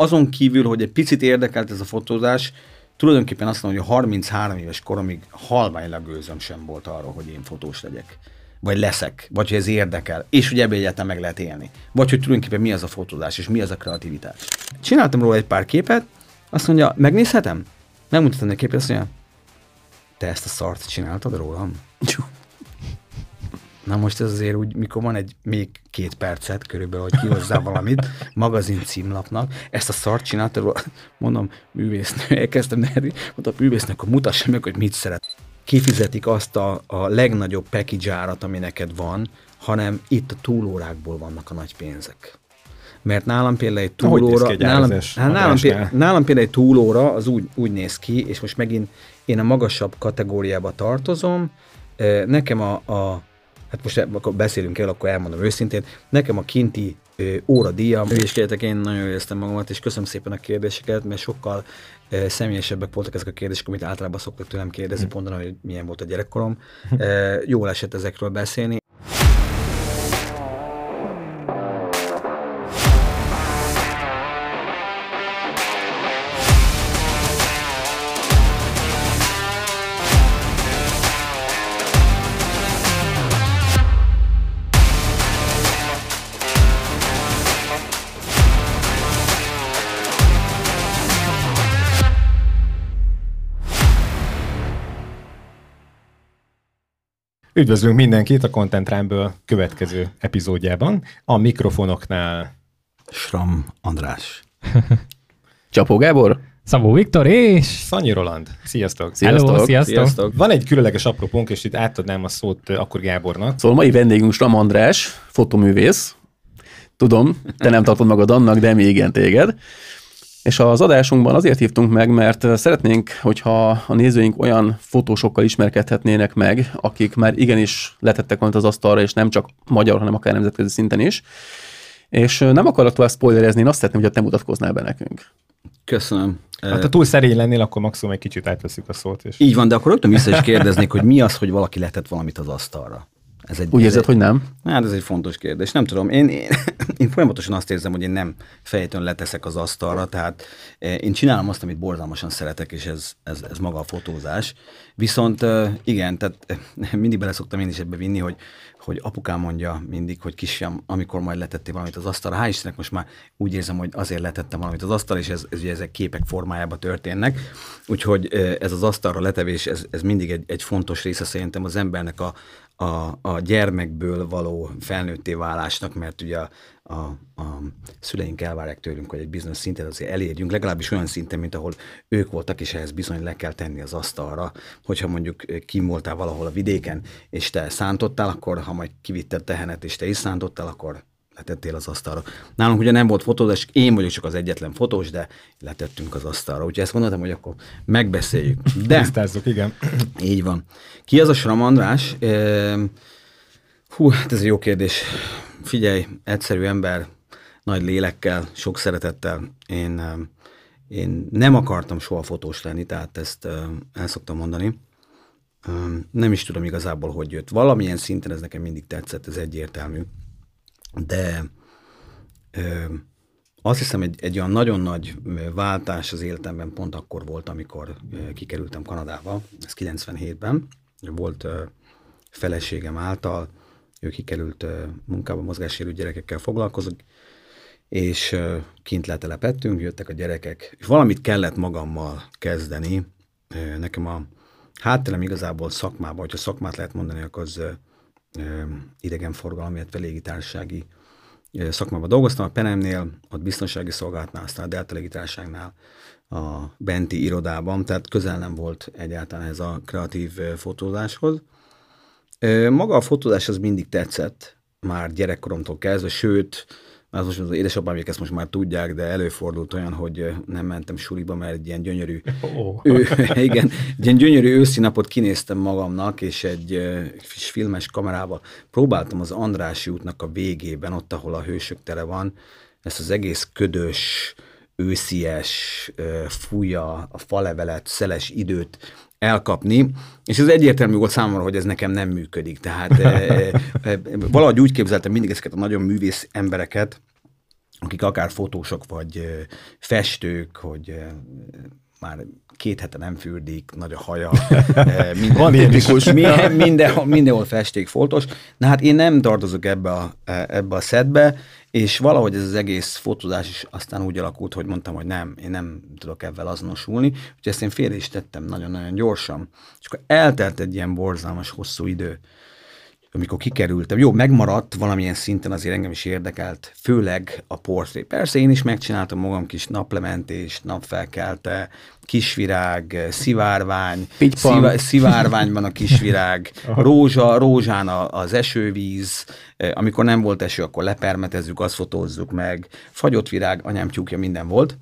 azon kívül, hogy egy picit érdekelt ez a fotózás, tulajdonképpen azt mondom, hogy a 33 éves koromig halványlag gőzöm sem volt arról, hogy én fotós legyek. Vagy leszek, vagy hogy ez érdekel, és hogy ebből egyáltalán meg lehet élni. Vagy hogy tulajdonképpen mi az a fotózás, és mi az a kreativitás. Csináltam róla egy pár képet, azt mondja, megnézhetem? Megmutatom neki képet, azt mondja, te ezt a szart csináltad rólam? Na most ez azért úgy, mikor van egy még két percet körülbelül, hogy kihozzá valamit, magazin címlapnak, ezt a szart csináltad, mondom, művésznő, elkezdtem nervi, mondtam, művésznő, akkor mutassa meg, hogy mit szeret. Kifizetik azt a, a legnagyobb package árat, ami neked van, hanem itt a túlórákból vannak a nagy pénzek. Mert nálam például egy túlóra, egy nálam, hát nálam, például, nálam például egy túlóra az úgy, úgy néz ki, és most megint én a magasabb kategóriába tartozom, nekem a, a hát most akkor beszélünk el, akkor elmondom őszintén, nekem a kinti ö, óradíjam, hülyéskedjetek, én nagyon éreztem magamat, és köszönöm szépen a kérdéseket, mert sokkal ö, személyesebbek voltak ezek a kérdések, amit általában szoktak tőlem kérdezni, Hm. pont hogy milyen volt a gyerekkorom. Ö, Jól esett ezekről beszélni. Üdvözlünk mindenkit a Content Rumble következő epizódjában. A mikrofonoknál Sram András. Csapó Gábor? Szabó Viktor és... Szanyi Roland. Sziasztok! Sziasztok. Hello, sziasztok! Sziasztok! Van egy különleges apropónk, és itt átadnám a szót ö, akkor Gábornak. Szóval mai vendégünk Sram András, fotoművész. Tudom, te nem tartod magad annak, de mi igen téged. És az adásunkban azért hívtunk meg, mert szeretnénk, hogyha a nézőink olyan fotósokkal ismerkedhetnének meg, akik már igenis letettek valamit az asztalra, és nem csak magyar, hanem akár nemzetközi szinten is. És nem akarok tovább spoilerezni, én azt szeretném, hogy te mutatkoznál be nekünk. Köszönöm. Hát ha túl szerény lennél, akkor maximum egy kicsit átveszük a szót. És... Így van, de akkor rögtön vissza is kérdeznék, hogy mi az, hogy valaki letett valamit az asztalra. Ez egy, Úgy érzed, egy, hogy nem? Hát ez egy fontos kérdés. Nem tudom, én, én, én folyamatosan azt érzem, hogy én nem fejtően leteszek az asztalra, tehát eh, én csinálom azt, amit borzalmasan szeretek, és ez, ez, ez maga a fotózás. Viszont eh, igen, tehát eh, mindig bele szoktam én is ebbe vinni, hogy, hogy apukám mondja mindig, hogy kisfiam, amikor majd letettél valamit az asztalra, hál' Istennek most már úgy érzem, hogy azért letettem valamit az asztalra, és ez, ez ugye ezek képek formájában történnek. Úgyhogy ez az asztalra letevés, ez, ez mindig egy, egy fontos része szerintem az embernek a, a, a gyermekből való felnőtté válásnak, mert ugye a, a, a szüleink elvárják tőlünk, hogy egy bizonyos szintet azért elérjünk, legalábbis olyan szinten, mint ahol ők voltak, és ehhez bizony le kell tenni az asztalra. Hogyha mondjuk kim voltál valahol a vidéken, és te szántottál, akkor ha majd kivitted tehenet, és te is szántottál, akkor letettél az asztalra. Nálunk ugye nem volt fotózás, én vagyok csak az egyetlen fotós, de letettünk az asztalra. Úgyhogy ezt gondoltam, hogy akkor megbeszéljük. De Tisztázzuk, igen. így van. Ki az a Sram András? Hú, hát ez egy jó kérdés. Figyelj, egyszerű ember, nagy lélekkel, sok szeretettel. Én, én nem akartam soha fotós lenni, tehát ezt el szoktam mondani. Nem is tudom igazából, hogy jött. Valamilyen szinten ez nekem mindig tetszett, ez egyértelmű. De ö, azt hiszem, egy, egy olyan nagyon nagy váltás az életemben pont akkor volt, amikor kikerültem Kanadába, ez 97-ben. Volt ö, feleségem által, ő kikerült ö, munkába, mozgássérült gyerekekkel foglalkozik, és ö, kint letelepettünk, jöttek a gyerekek, és valamit kellett magammal kezdeni. Nekem a hátterem igazából szakmában, hogyha szakmát lehet mondani, akkor az idegenforgalom, illetve légitársasági szakmában dolgoztam. A Penemnél, ott biztonsági szolgálatnál, aztán a Delta légitársaságnál a benti irodában, tehát közel nem volt egyáltalán ez a kreatív fotózáshoz. Maga a fotózás az mindig tetszett, már gyerekkoromtól kezdve, sőt, az most az édesapámék ezt most már tudják, de előfordult olyan, hogy nem mentem suliba, mert egy ilyen gyönyörű, Ó. ő, igen, egy ilyen gyönyörű őszi napot kinéztem magamnak, és egy kis filmes kamerával próbáltam az Andrási útnak a végében, ott, ahol a hősök tere van, ezt az egész ködös, őszies, ö, fújja a falevelet, szeles időt elkapni, és ez egyértelmű volt számomra, hogy ez nekem nem működik. Tehát e, e, valahogy úgy képzeltem mindig ezeket a nagyon művész embereket, akik akár fotósok vagy festők, hogy már két hete nem fürdik, nagy a haja, minden, Van ilyen tipikus, minden, mindenhol, mindenhol festék foltos. Na hát én nem tartozok ebbe a, ebbe a szedbe, és valahogy ez az egész fotózás is aztán úgy alakult, hogy mondtam, hogy nem, én nem tudok ebben azonosulni, úgyhogy ezt én félre is tettem nagyon-nagyon gyorsan. És akkor eltelt egy ilyen borzalmas hosszú idő, amikor kikerültem, jó, megmaradt valamilyen szinten azért engem is érdekelt, főleg a portré. Persze én is megcsináltam magam kis naplementést, napfelkelte, kisvirág, szivárvány, szivá, szivárványban a kisvirág, rózsa, rózsán az esővíz, amikor nem volt eső, akkor lepermetezzük, azt fotózzuk meg, fagyott virág, anyám tyúkja, minden volt.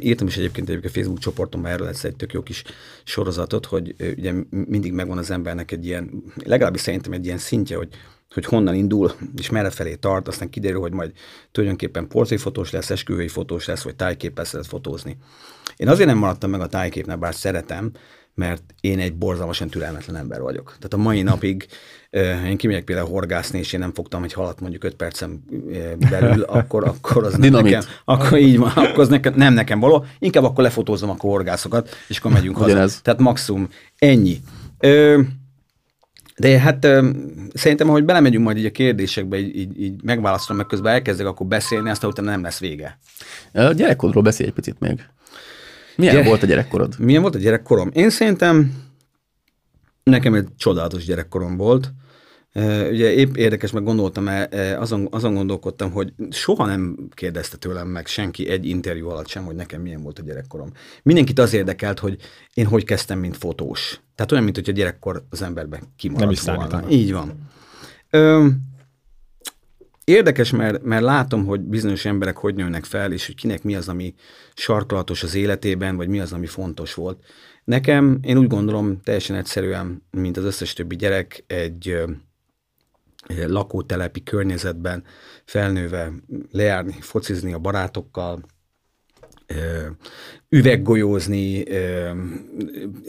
Írtam is egyébként, egyébként a Facebook csoportomban erről lesz egy tök jó kis sorozatot, hogy ugye mindig megvan az embernek egy ilyen, legalábbis szerintem egy ilyen szintje, hogy hogy honnan indul, és merre felé tart, aztán kiderül, hogy majd tulajdonképpen portréfotós lesz, esküvői fotós lesz, vagy tájképpel szeret fotózni. Én azért nem maradtam meg a tájképnek, bár szeretem, mert én egy borzalmasan türelmetlen ember vagyok. Tehát a mai napig én kimegyek például horgászni, és én nem fogtam egy halat mondjuk 5 percen belül, akkor, akkor az nem nekem, akkor így van, akkor az nekem, nem nekem való, inkább akkor lefotózom a horgászokat, és akkor megyünk haza. Tehát maximum ennyi. Ö, de hát ö, szerintem, ahogy belemegyünk majd így a kérdésekbe, így, így, így megválaszolom, meg közben elkezdek akkor beszélni, aztán utána nem lesz vége. A gyerekkodról beszélj egy picit még. Milyen Gyere, volt a gyerekkorod? Milyen volt a gyerekkorom? Én szerintem nekem egy csodálatos gyerekkorom volt. Ugye épp érdekes, meg gondoltam, azon, azon gondolkodtam, hogy soha nem kérdezte tőlem meg senki egy interjú alatt sem, hogy nekem milyen volt a gyerekkorom. Mindenkit az érdekelt, hogy én hogy kezdtem, mint fotós. Tehát olyan, mint hogy a gyerekkor az emberbe kimaradt nem is volna. Számítanak. Így van. Ö, Érdekes, mert, mert látom, hogy bizonyos emberek hogy nőnek fel, és hogy kinek mi az, ami sarkalatos az életében, vagy mi az, ami fontos volt. Nekem, én úgy gondolom, teljesen egyszerűen, mint az összes többi gyerek, egy lakótelepi környezetben felnőve lejárni, focizni a barátokkal, üveggolyózni,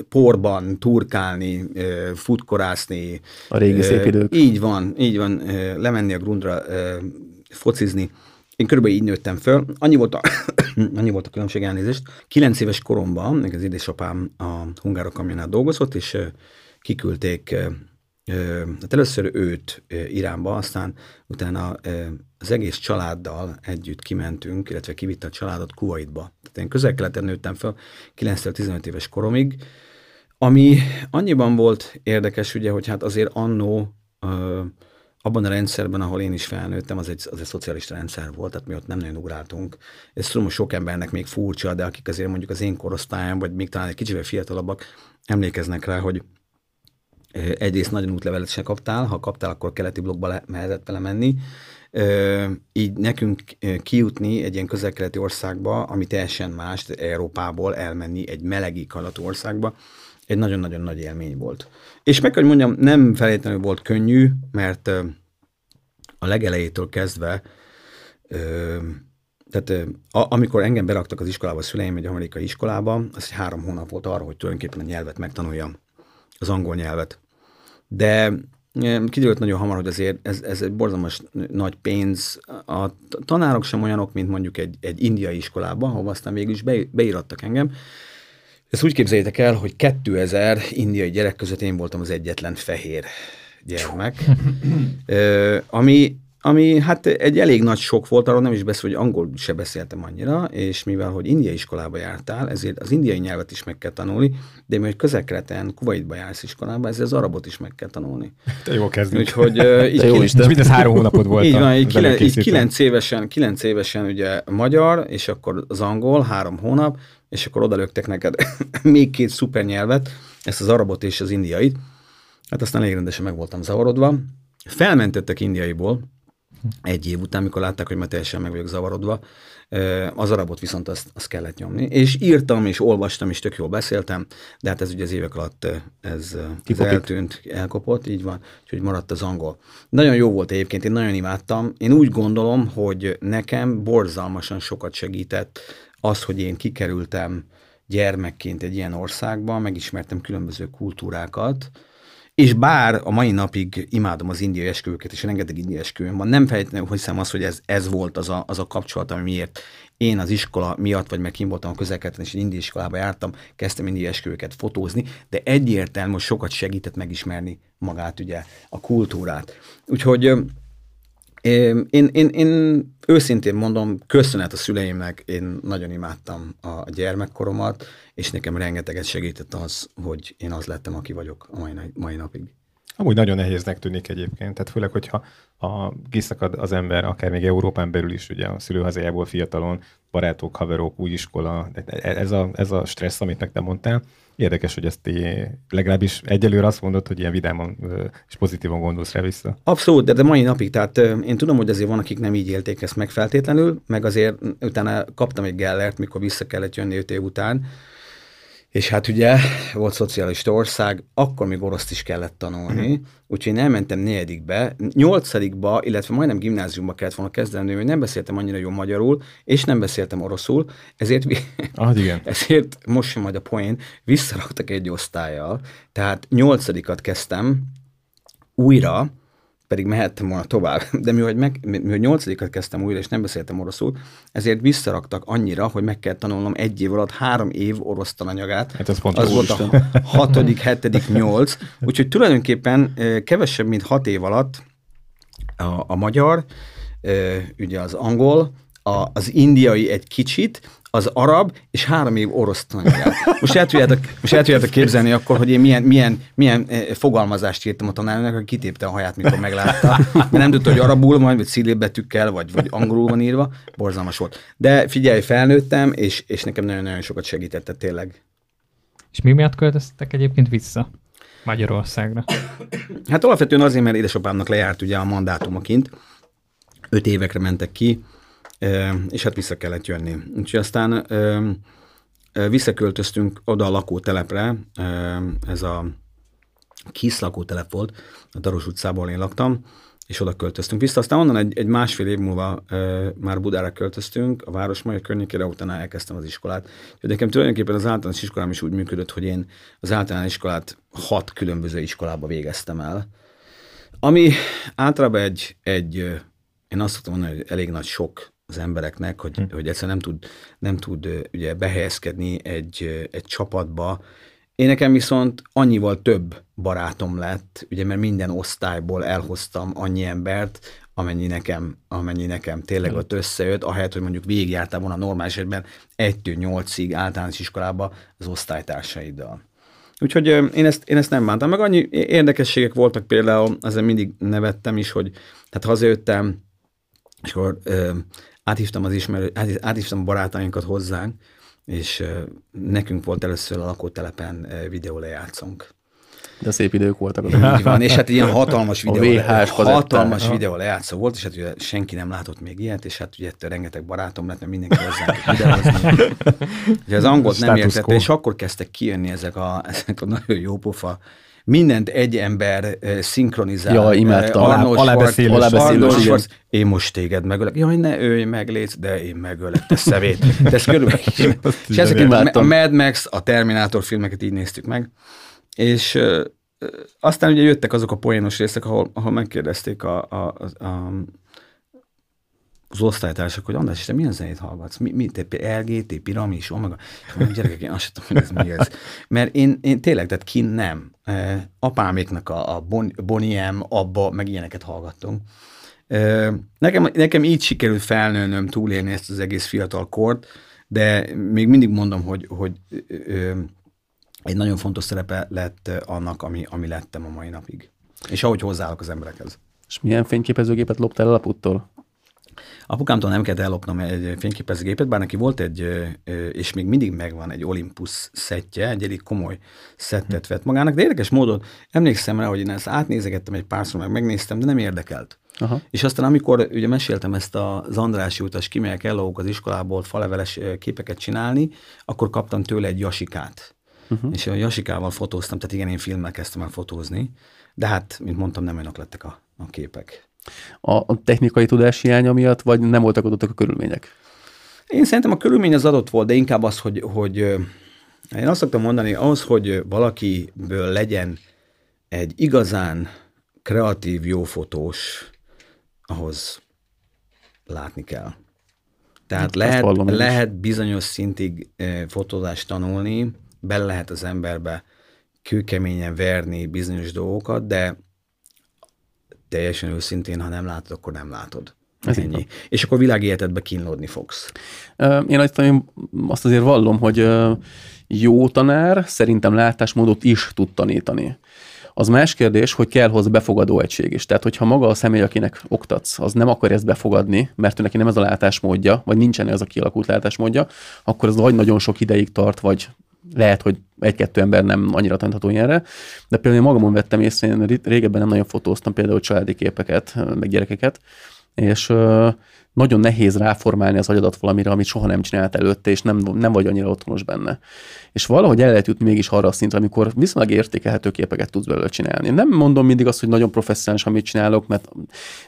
porban turkálni, futkorászni. A régi szép idők. Így van, így van, lemenni a grundra, focizni. Én körülbelül így nőttem föl. Annyi volt a, annyi volt a különbség elnézést. Kilenc éves koromban, meg az édesapám a Hungárok kamionát dolgozott, és kiküldték hát először őt Iránba, aztán utána az egész családdal együtt kimentünk, illetve kivitte a családot Kuwaitba. Tehát én közel-keleten nőttem fel 9-15 éves koromig, ami annyiban volt érdekes, ugye, hogy hát azért annó abban a rendszerben, ahol én is felnőttem, az egy, az egy szocialista rendszer volt, tehát mi ott nem nagyon ugráltunk. Ez tudom, sok embernek még furcsa, de akik azért mondjuk az én korosztályom, vagy még talán egy kicsivel fiatalabbak, emlékeznek rá, hogy egyrészt nagyon útlevelet se kaptál, ha kaptál, akkor keleti blokkba le, mehetett vele menni. Így nekünk kijutni egy ilyen közel-keleti országba, ami teljesen más, Európából elmenni egy meleg éghajlatú országba, egy nagyon-nagyon nagy élmény volt. És meg kell, hogy mondjam, nem feltétlenül volt könnyű, mert a legelejétől kezdve, tehát amikor engem beraktak az iskolába, a szüleim egy amerikai iskolába, az egy három hónap volt arra, hogy tulajdonképpen a nyelvet megtanuljam az angol nyelvet. De kiderült nagyon hamar, hogy azért ez, ez egy borzalmas nagy pénz. A tanárok sem olyanok, mint mondjuk egy, egy indiai iskolában, ahol aztán végül is be, beírattak engem. Ezt úgy képzeljétek el, hogy 2000 indiai gyerek között én voltam az egyetlen fehér gyermek, ami ami hát egy elég nagy sok volt, arról nem is beszél, hogy angol se beszéltem annyira, és mivel, hogy indiai iskolába jártál, ezért az indiai nyelvet is meg kell tanulni, de mivel közelkeleten, Kuwaitba jársz iskolába, ezért az arabot is meg kell tanulni. Te jó kezdünk. Úgyhogy így, jó is, és mindez három hónapod volt. Így van, így, kilen, így kilenc, évesen, kilenc évesen ugye magyar, és akkor az angol, három hónap, és akkor odalöktek neked még két szuper nyelvet, ezt az arabot és az indiait. Hát aztán elég rendesen meg voltam zavarodva. Felmentettek indiaiból, egy év után, mikor látták, hogy már teljesen meg vagyok zavarodva, az arabot viszont azt, azt kellett nyomni. És írtam, és olvastam, és tök jól beszéltem, de hát ez ugye az évek alatt ez, ez eltűnt, elkopott, így van, úgyhogy maradt az angol. Nagyon jó volt egyébként, én nagyon imádtam. Én úgy gondolom, hogy nekem borzalmasan sokat segített az, hogy én kikerültem gyermekként egy ilyen országba, megismertem különböző kultúrákat, És bár a mai napig imádom az indiai esküvőket, és rengeteg indiai esküvőm van, nem feltétlenül hiszem azt, hogy ez, ez volt az a, az a kapcsolat, ami miért én az iskola miatt, vagy meg kim voltam a közelkeleten, és egy indiai iskolába jártam, kezdtem indiai esküvőket fotózni, de egyértelmű, sokat segített megismerni magát, ugye, a kultúrát. Úgyhogy én, én, én, én őszintén mondom, köszönet a szüleimnek, én nagyon imádtam a gyermekkoromat, és nekem rengeteget segített az, hogy én az lettem, aki vagyok a mai, mai napig. Amúgy nagyon nehéznek tűnik egyébként, tehát főleg, hogyha a, kiszakad az ember, akár még Európán belül is, ugye a szülőhazájából fiatalon, barátok, haverok, új iskola, ez a, ez a stressz, amit nektek mondtál, Érdekes, hogy ezt legalábbis egyelőre azt mondod, hogy ilyen vidáman és pozitívan gondolsz rá vissza. Abszolút, de, de mai napig, tehát én tudom, hogy azért van, akik nem így élték ezt meg feltétlenül, meg azért utána kaptam egy Gellert, mikor vissza kellett jönni öt év után, és hát ugye volt szocialista ország, akkor még oroszt is kellett tanulni, uh-huh. úgyhogy én elmentem negyedikbe, nyolcadikba, illetve majdnem gimnáziumba kellett volna kezdeni, hogy nem beszéltem annyira jó magyarul, és nem beszéltem oroszul, ezért, ah, igen. ezért most sem majd a poén, visszaraktak egy osztályjal, tehát nyolcadikat kezdtem újra, pedig mehettem volna tovább. De mivel, meg, mivel nyolcadikat kezdtem újra, és nem beszéltem oroszul, ezért visszaraktak annyira, hogy meg kell tanulnom egy év alatt három év orosz tananyagát. Hát ez pont az volt a hatodik, hetedik, nyolc. Úgyhogy tulajdonképpen kevesebb, mint hat év alatt a, a magyar, ugye az angol, a, az indiai egy kicsit, az arab, és három év orosz tananyagát. Most el tudjátok, most el tudjátok képzelni akkor, hogy én milyen, milyen, milyen eh, fogalmazást írtam a tanárnak, aki kitépte a haját, mikor meglátta, mert nem tudta, hogy arabul van, vagy szilébetűkkel, vagy, vagy angolul van írva, borzalmas volt. De figyelj, felnőttem, és, és nekem nagyon-nagyon sokat segítette tényleg. És mi miatt költöztetek egyébként vissza Magyarországra? Hát alapvetően azért, mert édesapámnak lejárt ugye a mandátumokint, öt évekre mentek ki, és hát vissza kellett jönni. Úgyhogy aztán visszaköltöztünk oda a lakótelepre, ez a kis lakótelep volt, a Daros utcából én laktam, és oda költöztünk vissza. Aztán onnan egy, egy másfél év múlva e, már Budára költöztünk, a Városmajor környékére, utána elkezdtem az iskolát. Úgyhogy nekem tulajdonképpen az általános iskolám is úgy működött, hogy én az általános iskolát hat különböző iskolába végeztem el. Ami általában egy, egy én azt szoktam mondani, hogy elég nagy sok az embereknek, hogy, hm. hogy egyszerűen nem tud, nem tud ugye behelyezkedni egy, egy csapatba. Én nekem viszont annyival több barátom lett, ugye mert minden osztályból elhoztam annyi embert, amennyi nekem, amennyi nekem tényleg hm. ott összejött, ahelyett, hogy mondjuk végigjártál volna normális esetben 1 nyolcig általános iskolába az osztálytársaiddal. Úgyhogy én ezt, én ezt nem bántam. Meg annyi érdekességek voltak például, ezen mindig nevettem is, hogy tehát hazajöttem, és akkor áthívtam az ismerő, áthívtam a barátainkat hozzánk, és nekünk volt először a lakótelepen videólejátszónk. De szép idők voltak. Így van, és hát ilyen hatalmas videó, le, hatalmas videó lejátszó volt, és hát ugye senki nem látott még ilyet, és hát ugye ettől rengeteg barátom lett, mert mindenki hozzánk videózni. Ugye az angolt nem értette, és akkor kezdtek kijönni ezek a, ezek a nagyon jó pofa mindent egy ember szinkronizál. Ja, imádtam. Arnold Alábeszélős. Arnold Schwarz, én most téged megölök. Jaj, ne ölj meg, légy, de én megölök, te szevét. De ez körülbelül. és ezeket a Mad Max, a Terminátor filmeket így néztük meg. És aztán ugye jöttek azok a poénos részek, ahol, ahol megkérdezték a, a, a, a az osztálytársak, hogy András, te milyen zenét hallgatsz? Mi, mi te LGT, Piramis, Omega? Mondom, gyerekek, én azt sem tudom, hogy ez mi ez. Mert én, én tényleg, tehát ki nem. Apáméknak a, a bon, Boniem, abba, meg ilyeneket hallgattunk. Nekem, nekem így sikerült felnőnöm, túlélni ezt az egész fiatal kort, de még mindig mondom, hogy, hogy ö, egy nagyon fontos szerepe lett annak, ami, ami lettem a mai napig. És ahogy hozzáállok az emberekhez. És milyen fényképezőgépet loptál el aputtól? Apukámtól nem kellett ellopnom egy fényképezőgépet, bár neki volt egy, és még mindig megvan egy Olympus szettje, egy elég komoly szettet vett magának, de érdekes módon emlékszem rá, hogy én ezt átnézegettem egy párszor, meg megnéztem, de nem érdekelt. Aha. És aztán, amikor ugye meséltem ezt az Andrási utas, kimegyek ellók az iskolából faleveles képeket csinálni, akkor kaptam tőle egy jasikát. Uh-huh. És a jasikával fotóztam, tehát igen, én filmmel kezdtem el fotózni, de hát, mint mondtam, nem olyanok lettek a, a képek a technikai tudás hiánya miatt, vagy nem voltak adottak a körülmények? Én szerintem a körülmény az adott volt, de inkább az, hogy, hogy én azt szoktam mondani, az, hogy valakiből legyen egy igazán kreatív, jó fotós, ahhoz látni kell. Tehát lehet, lehet bizonyos szintig fotózást tanulni, bele lehet az emberbe kőkeményen verni bizonyos dolgokat, de teljesen őszintén, ha nem látod, akkor nem látod. Ez így Ennyi. van. És akkor világéletedbe kínlódni fogsz. Én azt, azt azért vallom, hogy jó tanár szerintem látásmódot is tud tanítani. Az más kérdés, hogy kell hozzá befogadó egység is. Tehát, hogyha maga a személy, akinek oktatsz, az nem akar ezt befogadni, mert ő neki nem ez a látásmódja, vagy nincsen ez a kialakult látásmódja, akkor ez vagy nagyon sok ideig tart, vagy lehet, hogy egy-kettő ember nem annyira tanítható ilyenre, de például én magamon vettem észre, én ré- régebben nem nagyon fotóztam például családi képeket, meg gyerekeket, és nagyon nehéz ráformálni az agyadat valamire, amit soha nem csinált előtte, és nem, nem vagy annyira otthonos benne. És valahogy el lehet jutni mégis arra a szintre, amikor viszonylag értékelhető képeket tudsz belőle csinálni. Nem mondom mindig azt, hogy nagyon professzionális, amit csinálok, mert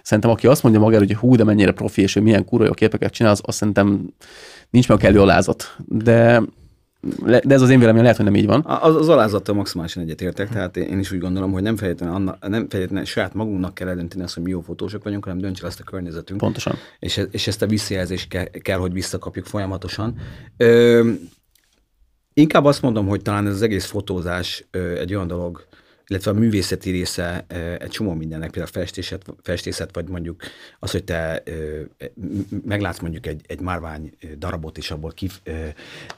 szerintem aki azt mondja magára, hogy hú, de mennyire profi, és hogy milyen kurva jó képeket csinál, az azt szerintem nincs meg a kellő alázat. De, de ez az én véleményem, lehet, hogy nem így van. Az, az alázattal maximálisan egyetértek, tehát én is úgy gondolom, hogy nem feltétlenül, anna, nem feltétlenül saját magunknak kell eldönteni azt, hogy mi jó fotósok vagyunk, hanem dönts el azt a környezetünk. Pontosan. és, és ezt a visszajelzést kell, kell, hogy visszakapjuk folyamatosan. Ö, inkább azt mondom, hogy talán ez az egész fotózás ö, egy olyan dolog, illetve a művészeti része egy csomó mindennek, például a festészet, festészet, vagy mondjuk az, hogy te meglátsz mondjuk egy, egy márvány darabot, és abból kif,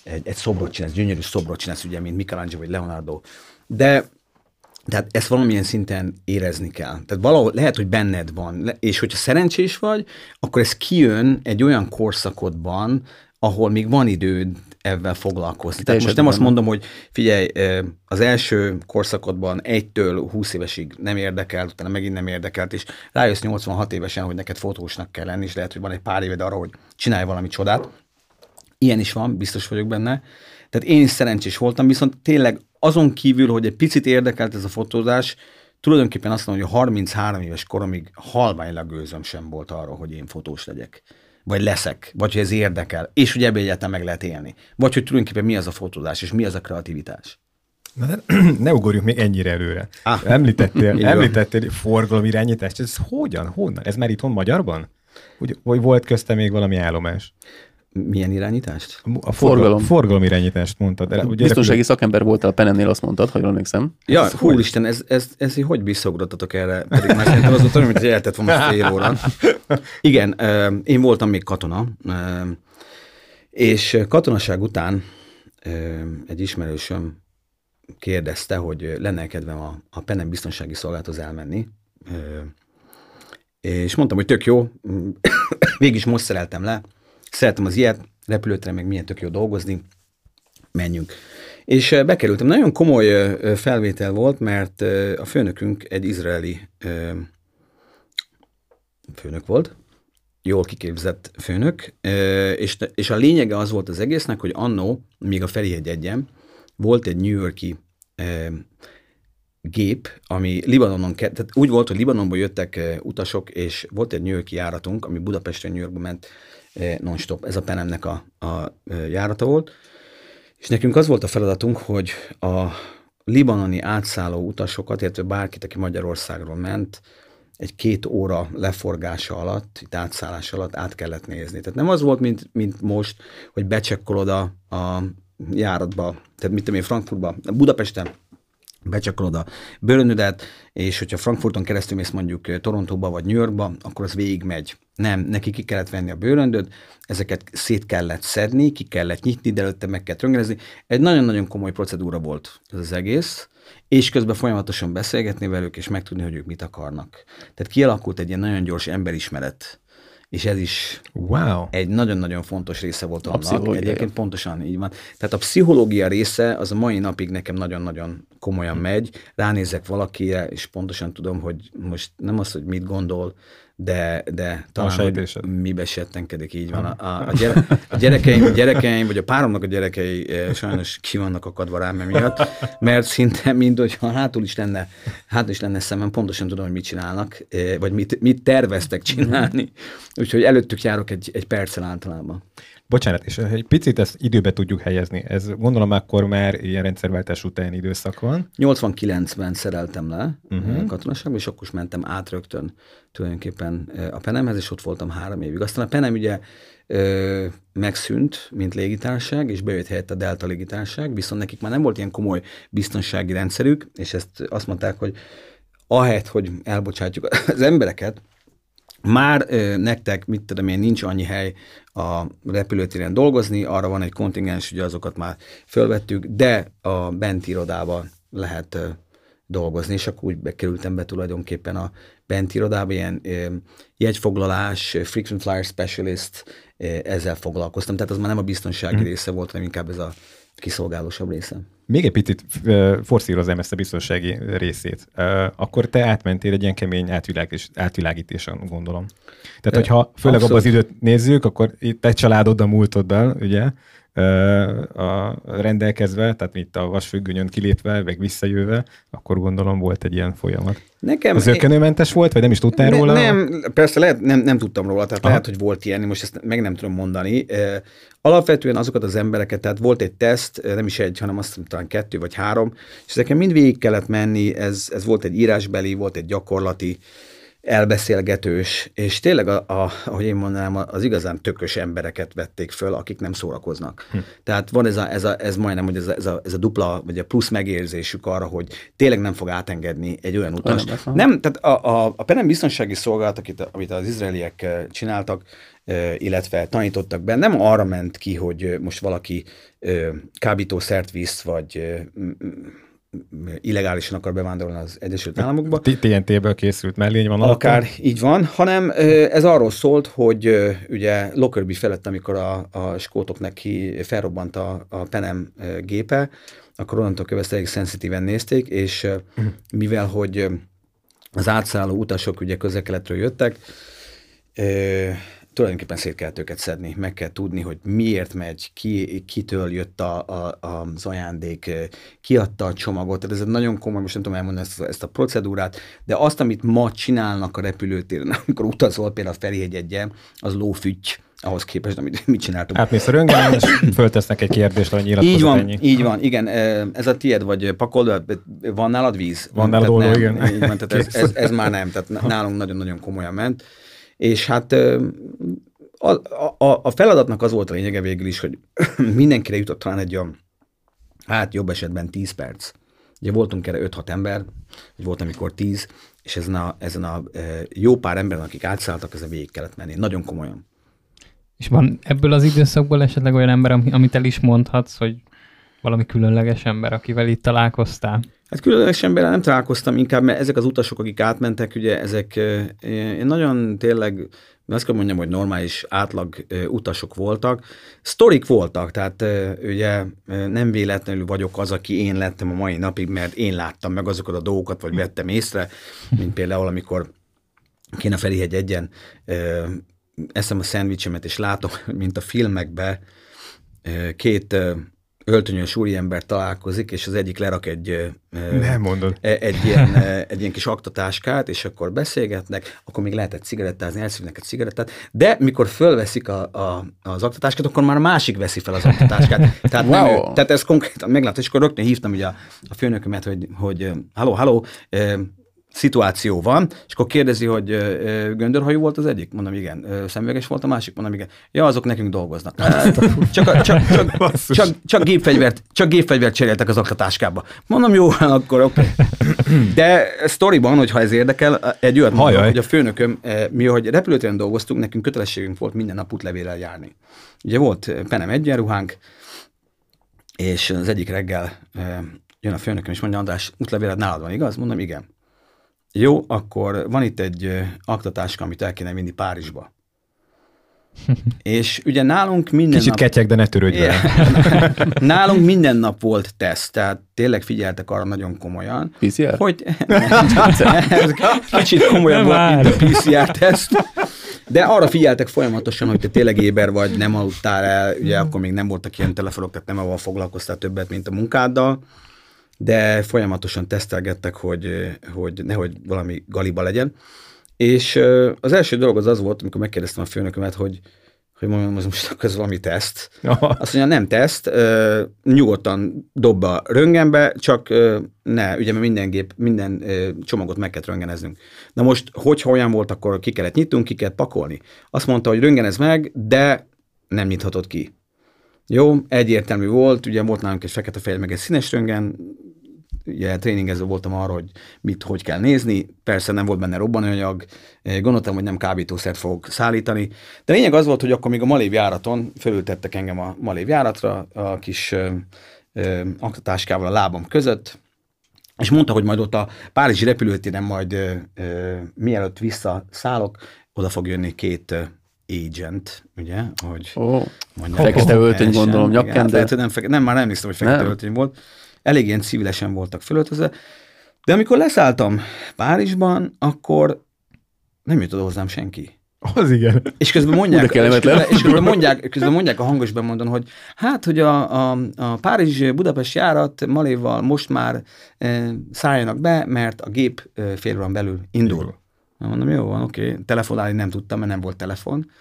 egy, egy szobrot csinálsz, gyönyörű szobrot csinálsz, ugye, mint Michelangelo vagy Leonardo. De tehát ezt valamilyen szinten érezni kell. Tehát valahol lehet, hogy benned van, és hogyha szerencsés vagy, akkor ez kijön egy olyan korszakodban, ahol még van időd ebben foglalkozni. Tehát most nem azt mondom, hogy figyelj, az első korszakodban egytől 20 évesig nem érdekelt, utána megint nem érdekelt, és rájössz 86 évesen, hogy neked fotósnak kell lenni, és lehet, hogy van egy pár éved arra, hogy csinálj valami csodát. Ilyen is van, biztos vagyok benne. Tehát én is szerencsés voltam, viszont tényleg azon kívül, hogy egy picit érdekelt ez a fotózás, tulajdonképpen azt mondom, hogy a 33 éves koromig halványlag gőzöm sem volt arra, hogy én fotós legyek. Vagy leszek, vagy hogy ez érdekel, és hogy ebből egyáltalán meg lehet élni. Vagy hogy tulajdonképpen mi az a fotózás, és mi az a kreativitás. Na, de ne ugorjunk még ennyire előre. Ah. Említettél, említettél forgalomirányítást, ez hogyan, honnan? Ez már itthon magyarban? Úgy, vagy volt közte még valami állomás? Milyen irányítást? A Forgalom. Forgalomirányítást mondtad. De ugye Biztonsági szakember voltál a Penennél, azt mondtad, ha jól emlékszem. Ja, Ez hú, hogy? Isten, ez, ez, ez, hogy visszaugrottatok erre? Pedig már szerintem az volt olyan, mint hogy eltett volna fél óra. Igen, én voltam még katona, és katonaság után egy ismerősöm kérdezte, hogy lenne kedvem a, a Penem biztonsági szolgálathoz elmenni, és mondtam, hogy tök jó, végig is most szereltem le, szeretem az ilyet, repülőteren meg milyen tök jó dolgozni, menjünk. És bekerültem. Nagyon komoly felvétel volt, mert a főnökünk egy izraeli főnök volt, jól kiképzett főnök, és, a lényege az volt az egésznek, hogy annó, még a Ferihegy egyem, volt egy New Yorki gép, ami Libanonon, tehát úgy volt, hogy Libanonból jöttek utasok, és volt egy New Yorki járatunk, ami Budapestre New Yorkba ment non-stop. Ez a Penemnek a, a ö, járata volt. És nekünk az volt a feladatunk, hogy a libanoni átszálló utasokat, illetve bárkit, aki Magyarországról ment, egy két óra leforgása alatt, itt átszállás alatt át kellett nézni. Tehát nem az volt, mint, mint most, hogy becsekkolod a, a járatba, tehát mit tudom én, Frankfurtba, Budapesten becsekkolod a bőrönödet, és hogyha Frankfurton keresztül mész mondjuk Torontóba vagy New Yorkba, akkor az végigmegy. Nem, neki ki kellett venni a bőröndöt, ezeket szét kellett szedni, ki kellett nyitni, de előtte meg kellett röntgenezni. Egy nagyon-nagyon komoly procedúra volt ez az egész, és közben folyamatosan beszélgetni velük, és megtudni, hogy ők mit akarnak. Tehát kialakult egy ilyen nagyon gyors emberismeret, és ez is Wow. egy nagyon-nagyon fontos része volt annak. Egyébként pontosan így van. Tehát a pszichológia része az a mai napig nekem nagyon-nagyon komolyan megy. Ránézek valakire, és pontosan tudom, hogy most nem az, hogy mit gondol, de, de talán, hogy mibe settenkedik, így van. A, a, gyere, a gyerekeim, a gyerekeim, vagy a páromnak a gyerekei eh, sajnos ki vannak akadva rám emiatt, mert szinte mind, hogyha hátul is lenne, hátul is lenne szemem, pontosan tudom, hogy mit csinálnak, eh, vagy mit, mit terveztek csinálni. Úgyhogy előttük járok egy, egy perccel általában. Bocsánat, és egy picit ezt időbe tudjuk helyezni. Ez gondolom akkor már ilyen rendszerváltás utáni időszak van. 89-ben szereltem le uh-huh. katonaságba, és akkor is mentem át rögtön tulajdonképpen ö, a Penemhez, és ott voltam három évig. Aztán a Penem ugye ö, megszűnt, mint légitárság, és bejött helyett a Delta légitárság, viszont nekik már nem volt ilyen komoly biztonsági rendszerük, és ezt azt mondták, hogy ahelyett, hogy elbocsátjuk az embereket, már ö, nektek, mit tudom én, nincs annyi hely a repülőtéren dolgozni, arra van egy kontingens, ugye azokat már fölvettük, de a benti irodában lehet ö, dolgozni, és akkor úgy bekerültem be tulajdonképpen a benti irodába, ilyen ö, jegyfoglalás, frequent flyer specialist, ö, ezzel foglalkoztam, tehát az már nem a biztonsági Mhm. része volt, hanem inkább ez a kiszolgálósabb része. Még egy picit forszíroznám ezt a biztonsági részét. Akkor te átmentél egy ilyen kemény átvilágításon, gondolom. Tehát, hogyha főleg abban az időt nézzük, akkor itt te családoddal múltoddal, ugye, a rendelkezve, tehát itt a vasfüggönyön kilépve, meg visszajöve, akkor gondolom volt egy ilyen folyamat. Nekem, Az zökkenőmentes volt, vagy nem is tudtál Ne- róla? Nem, persze lehet, nem, nem tudtam róla, tehát Aha. lehet, hogy volt ilyen, most ezt meg nem tudom mondani. Alapvetően azokat az embereket, tehát volt egy teszt, nem is egy, hanem azt hiszem talán kettő vagy három, és ezeken mind végig kellett menni, ez, ez volt egy írásbeli, volt egy gyakorlati, elbeszélgetős, és tényleg, a, a, ahogy én mondanám, az igazán tökös embereket vették föl, akik nem szórakoznak. Hm. Tehát van ez, a, ez, a, ez majdnem, hogy ez a, ez, a, ez a dupla, vagy a plusz megérzésük arra, hogy tényleg nem fog átengedni egy olyan utas. nem tehát a, a, a PNM biztonsági szolgálat, akit, amit az izraeliek eh, csináltak, illetve tanítottak be, nem arra ment ki, hogy most valaki kábítószert visz, vagy illegálisan akar bevándorolni az Egyesült Államokba. TNT-ből készült mellény van? Akár így van, hanem ez arról szólt, hogy ugye Lockerbie felett, amikor a, a skótoknak ki felrobbant a, a Penem gépe, akkor onnantól követve elég szenzitíven nézték, és mivel hogy az átszálló utasok ugye közel-keletről jöttek, tulajdonképpen szét kellett őket szedni, meg kell tudni, hogy miért megy, ki, kitől jött a, a, az ajándék, ki adta a csomagot, tehát ez egy nagyon komoly, most nem tudom elmondani ezt, a- ezt a procedúrát, de azt, amit ma csinálnak a repülőtéren, amikor utazol például a Ferihegyegyen, az lófütty ahhoz képest, amit mit csináltunk. Átmész a röngelen, és föltesznek egy kérdést, hogy nyilatkozat Így van, ennyi. így van, igen, ez a tied, vagy pakold, van nálad víz? Van nálad nem, igen. Így van, tehát ez, ez, ez, már nem, tehát nálunk nagyon-nagyon komolyan ment. És hát a, a, a feladatnak az volt a lényege végül is, hogy mindenkire jutott talán egy olyan, hát jobb esetben 10 perc. Ugye voltunk erre 5-6 ember, vagy volt amikor 10, és ezen a, ezen a jó pár emberen, akik átszálltak, ezen végig kellett menni. Nagyon komolyan. És van ebből az időszakból esetleg olyan ember, ami- amit el is mondhatsz, hogy valami különleges ember, akivel itt találkoztál? Hát különleges emberrel nem találkoztam, inkább mert ezek az utasok, akik átmentek, ugye ezek én nagyon tényleg, azt kell mondjam, hogy normális átlag utasok voltak. Sztorik voltak, tehát ugye nem véletlenül vagyok az, aki én lettem a mai napig, mert én láttam meg azokat a dolgokat, vagy vettem észre, mint például, amikor kéne Ferihegy egyen, eszem a szendvicsemet, és látom, mint a filmekben két öltönyös úriember találkozik, és az egyik lerak egy, Nem mondod. e- egy, ilyen, egy ilyen kis aktatáskát, és akkor beszélgetnek, akkor még lehetett cigarettázni, elszívnek egy cigarettát, de mikor fölveszik a, a, az aktatáskát, akkor már a másik veszi fel az aktatáskát. Tehát, wow. nem, tehát ez konkrétan meglátta, és akkor rögtön hívtam ugye a, a főnökömet, hogy, hogy halló, halló, szituáció van, és akkor kérdezi, hogy göndörhajú volt az egyik? Mondom, igen. Szemüveges volt a másik? Mondom, igen. Ja, azok nekünk dolgoznak. Hát, csak, a- csak, csak, csak, csak, gépfegyvert, csak gépfegyvert cseréltek az aktatáskába. Mondom, jó, akkor oké. Okay. De sztoriban, hogyha ez érdekel, egy olyat mondom, hogy a főnököm, mi, hogy repülőtéren dolgoztunk, nekünk kötelességünk volt minden nap útlevéllel járni. Ugye volt Penem egyenruhánk, és az egyik reggel jön a főnököm, és mondja, András, útlevéled nálad van, igaz? Mondom, igen. Jó, akkor van itt egy aktatáska, amit el kéne vinni Párizsba. és ugye nálunk minden Kicsit nap... ketyeg, de ne törődj vele. Nálunk minden nap volt teszt, tehát tényleg figyeltek arra nagyon komolyan, PCR? hogy kicsit komolyabb Nem volt, mint a PCR teszt, de arra figyeltek folyamatosan, hogy te tényleg éber vagy, nem aludtál el, ugye akkor még nem voltak ilyen telefonok, tehát nem avval foglalkoztál többet, mint a munkáddal, de folyamatosan tesztelgettek, hogy, hogy nehogy valami galiba legyen. És az első dolog az az volt, amikor megkérdeztem a főnökömet, hogy hogy mondjam, ez most akkor ez valami teszt. Azt mondja, nem teszt, ö, nyugodtan dob a röngenbe, csak ö, ne, ugye minden gép, minden ö, csomagot meg kellett röngeneznünk. Na most, hogyha olyan volt, akkor ki kellett nyitnunk, ki kellett pakolni. Azt mondta, hogy röngenez meg, de nem nyithatod ki. Jó, egyértelmű volt, ugye volt nálunk egy fekete-fehér, meg egy színes röngen, ugye tréningező voltam arra, hogy mit, hogy kell nézni, persze nem volt benne robbanóanyag, eh, gondoltam, hogy nem kábítószert fogok szállítani, de lényeg az volt, hogy akkor még a Malév járaton fölültettek engem a Malév járatra, a kis ö, ö, aktatáskával a lábam között, és mondta, hogy majd ott a Párizsi repülőtéren majd ö, ö, mielőtt visszaszállok, oda fog jönni két agent, ugye, hogy mondják. Fekete öltöny, gondolom, nyakkendő. hát lehet, hogy nem, nem, már nem emlékszem, hogy fekete Nem? öltöny volt. Elég ilyen civilesen voltak fölöltözve. De amikor leszálltam Párizsban, akkor nem oda hozzám senki. Az igen. És közben mondják, és közben, és közben mondják, közben mondják a hangos bemondon, hogy hát, hogy a, a, a Párizs-Budapest járat Maléval most már e, szálljanak be, mert a gép e, fél órán belül indul. Indul. Na, mondom, jó van, oké. Telefonálni nem tudtam, mert nem volt telefon.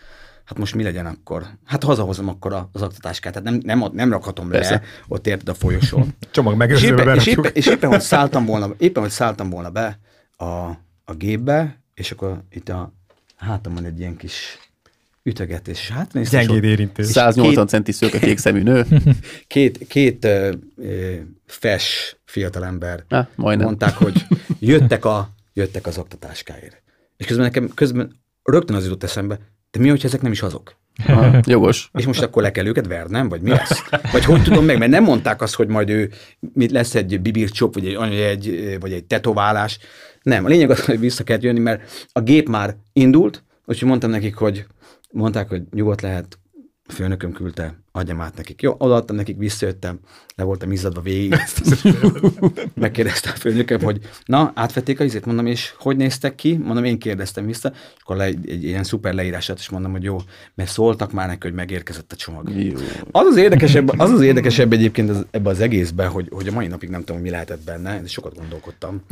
Hát most mi legyen akkor? Hát hazahozom akkor a- az aktatáskát. Tehát nem, nem, nem rakhatom Persze. le, ott érted a folyosón. Csomag és, megőrzőbe éppen, és, éppen, és éppen, hogy szálltam volna, éppen, hogy szálltam volna be a, a gépbe, és akkor itt a hátamon egy ilyen kis ütögetés. És hát és Gyengéd érintés. 180 centi szőke kék szemű nő. két, két ö, ö, fes fiatalember majdnem. mondták, hogy jöttek, a, jöttek az oktatáskáért. És közben nekem közben rögtön az jutott eszembe, de mi, hogyha ezek nem is azok? Aha, jogos. És most akkor le kell őket vernem, vagy mi lesz? Vagy hogy tudom meg, mert nem mondták azt, hogy majd ő mit lesz egy bibircsop, vagy egy, egy, vagy egy tetoválás. Nem, a lényeg az, hogy vissza kell jönni, mert a gép már indult, úgyhogy mondtam nekik, hogy mondták, hogy nyugodt lehet, a főnököm küldte, adjam át nekik. Jó, odaadtam nekik, visszajöttem, le voltam izzadva végig. Megkérdezte a főnököm, hogy na, átvették a izét, mondom, és hogy néztek ki? Mondom, én kérdeztem vissza, és akkor le, egy, egy ilyen szuper leírását is mondom, hogy jó, mert szóltak már neki, hogy megérkezett a csomag. Jó. Az az érdekesebb, az az érdekesebb egyébként az, ebbe az egészben, hogy, hogy a mai napig nem tudom, mi lehetett benne, de sokat gondolkodtam.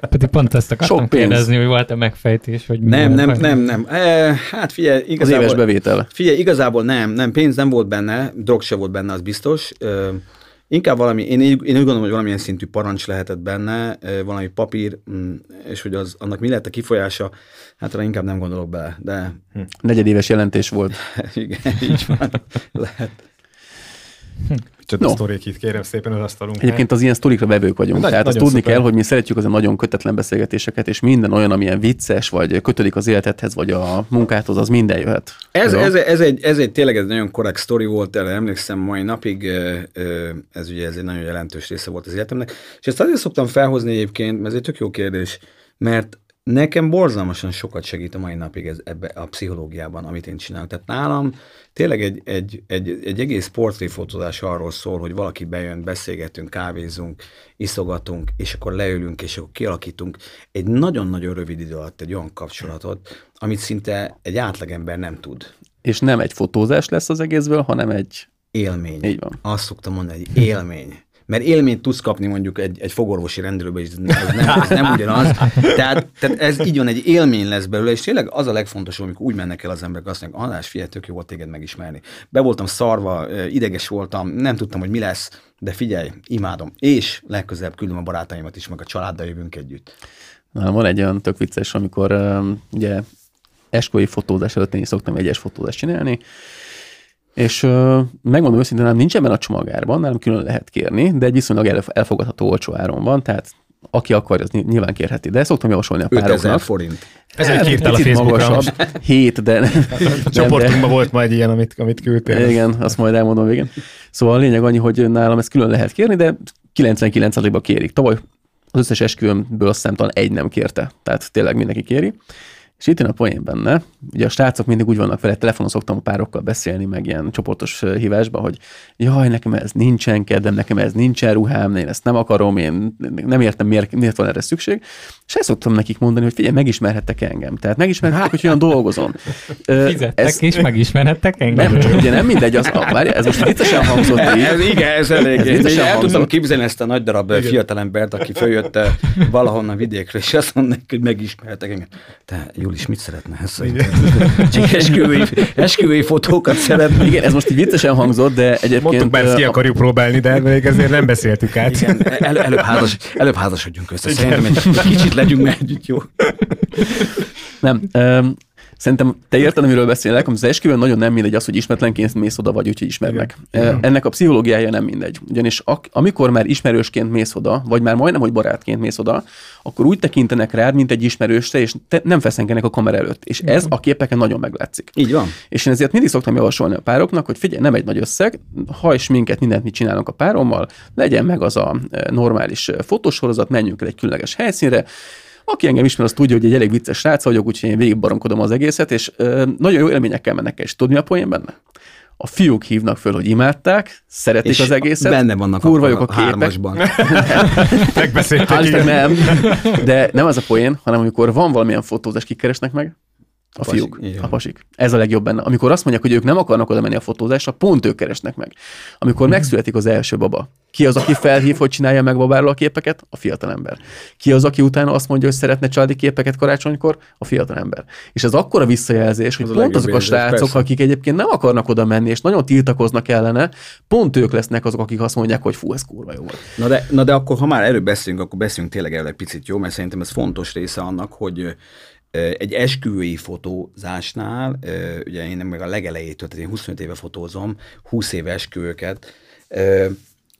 Pedig pont ezt akartam Sok pénz. kérdezni, hogy volt-e megfejtés, hogy Nem, volt, nem, vagy- nem, nem. E, hát figyelj, Az igazából... éves bevétel. Figyelj, igazából nem, nem, pénz nem volt benne, drog se volt benne, az biztos. Ö, inkább valami, én, én úgy gondolom, hogy valamilyen szintű parancs lehetett benne, ö, valami papír, mm, és hogy az, annak mi lett a kifolyása, hát arra inkább nem gondolok bele, de Negyedéves jelentés volt. igen, így van, lehet. Csak No. a sztorék itt kérem szépen az asztalunk. Egyébként az ilyen sztorikra vevők vagyunk. Nagy- Tehát azt tudni szuper. kell, hogy mi szeretjük az a nagyon kötetlen beszélgetéseket, és minden olyan, amilyen vicces, vagy kötődik az életedhez, vagy a munkádhoz, az minden jöhet. Ez, Jó? ez, ez, egy, ez egy tényleg egy nagyon korrekt sztori volt, erre emlékszem mai napig, ez ugye ez egy nagyon jelentős része volt az életemnek, és ezt azért szoktam felhozni egyébként, mert ez egy tök jó kérdés, mert nekem borzalmasan sokat segít a mai napig ez, ebbe a pszichológiában, amit én csinálok. Tehát nálam tényleg egy, egy, egy, egy egész portréfotózás arról szól, hogy valaki bejön, beszélgetünk, kávézunk, iszogatunk, és akkor leülünk, és akkor kialakítunk egy nagyon-nagyon rövid idő alatt egy olyan kapcsolatot, amit szinte egy átlagember nem tud. És nem egy fotózás lesz az egészből, hanem egy... Élmény. Így van. Azt szoktam mondani, egy élmény. Mert élményt tudsz kapni mondjuk egy, egy fogorvosi rendelőbe, és ez nem, ez nem ugyanaz. Tehát, tehát ez így van, egy élmény lesz belőle, és tényleg az a legfontosabb, amikor úgy mennek el az emberek, azt mondják, András, figyelj, tök jó volt téged megismerni. Be voltam szarva, ideges voltam, nem tudtam, hogy mi lesz, de figyelj, imádom. És legközelebb küldöm a barátaimat is, meg a családdal jövünk együtt. Na, van egy olyan tök vicces, amikor ugye esküvői fotózás előtt én is szoktam egyes fotózást csinálni, és uh, megmondom őszintén, nem nincs ebben a csomagárban, nem külön lehet kérni, de egy viszonylag elf- elfogadható olcsó áron van, tehát aki akarja, az ny- nyilván kérheti, de szoktam javasolni a 5000 pároknak. forint. Ez egy írtál a Facebookra most. hét, de... Csoportunkban volt ma egy ilyen, amit, amit küldtél. Igen, azt majd elmondom végén. Szóval a lényeg annyi, hogy nálam ezt külön lehet kérni, de 99%-ban kérik. Tavaly az összes esküvőmből azt hiszem talán egy nem kérte. Tehát tényleg mindenki kéri. És itt jön a poén benne. Ugye a srácok mindig úgy vannak vele, telefonon szoktam a párokkal beszélni, meg ilyen csoportos hívásban, hogy jaj, nekem ez nincsen kedvem, nekem ez nincsen ruhám, én ezt nem akarom, én nem értem, miért, miért van erre szükség. És ezt szoktam nekik mondani, hogy figyelj, megismerhettek engem. Tehát megismerhettek, hogy olyan dolgozom. Fizettek ez- és megismerhettek engem. nem, csak ugye nem mindegy, az, ah, várj, ez most viccesen hangzott így. Ez, igen, ez elég. Ez viccesen el tudom hangzott. képzelni ezt a nagy darab fiatalembert, aki följött valahonnan vidékről, és azt mondja, neki, hogy megismertek engem. Te, Juli, is mit szeretne? Ez Csak esküvői, esküvői fotókat szeretne. Igen, ez most így viccesen hangzott, de egyébként... Mondtuk már, ezt ki akarjuk próbálni, de még ezért nem beszéltük át. Igen, el, előbb, házas, előbb házasodjunk össze. Szerintem egy kicsit legyünk már együtt, jó? Nem. Szerintem te érted, amiről beszélek, az esküvőn nagyon nem mindegy az, hogy ismeretlenként mész oda, vagy úgyhogy ismernek. Igen. Ennek a pszichológiája nem mindegy. Ugyanis ak- amikor már ismerősként mész oda, vagy már majdnem, hogy barátként mész oda, akkor úgy tekintenek rád, mint egy ismerősre, és te nem feszengenek a kamera előtt. És ez a képeken nagyon meglátszik. Így van. És én ezért mindig szoktam javasolni a pároknak, hogy figyelj, nem egy nagy összeg, ha is minket, mindent mit csinálunk a párommal, legyen meg az a normális fotósorozat, menjünk el egy különleges helyszínre, aki engem ismer, az tudja, hogy egy elég vicces srác vagyok, úgyhogy én végigbaromkodom az egészet, és ö, nagyon jó élményekkel mennek el. És tudni a poén benne? A fiúk hívnak föl, hogy imádták, szeretik és az egészet. Benne vannak kurva a, a, a képek. Megbeszéltük. nem, de nem az a poén, hanem amikor van valamilyen fotózás, kikeresnek meg, a, a fiúk, a pasik. Ez a legjobb benne. Amikor azt mondják, hogy ők nem akarnak oda menni a fotózásra, pont ők keresnek meg. Amikor hmm. megszületik az első baba, ki az, aki felhív, hogy csinálja meg babáról a képeket? A fiatalember. Ki az, aki utána azt mondja, hogy szeretne családi képeket karácsonykor? A fiatalember. És ez akkora visszajelzés, hogy az pont azok a srácok, persze. akik egyébként nem akarnak oda menni, és nagyon tiltakoznak ellene, pont ők lesznek azok, akik azt mondják, hogy fú, ez kurva jó volt. Na de, na de akkor, ha már erről beszélünk, akkor beszélünk tényleg erről egy picit jó, mert szerintem ez fontos része annak, hogy egy esküvői fotózásnál, ugye én meg a legelejétől, tehát én 25 éve fotózom, 20 éve esküvőket,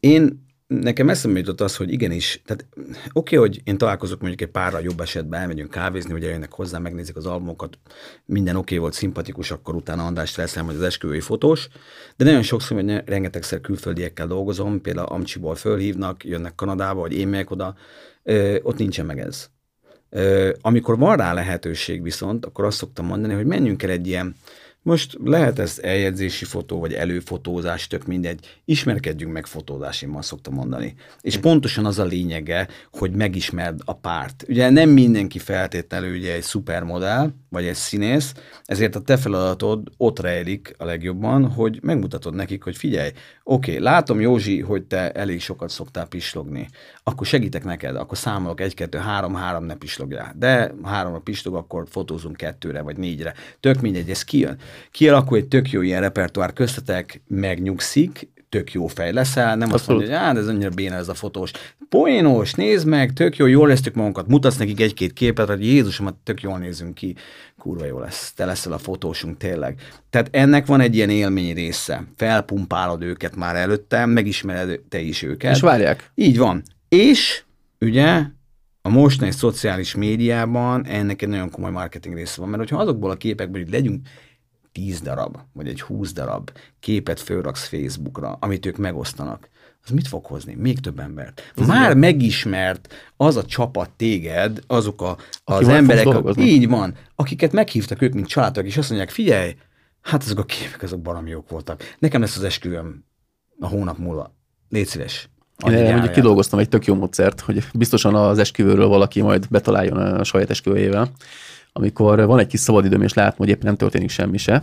én nekem eszembe jutott az, hogy igenis, tehát oké, okay, hogy én találkozok mondjuk egy párra jobb esetben, elmegyünk kávézni, ugye jönnek hozzá, megnézik az albumokat, minden oké okay volt, szimpatikus, akkor utána András leszel, hogy az esküvői fotós, de nagyon sokszor, hogy rengetegszer külföldiekkel dolgozom, például Amcsiból fölhívnak, jönnek Kanadába, vagy én megyek oda, ott nincsen meg ez. Amikor van rá lehetőség viszont, akkor azt szoktam mondani, hogy menjünk el egy ilyen most lehet ez eljegyzési fotó, vagy előfotózás, tök mindegy. Ismerkedjünk meg fotózás, én ma szoktam mondani. És pontosan az a lényege, hogy megismerd a párt. Ugye nem mindenki feltétlenül ugye egy szupermodell, vagy egy színész, ezért a te feladatod ott rejlik a legjobban, hogy megmutatod nekik, hogy figyelj, oké, okay, látom Józsi, hogy te elég sokat szoktál pislogni, akkor segítek neked, akkor számolok egy, kettő, három, három ne pislogjál. De háromra pislog, akkor fotózunk kettőre, vagy négyre. Tök mindegy, ez kijön kialakul egy tök jó ilyen repertoár köztetek, megnyugszik, tök jó fej leszel, nem Abszolút. azt mondja, hogy ez annyira béna ez a fotós. Poénos, nézd meg, tök jó, jól lesztük magunkat, mutatsz nekik egy-két képet, hogy Jézusomat tök jól nézünk ki, kurva jó lesz, te leszel a fotósunk tényleg. Tehát ennek van egy ilyen élmény része. Felpumpálod őket már előtte, megismered te is őket. És várják. Így van. És ugye a mostani szociális médiában ennek egy nagyon komoly marketing része van, mert hogyha azokból a képekből, hogy legyünk 10 darab, vagy egy 20 darab képet fölraksz Facebookra, amit ők megosztanak, az mit fog hozni? Még több embert. Ez Már igen. megismert az a csapat téged, azok a, az emberek, a, így van, akiket meghívtak ők, mint családok, és azt mondják, figyelj, hát azok a képek, azok baromi jók voltak. Nekem lesz az esküvőm a hónap múlva. Légy szíves. Én mondjuk kidolgoztam egy tök jó módszert, hogy biztosan az esküvőről valaki majd betaláljon a saját esküvőjével amikor van egy kis szabadidőm, és látom, hogy éppen nem történik semmi se,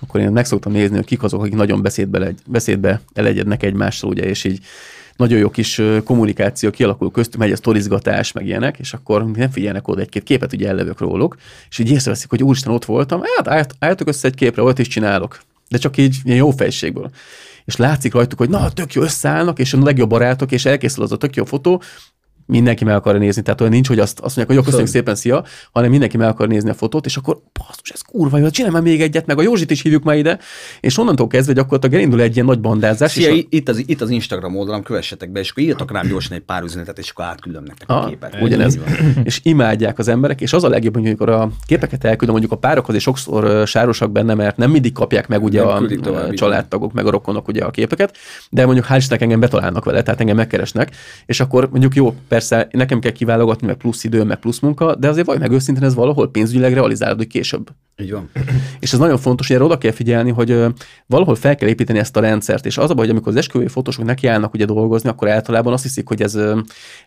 akkor én meg szoktam nézni, hogy kik azok, akik nagyon beszédbe, beszédbe elegyednek egymással, ugye, és így nagyon jó kis kommunikáció kialakul köztük, megy a sztorizgatás, meg ilyenek, és akkor nem figyelnek oda egy-két képet, ugye ellövök róluk, és így észreveszik, hogy úristen, ott voltam, hát álltok össze egy képre, ott is csinálok. De csak így ilyen jó fejségből. És látszik rajtuk, hogy na, tök jó összeállnak, és a legjobb barátok, és elkészül az a tök jó fotó, mindenki meg akar nézni, tehát olyan nincs, hogy azt, azt mondják, hogy jó, köszönjük szépen, szia, hanem mindenki meg akar nézni a fotót, és akkor basszus, ez kurva jó, csinálj már még egyet, meg a Józsit is hívjuk már ide, és onnantól kezdve gyakorlatilag elindul egy ilyen nagy bandázás. Szia, és a... itt, az, itt az Instagram oldalam, kövessetek be, és akkor írtak rám gyorsan egy pár üzenetet, és akkor átküldöm nektek a, a képet. Ugyanez. és imádják az emberek, és az a legjobb, hogy amikor a képeket elküldöm mondjuk a párokhoz, és sokszor sárosak benne, mert nem mindig kapják meg ugye a tovább, családtagok, meg a rokonok ugye a képeket, de mondjuk hál' engem betalálnak vele, tehát engem megkeresnek, és akkor mondjuk jó, persze nekem kell kiválogatni, meg plusz idő, meg plusz munka, de azért vagy meg őszintén ez valahol pénzügyileg realizálod, hogy később. Így van. És ez nagyon fontos, hogy erre oda kell figyelni, hogy valahol fel kell építeni ezt a rendszert, és az a baj, hogy amikor az esküvői fotósok nekiállnak ugye dolgozni, akkor általában azt hiszik, hogy ez,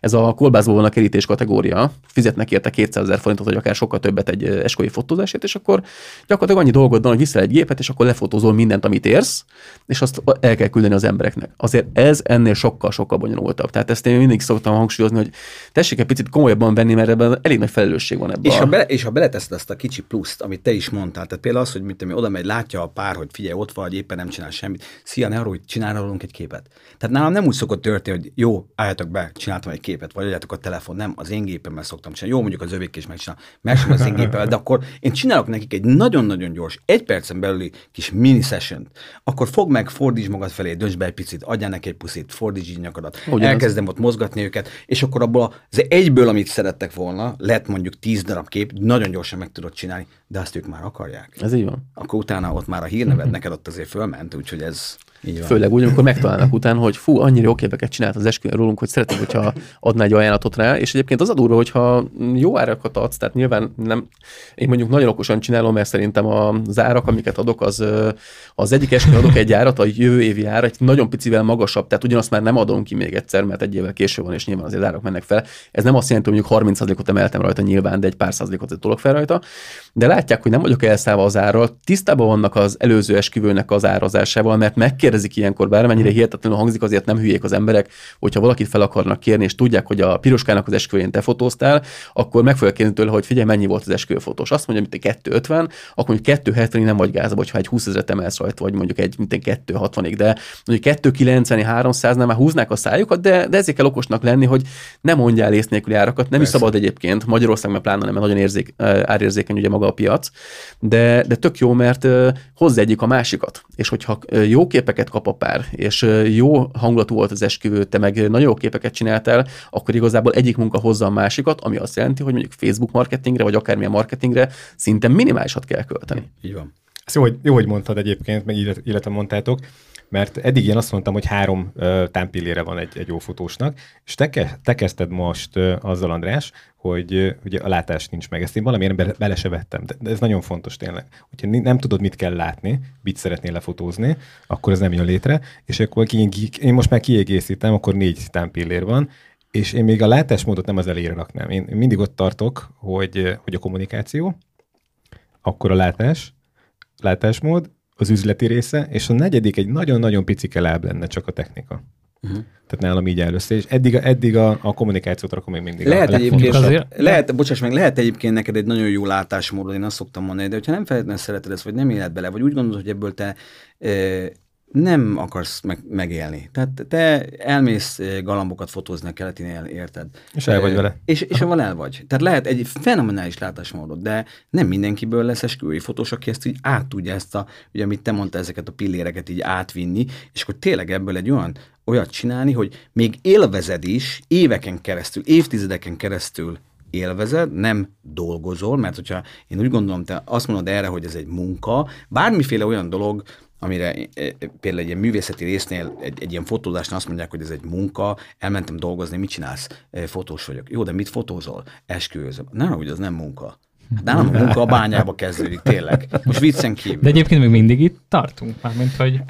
ez a kolbászból van a kerítés kategória, fizetnek érte 200 ezer forintot, vagy akár sokkal többet egy esküvői fotózásért, és akkor gyakorlatilag annyi dolgod van, hogy viszel egy gépet, és akkor lefotózol mindent, amit érsz, és azt el kell küldeni az embereknek. Azért ez ennél sokkal-sokkal bonyolultabb. Tehát ezt én mindig szoktam hangsúlyozni, hogy tessék egy picit komolyabban venni, mert ebben elég nagy felelősség van ebben. És ha, bele, és ha beleteszed ezt a kicsi pluszt, amit te is mondtál, tehát például az, hogy mit tudom, oda megy, látja a pár, hogy figyelj, ott vagy, éppen nem csinál semmit. Szia, ne arról, hogy csinálj rólunk egy képet. Tehát nálam nem úgy szokott történni, hogy jó, álljatok be, csináltam egy képet, vagy adjátok a telefon, nem, az én gépemmel szoktam csinálni. Jó, mondjuk az övék is megcsinál, meg sem az én gépemmel, de akkor én csinálok nekik egy nagyon-nagyon gyors, egy percen belüli kis mini session akkor fog meg, fordíts magad felé, dönts be egy picit, adjál neki egy puszit, fordíts így nyakadat. Ugyanaz. Elkezdem ott mozgatni őket, és akkor abból az egyből, amit szerettek volna, lett mondjuk tíz darab kép, nagyon gyorsan meg tudod csinálni, de azt ők már akarják. Ez így van. Akkor utána ott már a hírneved neked ott azért fölment, úgyhogy ez így van. Főleg úgy, amikor megtalálnak után, hogy fú, annyira jó képeket csinált az esküvőn rólunk, hogy szeretnék, hogyha adná egy ajánlatot rá, és egyébként az a durva, hogyha jó árakat adsz, tehát nyilván nem, én mondjuk nagyon okosan csinálom, mert szerintem az árak, amiket adok, az, az egyik esküvőn adok egy árat, a jövő évi ára egy nagyon picivel magasabb, tehát ugyanazt már nem adom ki még egyszer, mert egy évvel később van, és nyilván az árak mennek fel. Ez nem azt jelenti, hogy mondjuk 30%-ot emeltem rajta nyilván, de egy pár százalékot tolok fel rajta. De látják, hogy nem vagyok elszállva az árral, tisztában vannak az előző esküvőnek az árazásával, mert megkérdezik ilyenkor, bármennyire hihetetlenül hangzik, azért nem hülyék az emberek, hogyha valakit fel akarnak kérni, és tudják, hogy a piroskának az esküvőjén te fotóztál, akkor meg fogják kérni tőle, hogy figyelj, mennyi volt az esküvőfotós. Azt mondja, mint egy 250, akkor mondjuk 270 nem vagy gázba, hogyha egy 20 ezeret emelsz rajta, vagy mondjuk egy mint egy 260-ig, de mondjuk 290 300 nál már húznák a szájukat, de, de ezért kell okosnak lenni, hogy nem mondjál ész nélküli árakat. Nem Persze. is szabad egyébként, Magyarország meg pláne nem, mert nagyon érzék, árérzékeny ugye maga a piac, de, de tök jó, mert ö, hozzá egyik a másikat. És hogyha jó képeket kap a pár, és jó hangulatú volt az esküvő, te meg nagyon jó képeket csináltál, akkor igazából egyik munka hozza a másikat, ami azt jelenti, hogy mondjuk Facebook marketingre, vagy akármilyen marketingre szinte minimálisat kell költeni. Így van. Ezt jó, hogy, jó, hogy mondtad egyébként, meg illet- illetve mondtátok, mert eddig én azt mondtam, hogy három uh, támpillére van egy, egy jó fotósnak, és te, ke, te kezdted most uh, azzal, András, hogy ugye a látás nincs meg. Ezt én valamiért bele, bele se vettem, de, de ez nagyon fontos tényleg. Hogyha nem tudod, mit kell látni, mit szeretnél lefotózni, akkor ez nem jön létre, és akkor ki, én most már kiegészítem, akkor négy támpillér van, és én még a látásmódot nem az elére raknám. Én, én mindig ott tartok, hogy, hogy a kommunikáció, akkor a látás, látásmód, az üzleti része, és a negyedik egy nagyon-nagyon picike láb lenne csak a technika. Uh-huh. Tehát nálam így áll össze, és eddig, a, eddig a, a kommunikációt rakom még mindig Lehet a egyébként. Azért- lehet, bocsáss meg, lehet egyébként neked egy nagyon jó látásmódod, én azt szoktam mondani, de hogyha nem feltétlenül szereted ezt, vagy nem éled bele, vagy úgy gondolod, hogy ebből te e, nem akarsz meg, megélni. Tehát te elmész eh, galambokat fotózni a keletinél, érted? És el vagy Eh, vele. És, és avval el vagy. Tehát lehet egy fenomenális látásmódod, de nem mindenkiből lesz esküvői fotós, aki ezt így át tudja ezt a, ugye amit te mondta, ezeket a pilléreket így átvinni, és akkor tényleg ebből egy olyan olyat csinálni, hogy még élvezed is éveken keresztül, évtizedeken keresztül élvezed, nem dolgozol, mert hogyha én úgy gondolom, te azt mondod erre, hogy ez egy munka, bármiféle olyan dolog, amire eh, eh, például egy ilyen művészeti résznél, egy, egy ilyen fotózásnál azt mondják, hogy ez egy munka, elmentem dolgozni, mit csinálsz? Eh, Fotós vagyok. Jó, de mit fotózol? Esküvőzöm. Nem, hogy az nem munka. Hát nálam a munka a bányába kezdődik, tényleg. Most viccen kívül. De egyébként még mindig itt tartunk, mármint, hogy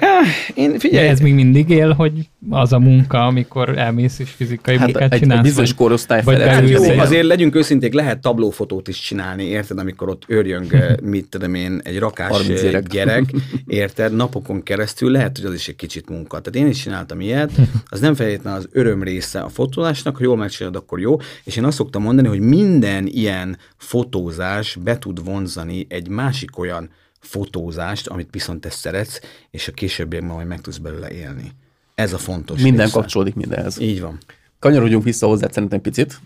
Én de figyelj, ez még mindig él, hogy az a munka, amikor elmész és fizikai Hát munkát egy, egy csinálsz. bizonyos vagy- korosztály vagy beülsz jó, egy- azért legyünk őszinték, lehet tablófotót is csinálni, érted, amikor ott örjöng, eh, mit tudom én, egy rakás 30 eh, gyerek. gyerek, érted, napokon keresztül, lehet, hogy az is egy kicsit munka. Tehát én is csináltam ilyet, az nem feltétlenül az öröm része a fotózásnak, ha jól megcsinálod, akkor jó, és én azt szoktam mondani, hogy minden ilyen fotózás be tud vonzani egy másik olyan fotózást, amit viszont te szeretsz, és a későbbiekben majd meg tudsz belőle élni. Ez a fontos Minden része. kapcsolódik mindenhez. Így van. Kanyarodjunk vissza hozzá szerintem picit.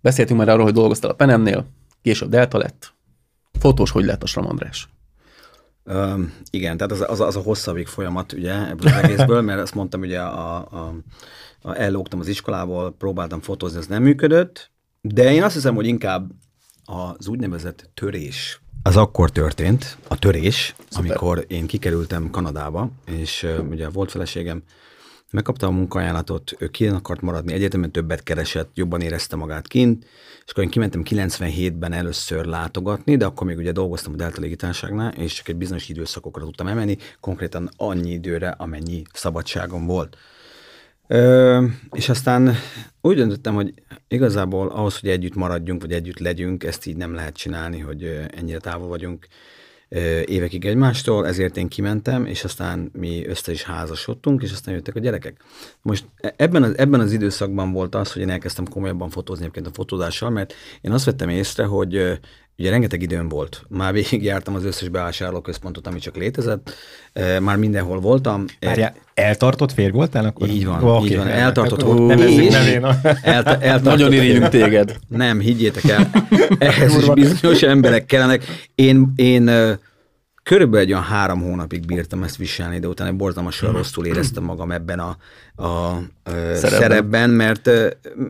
Beszéltünk már arról, hogy dolgoztál a Penemnél, később Delta lett. Fotós, hogy lett a Sram András? Um, igen, tehát az, az, az a hosszabbik folyamat ugye ebből az egészből, mert azt mondtam, ugye a, a, a, ellógtam az iskolából, próbáltam fotózni, ez nem működött, de én azt hiszem, hogy inkább az úgynevezett törés, az akkor történt, a törés, Szuper. amikor én kikerültem Kanadába, és uh, ugye volt feleségem, megkapta a munkaajánlatot, ő kint akart maradni, egyetemen többet keresett, jobban érezte magát kint, és akkor én kimentem 97-ben először látogatni, de akkor még ugye dolgoztam a Delta légitárságnál, és csak egy bizonyos időszakokra tudtam emenni, konkrétan annyi időre, amennyi szabadságom volt. Ö, és aztán úgy döntöttem, hogy igazából ahhoz, hogy együtt maradjunk, vagy együtt legyünk, ezt így nem lehet csinálni, hogy ennyire távol vagyunk évekig egymástól, ezért én kimentem, és aztán mi össze is házasodtunk, és aztán jöttek a gyerekek. Most e- ebben az, ebben az időszakban volt az, hogy én elkezdtem komolyabban fotózni egyébként a fotózással, mert én azt vettem észre, hogy Ugye rengeteg időm volt. Már végigjártam az összes bevásárlóközpontot, ami csak létezett. Már mindenhol voltam. Várjál, eltartott férj voltál akkor? Így van, oh, így van. Eltartott volt. Nem és nevén. Elta, eltartott Nagyon irányunk téged. Nem, higgyétek el. Ehhez is bizonyos emberek kellenek. Én, én körülbelül egy olyan három hónapig bírtam ezt viselni, de utána borzalmasan rosszul éreztem magam ebben a, a, szerepben. szerepben, mert,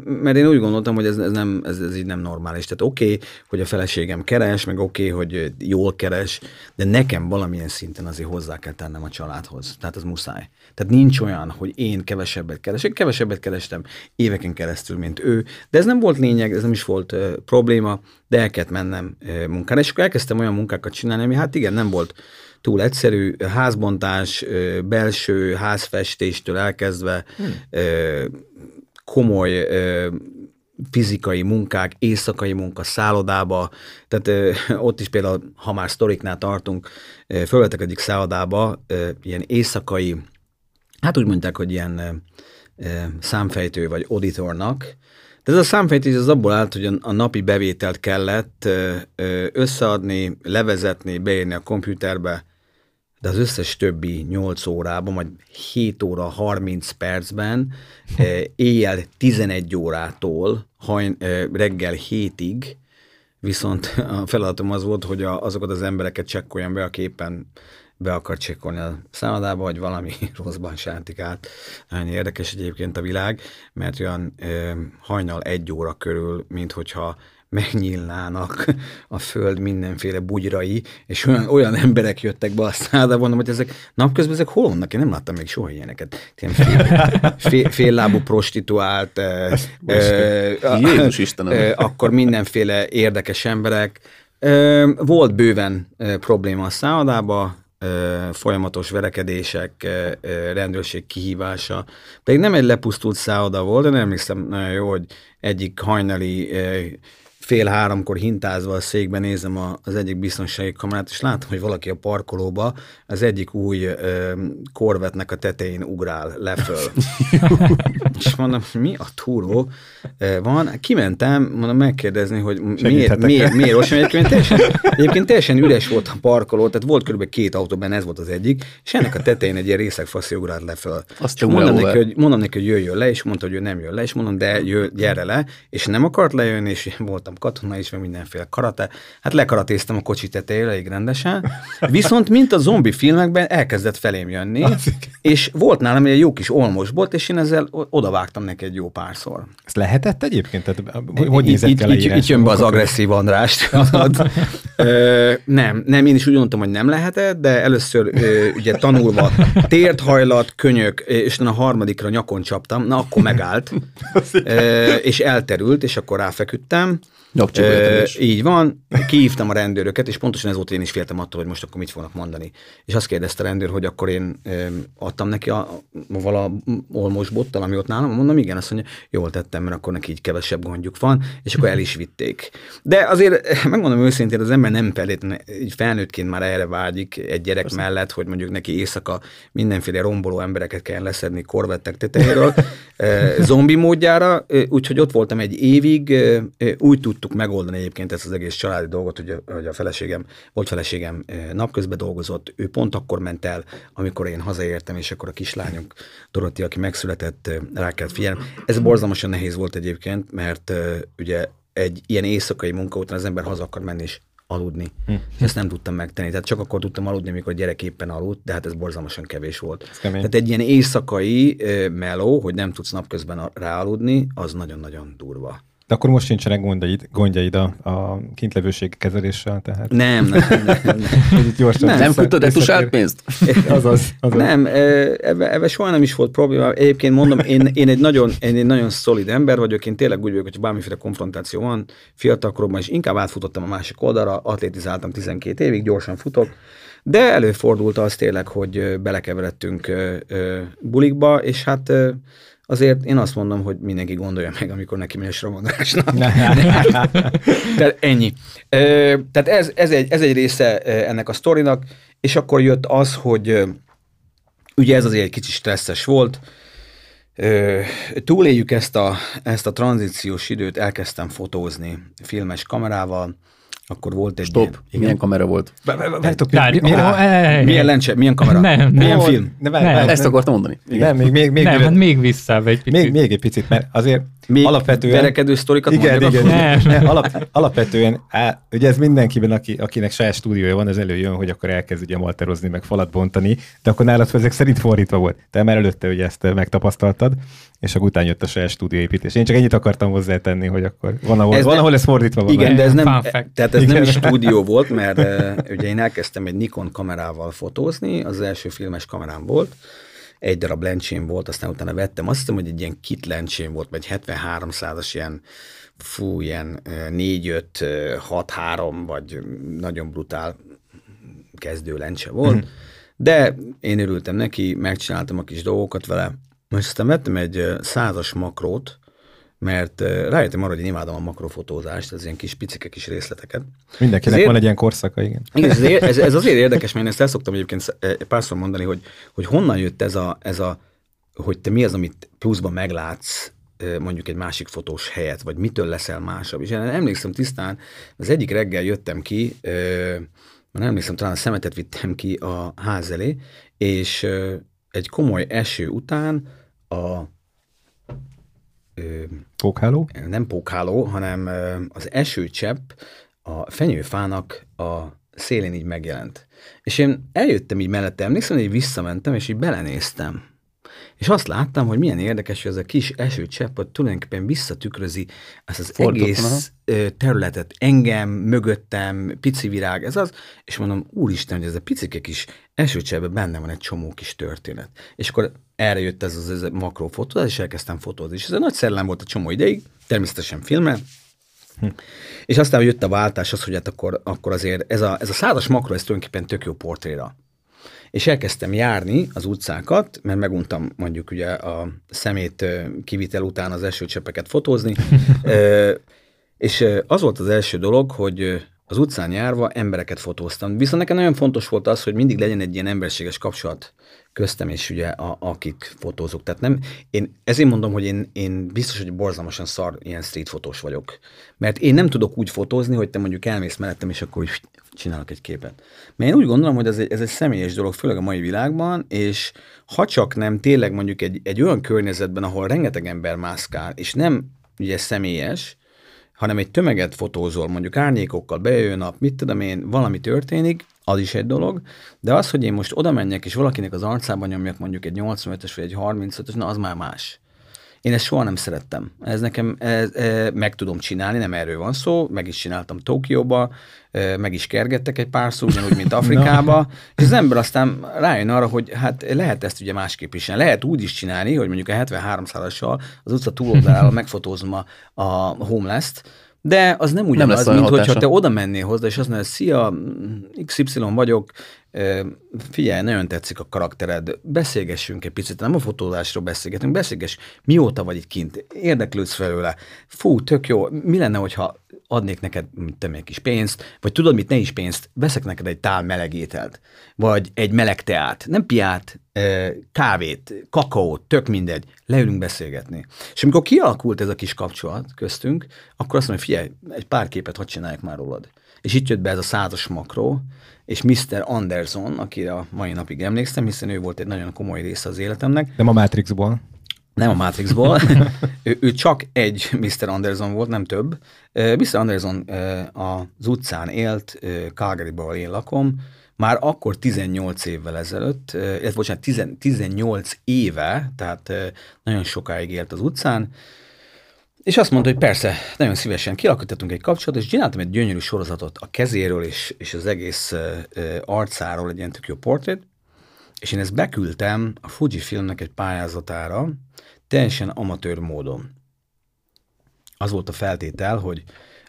mert én úgy gondoltam, hogy ez, ez, nem, ez, ez így nem normális. Tehát oké, okay, hogy a feleségem keres, meg oké, okay, hogy jól keres, de nekem valamilyen szinten azért hozzá kell tennem a családhoz. Tehát az muszáj. Tehát nincs olyan, hogy én kevesebbet keresek. Kevesebbet kerestem éveken keresztül, mint ő, de ez nem volt lényeg, ez nem is volt uh, probléma, de el kellett mennem uh, munkára. És akkor elkezdtem olyan munkákat csinálni, ami hát igen, nem volt túl egyszerű, házbontás, uh, belső házfestéstől elkezdve hmm. uh, komoly uh, fizikai munkák, éjszakai munka szállodába, tehát ö, ott is például, ha már sztoriknál tartunk, fölvetek egyik szállodába, ö, ilyen éjszakai hát úgy mondták, hogy ilyen számfejtő vagy auditornak, de ez a számfejtés az abból állt, hogy a napi bevételt kellett összeadni, levezetni, beírni a komputerbe, de az összes többi 8 órában, vagy 7 óra 30 percben, éjjel 11 órától hajn, reggel 7-ig, viszont a feladatom az volt, hogy a, azokat az embereket csekkoljam be, aki éppen be akar csekkolni a szállodába, vagy valami rosszban sántik át. Nagyon érdekes egyébként a világ, mert olyan ö, hajnal egy óra körül, mint hogyha megnyílnának a föld mindenféle bugyrai, és olyan, olyan emberek jöttek be a mondom, hogy ezek napközben ezek hol vannak? Én nem láttam még soha ilyeneket. Ilyen fél, fél, fél lábú prostituált, ö, ö, Jézus Istenem. akkor mindenféle érdekes emberek. Volt bőven probléma a szállodába, folyamatos verekedések, rendőrség kihívása. Pedig nem egy lepusztult szálloda volt, de nem emlékszem nagyon jó, hogy egyik hajnali fél háromkor hintázva a székben nézem a, az egyik biztonsági kamerát, és látom, hogy valaki a parkolóba az egyik új ö, korvetnek a tetején ugrál leföl. és mondom, mi a túró van? Kimentem, mondom megkérdezni, hogy miért, miért, miért rossz, egyébként teljesen, egyébként teljesen üres volt a parkoló, tehát volt körülbelül két autó benne, ez volt az egyik, és ennek a tetején egy ilyen részegfaszi ugrált leföl. Azt mondom neki, hogy, mondom neki, hogy jöjjön le, és mondta, hogy ő nem jön le, és mondom, de jö, gyere le, és nem akart lejönni, és voltam katona is, meg mindenféle karate. Hát lekaratéztem a kocsi tetejére elég rendesen. Viszont, mint a zombi filmekben, elkezdett felém jönni, és volt nálam egy jó kis olmosbot, és én ezzel odavágtam neki egy jó párszor. Ez lehetett egyébként? Tehát, hogy nézett itt, itt jön be az agresszív Andrást. ö, nem, nem, én is úgy mondtam, hogy nem lehetett, de először ö, ugye tanulva térthajlat, könyök, és a harmadikra nyakon csaptam, na akkor megállt, ö, és elterült, és akkor ráfeküdtem, E, így van, kihívtam a rendőröket, és pontosan ez volt, én is féltem attól, hogy most akkor mit fognak mondani. És azt kérdezte a rendőr, hogy akkor én e, adtam neki a, a vala olmos bottal, ami ott nálam, mondom, igen, azt mondja, jól tettem, mert akkor neki így kevesebb gondjuk van, és akkor el is vitték. De azért megmondom őszintén, az ember nem feltétlenül, így felnőttként már erre vágyik egy gyerek Persze. mellett, hogy mondjuk neki éjszaka mindenféle romboló embereket kell leszedni korvettek tetejéről, zombi módjára, úgyhogy ott voltam egy évig, úgy tud tudtuk megoldani egyébként ezt az egész családi dolgot, hogy a, hogy a feleségem, volt feleségem napközben dolgozott, ő pont akkor ment el, amikor én hazaértem, és akkor a kislányunk Doroti, aki megszületett, rá kellett figyelni. Ez borzalmasan nehéz volt egyébként, mert ugye egy ilyen éjszakai munka után az ember haza akar menni, és aludni. Hm. Ezt nem tudtam megtenni. Tehát csak akkor tudtam aludni, amikor a gyerek éppen aludt, de hát ez borzalmasan kevés volt. Tehát egy ilyen éjszakai meló, hogy nem tudsz napközben ráaludni, az nagyon-nagyon durva. De akkor most nincsenek gondjaid, gondjaid a, a kintlevőség kezeléssel, tehát... Nem, nem, nem. nem. gyorsan nem, nem futtad etusált pénzt? azaz, azaz. Nem, ebbe, ebbe soha nem is volt probléma. Egyébként mondom, én, én, egy nagyon, én egy nagyon szolid ember vagyok, én tényleg úgy vagyok, hogy bármiféle konfrontáció van, fiatalkoromban is inkább átfutottam a másik oldalra, atlétizáltam 12 évig, gyorsan futok, de előfordult az tényleg, hogy belekeveredtünk bulikba, és hát azért én azt mondom, hogy mindenki gondolja meg, amikor neki megy a Sramondrásnak. Tehát ennyi. Tehát ez, ez, egy, ez egy része ennek a sztorinak, és akkor jött az, hogy ugye ez azért egy kicsit stresszes volt, túléljük ezt a, ezt a tranzíciós időt, elkezdtem fotózni filmes kamerával, akkor volt egy Stop. ilyen- igen. Milyen kamera volt? Milyen lencse, milyen kamera? Nem, milyen nem. film? Ezt akartam mondani. Nem, még, még, még, nem, még, hát még visszább egy picit. még, még egy picit, mert azért Még alapvetően... verekedő sztorikat igen, igen, igen. Nem. Ne, alap, alapvetően, á, ugye ez mindenkiben, aki, akinek saját stúdiója van, az előjön, hogy akkor elkezd ugye malterozni, meg falat bontani, de akkor nálad ezek szerint fordítva volt. Te már előtte ugye ezt megtapasztaltad, és akkor utána jött a saját stúdióépítés. Én csak ennyit akartam hozzátenni, hogy akkor van, ahol, Ez van, ne- ahol ez fordítva van. Igen, de ez nem, tehát ez Igen. nem is stúdió volt, mert ugye én elkezdtem egy Nikon kamerával fotózni, az első filmes kamerám volt, egy darab lencsém volt, aztán utána vettem, azt hiszem, hogy egy ilyen kit lencsém volt, vagy 73 százas ilyen, fú, ilyen 4-5, 6-3, vagy nagyon brutál kezdő lencse volt, Mhm. de én örültem neki, megcsináltam a kis dolgokat vele, most aztán vettem egy százas makrót, mert ö, rájöttem arra, hogy én imádom a makrofotózást, az ilyen kis picike kis részleteket. Mindenkinek Ezért- van egy ilyen korszaka, igen. Igen, ez, ez, ez azért érdekes, mert én ezt el szoktam egyébként eh, párszor mondani, hogy, hogy honnan jött ez a, ez a, hogy te mi az, amit pluszban meglátsz eh, mondjuk egy másik fotós helyet, vagy mitől leszel másabb. És én emlékszem tisztán, az egyik reggel jöttem ki, eh, már emlékszem, talán a szemetet vittem ki a ház elé, és eh, egy komoly eső után a Pókháló? nem pókháló, hanem az esőcsepp a fenyőfának a szélén így megjelent. És én eljöttem így mellette, emlékszem, hogy így visszamentem, és így belenéztem. És azt láttam, hogy milyen érdekes, hogy ez a kis esőcsepp ott tulajdonképpen visszatükrözi ezt az Fordított, egész ö, területet. Engem, mögöttem, pici virág, ez az. És mondom, úristen, hogy ez a picike kis esőcseppben benne van egy csomó kis történet. És akkor erre jött ez az ez a makrofotózás, és elkezdtem fotózni. És ez egy nagy szellem volt a csomó ideig, természetesen filmmel, és aztán jött a váltás az, hogy hát akkor, akkor azért ez a, ez a százas makro, ez tulajdonképpen tök jó portréra. És elkezdtem járni az utcákat, mert meguntam mondjuk ugye a szemét kivitel után az esőcseppeket fotózni, Ö, és az volt az első dolog, hogy az utcán járva embereket fotóztam. Viszont nekem nagyon fontos volt az, hogy mindig legyen egy ilyen emberséges kapcsolat köztem és ugye a, akik fotózok. Tehát nem, én ezért mondom, hogy én, én biztos, hogy borzalmasan szar ilyen street fotós vagyok. Mert én nem tudok úgy fotózni, hogy te mondjuk elmész mellettem, és akkor úgy csinálok egy képet. Mert én úgy gondolom, hogy ez egy, ez egy személyes dolog, főleg a mai világban, és ha csak nem tényleg mondjuk egy, egy olyan környezetben, ahol rengeteg ember mászkál, és nem ugye személyes, hanem egy tömeget fotózol, mondjuk árnyékokkal, bejön nap, mit tudom én, valami történik, az is egy dolog, de az, hogy én most oda menjek, és valakinek az arcában nyomjak mondjuk egy 85-ös vagy egy 35-ös, na az már más. Én ezt soha nem szerettem. Ez nekem, ez, e, meg tudom csinálni, nem erről van szó, meg is csináltam Tokióba, e, meg is kergettek egy pár szó, ugyanúgy, mint Afrikába, és az ember aztán rájön arra, hogy hát lehet ezt ugye másképp is csinálni. Lehet úgy is csinálni, hogy mondjuk a 73 százassal az utca túloldaláról megfotózom a, a homeless-t, de az nem ugyanaz, nem mint hogyha te oda mennél hozzá, és azt mondod, szia, XY vagyok, figyelj, nagyon tetszik a karaktered, beszélgessünk egy picit, nem a fotózásról beszélgetünk, beszélgess, mióta vagy itt kint, érdeklődsz felőle, fú, tök jó, mi lenne, hogyha adnék neked tudom, egy kis pénzt, vagy tudod mit, ne is pénzt, veszek neked egy tál meleg ételt, vagy egy meleg teát, nem piát, kávét, kakaót, tök mindegy, leülünk beszélgetni. És amikor kialakult ez a kis kapcsolat köztünk, akkor azt mondja, figyelj, egy pár képet hadd csinálják már rólad. És itt jött be ez a százas makró, és Mr. Anderson, akire a mai napig emlékszem, hiszen ő volt egy nagyon komoly része az életemnek, Nem a Matrixból. nem a Matrixból, ő, ő csak egy Mr. Anderson volt, nem több. Mr. Anderson az utcán élt, ahol én lakom, már akkor 18 évvel ezelőtt, illetve bocsánat, 10 18 éve, tehát nagyon sokáig élt az utcán, és azt mondta, hogy persze, nagyon szívesen kialakítottunk egy kapcsolatot, és csináltam egy gyönyörű sorozatot a kezéről és, és az egész ö, arcáról, egy ilyen tök jó portrét, és én ezt beküldtem a Fujifilmnek egy pályázatára, teljesen amatőr módon. Az volt a feltétel, hogy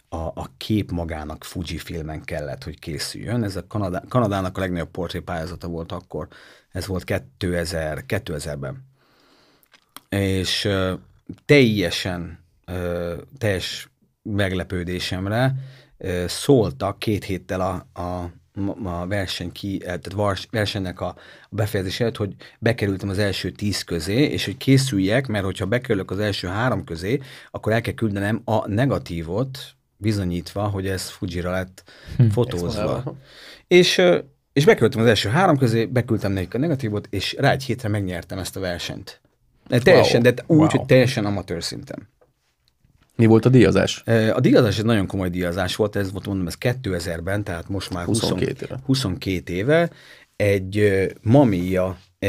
a, a kép magának Fujifilmen kellett, hogy készüljön. Ez a Kanadá, Kanadának a legnagyobb portré pályázata volt akkor. Ez volt 2000, 2000-ben. és ö, teljesen, ö, teljes meglepődésemre ö, szóltak két héttel a, a, a verseny ki, tehát vars, versenynek a befejezés előtt, hogy bekerültem az első tíz közé, és hogy készüljek, mert hogyha bekerülök az első három közé, akkor el kell küldenem a negatívot, bizonyítva, hogy ez Fujira lett Hm. fotózva. És, és beküldtem az első három közé, beküldtem nekik a negatívot, és rá egy hétre megnyertem ezt a versenyt. De teljesen, Wow. de úgy, Wow. hogy teljesen amatőr szinten. Mi volt a díjazás? A díjazás egy nagyon komoly díjazás volt, ez volt mondom, ez 2000-ben, tehát most már 22 20, éve. 22 éve. Egy Mamiya ö,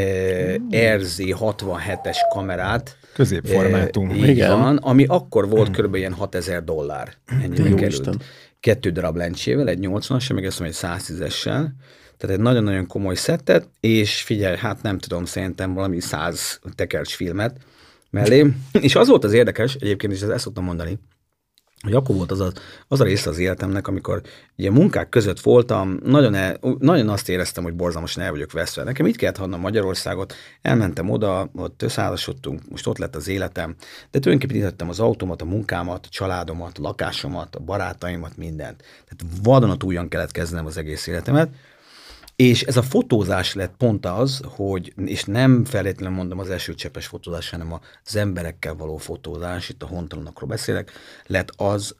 RZ67-es kamerát Középformátum. Így Igen. van, ami akkor volt kb. ilyen 6000 dollár. Ennyibe Jó került. Isten. Kettő darab lencsével, egy 80-assal, meg azt mondom, egy 110-essel. Tehát egy nagyon-nagyon komoly szettet, és figyelj, hát nem tudom, szerintem valami 100 tekercs filmet mellé. És az volt az érdekes, egyébként is ezt szoktam mondani, hogy akkor volt az a, az a része az életemnek, amikor ugye munkák között voltam, nagyon, el, nagyon azt éreztem, hogy borzalmasan el vagyok veszve. Nekem itt kellett hagynom Magyarországot, elmentem oda, ott összeházasodtunk, most ott lett az életem, de tulajdonképpen itt az autómat, a munkámat, a családomat, a lakásomat, a barátaimat, mindent. Tehát vadonatújan kellett kezdenem az egész életemet, és ez a fotózás lett pont az, hogy, és nem feltétlenül mondom az elsőcsepes fotózás, hanem az emberekkel való fotózás, itt a hontalanokról beszélek, lett az,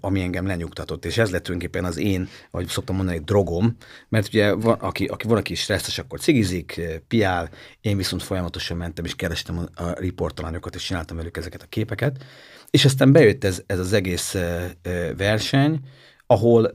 ami engem lenyugtatott. És ez lett tulajdonképpen az én, vagy szoktam mondani, drogom, mert ugye van, aki, aki van, aki stresszes, akkor cigizik, piál, én viszont folyamatosan mentem, és kerestem a, a riportalanyokat, és csináltam velük ezeket a képeket. És aztán bejött ez, ez az egész verseny, ahol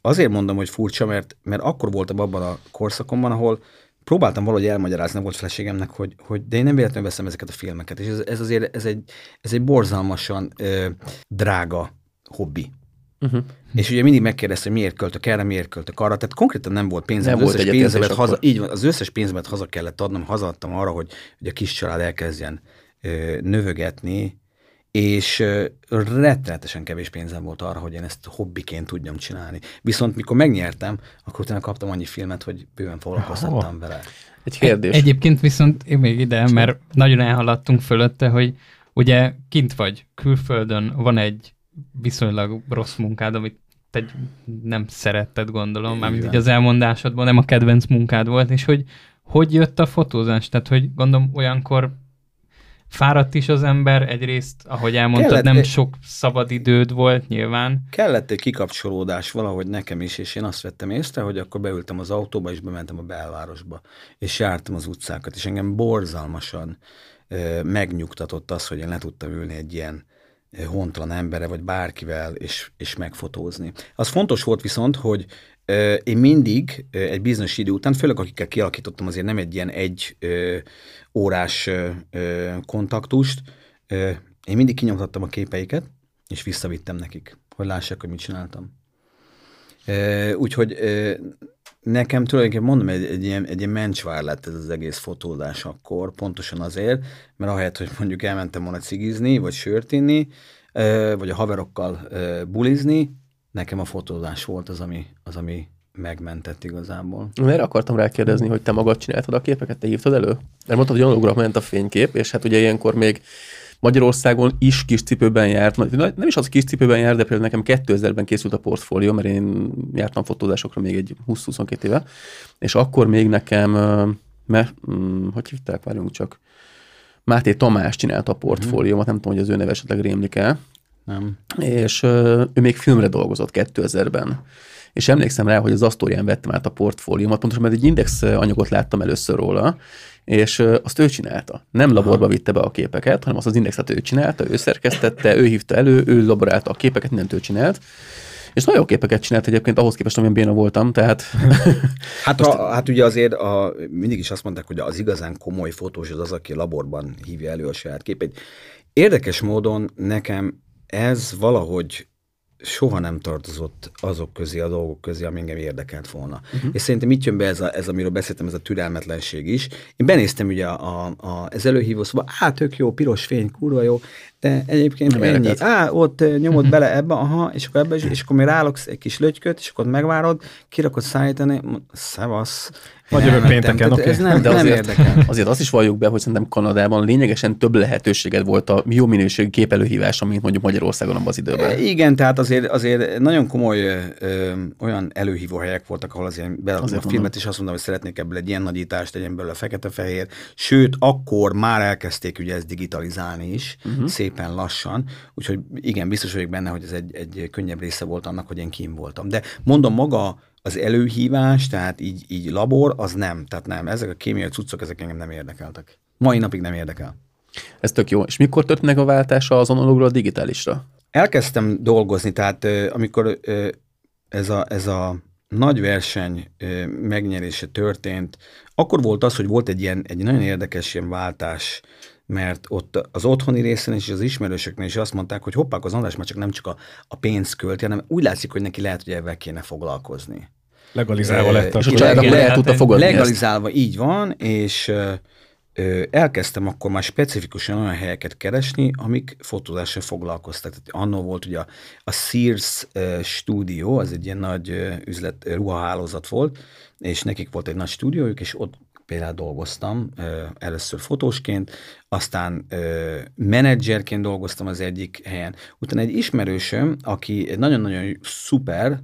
azért mondom, hogy furcsa, mert, mert akkor voltam abban a korszakomban, ahol próbáltam valahogy elmagyarázni a volt feleségemnek, hogy, hogy de én nem véletlenül veszem ezeket a filmeket, és ez, ez azért ez egy, ez egy borzalmasan ö, drága hobbi. Uh-huh. És ugye mindig megkérdezte, hogy miért költök erre, miért költök arra. Tehát konkrétan nem volt pénzem. Nem az összes pénzemet haza, akkor. így van, az összes pénzemet haza kellett adnom, hazaadtam arra, hogy, hogy a kis család elkezdjen ö, növögetni, és rettenetesen kevés pénzem volt arra, hogy én ezt hobbiként tudjam csinálni. Viszont mikor megnyertem, akkor utána kaptam annyi filmet, hogy bőven foglalkoztattam vele. Egy kérdés. Egyébként viszont én még ide, mert nagyon elhaladtunk fölötte, hogy ugye kint vagy, külföldön van egy viszonylag rossz munkád, amit te nem szeretted, gondolom, mármint Igen. így az elmondásodban, nem a kedvenc munkád volt, és hogy hogy jött a fotózás? Tehát, hogy gondolom olyankor fáradt is az ember, egyrészt, ahogy elmondtad, Kellett nem sok szabad időd volt nyilván, Kellett egy kikapcsolódás valahogy nekem is, és én azt vettem észre, hogy akkor beültem az autóba, és bementem a belvárosba, és jártam az utcákat, és engem borzalmasan ö, megnyugtatott az, hogy én le tudtam ülni egy ilyen hontalan embere, vagy bárkivel, és, és megfotózni. Az fontos volt viszont, hogy én mindig egy bizonyos idő után, főleg akikkel kialakítottam azért nem egy ilyen egy órás kontaktust, én mindig kinyomtattam a képeiket, és visszavittem nekik, hogy lássák, hogy mit csináltam. Úgyhogy nekem tulajdonképpen mondom, egy, egy, ilyen, egy ilyen mencsvár lett ez az egész fotózás akkor, pontosan azért, mert ahelyett, hogy mondjuk elmentem volna cigizni, vagy sört inni, vagy a haverokkal bulizni, nekem a fotózás volt az, ami, az, ami megmentett igazából. Erre akartam rákérdezni, hogy te magad csináltad a képeket, te hívtad elő? Mert mondtad, hogy analógra ment a fénykép, és hát ugye ilyenkor még Magyarországon is kis cipőben járt, nem is az kis cipőben járt, de például nekem 2000-ben készült a portfólió, mert én jártam fotózásokra még egy 20-22 éve, és akkor még nekem, mert, hm, hogy hívták, várjunk csak, Máté Tamás csinálta a portfóliómat, nem tudom, hogy az ő neve esetleg rémlik el, Nem? és ö, ő még filmre dolgozott 2000-ben. És emlékszem rá, hogy az Astorián vettem át a portfóliómat, pontosan mert egy index anyagot láttam először róla, és azt ő csinálta. Nem laborba vitte be a képeket, hanem azt az indexet ő csinálta, ő szerkesztette, ő hívta elő, ő laborálta a képeket, mindent ő csinált. És nagyon jó képeket csinált egyébként ahhoz képest, amilyen béna voltam, tehát Hát, a, hát ugye azért a, mindig is azt mondták, hogy az igazán komoly fotós az az, aki laborban hívja elő a saját képét. Érdekes módon nekem ez valahogy soha nem tartozott azok közé, a dolgok közé, ami engem érdekelt volna. Uh-huh. És szerintem itt jön be ez, a, ez, amiről beszéltem, ez a türelmetlenség is. Én benéztem ugye a, a, az előhívó szóba, á, tök jó, piros fény, kurva jó, de egyébként Nem ennyi. Á, ott nyomod bele ebbe, aha, és akkor ebbe, és akkor még rálogsz egy kis lötyköt, és akkor megvárod, kirakod szállítani, szevasz, Vagy elmentem. pénteken, oké. Ez nem, De nem azért- érdekel. Azért azt is valljuk be, hogy szerintem Kanadában lényegesen több lehetőséged volt a jó minőségű képelőhívásra, mint mondjuk Magyarországon abban az időben. E, Igen, tehát azért, azért nagyon komoly ö, olyan előhívó helyek voltak, ahol azért a Azért filmet, mondom. és azt mondom, hogy szeretnék ebből egy ilyen nagyítást, legyen belőle fekete-fehér. Sőt, akkor már elkezdték ugye ezt digitalizálni is, uh-huh. Szépen lassan. Úgyhogy igen, biztos vagyok benne, hogy ez egy, egy könnyebb része volt annak, hogy én kim voltam. De mondom, maga az előhívás, tehát így, így labor, az nem. Tehát nem. Ezek a kémiai cuccok, ezek engem nem érdekeltek. Mai napig nem érdekel. Ez tök jó. És mikor történt meg a váltása az analógról a digitálisra? elkezdtem dolgozni, tehát amikor ez a, ez a nagy verseny megnyerése történt, akkor volt az, hogy volt egy ilyen, egy nagyon érdekes ilyen váltás, mert ott az otthoni részen és az ismerősöknél is azt mondták, hogy hoppák, az András már csak nem csak a, a pénzt költi, hanem úgy látszik, hogy neki lehet, hogy ebben kéne foglalkozni. Legalizálva Ö, lett a És a család akkor el tudta fogadni ezt. Legalizálva így van, és ö, ö, elkezdtem akkor már specifikusan olyan helyeket keresni, amik fotózással foglalkoztak. Tehát annó volt ugye a, a Sears ö, stúdió, az egy ilyen nagy ö, üzlet, ö, ruhahálózat volt, és nekik volt egy nagy stúdiójuk, és ott például dolgoztam, először fotósként, aztán menedzserként dolgoztam az egyik helyen. Utána egy ismerősöm, aki nagyon-nagyon szuper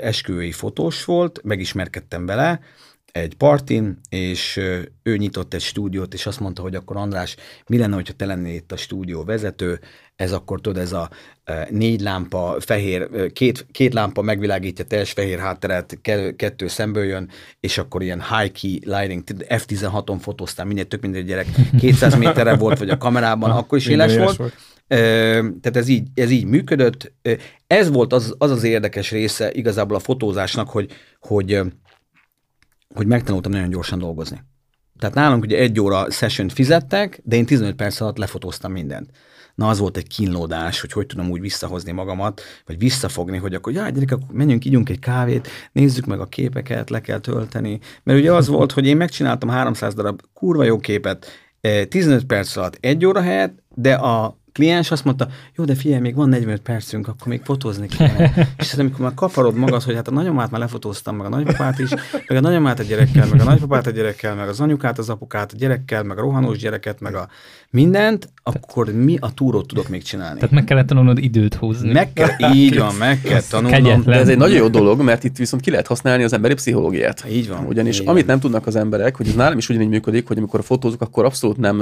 esküvői fotós volt, megismerkedtem vele, egy partin, és ő nyitott egy stúdiót, és azt mondta, hogy akkor András, mi lenne, hogyha te lennél itt a stúdió vezető, ez akkor tudod, ez a ö, négy lámpa, fehér, ö, két, két lámpa megvilágítja teljes fehér hátteret, ke- kettő szemből jön, és akkor ilyen high key lighting, F16-on fotóztál, minél tök mindegy gyerek, 200 méterre volt, vagy a kamerában, akkor is éles volt. Ö, tehát ez így, ez így működött. Ez volt az, az az érdekes része igazából a fotózásnak, hogy, hogy, hogy megtanultam nagyon gyorsan dolgozni. Tehát nálunk ugye egy óra session fizettek, de én 15 perc alatt lefotóztam mindent. Na az volt egy kínlódás, hogy hogy tudom úgy visszahozni magamat, vagy visszafogni, hogy akkor jaj, gyerekek, menjünk, ígyunk egy kávét, nézzük meg a képeket, le kell tölteni. Mert ugye az volt, hogy én megcsináltam 300 darab kurva jó képet, eh, 15 perc alatt egy óra helyett, de a kliens azt mondta, jó, de figyelj, még van 45 percünk, akkor még fotózni kell. és ez amikor már kaparod magad, hogy hát a nagyomát már lefotóztam, meg a nagypapát is, meg a nagyomát a gyerekkel, meg a nagypapát a gyerekkel, meg az anyukát, az apukát, a gyerekkel, meg a rohanós gyereket, meg a mindent, akkor mi a túrót tudok még csinálni? Tehát meg kellett tanulnod időt húzni. Meg kell, így van, meg kell tanulnom. kegyetlen. De ez egy nagyon jó dolog, mert itt viszont ki lehet használni az emberi pszichológiát. Így van, Ugyanis így amit van. nem tudnak az emberek, hogy ez nálam is ugyanígy működik, hogy amikor fotózok, akkor abszolút nem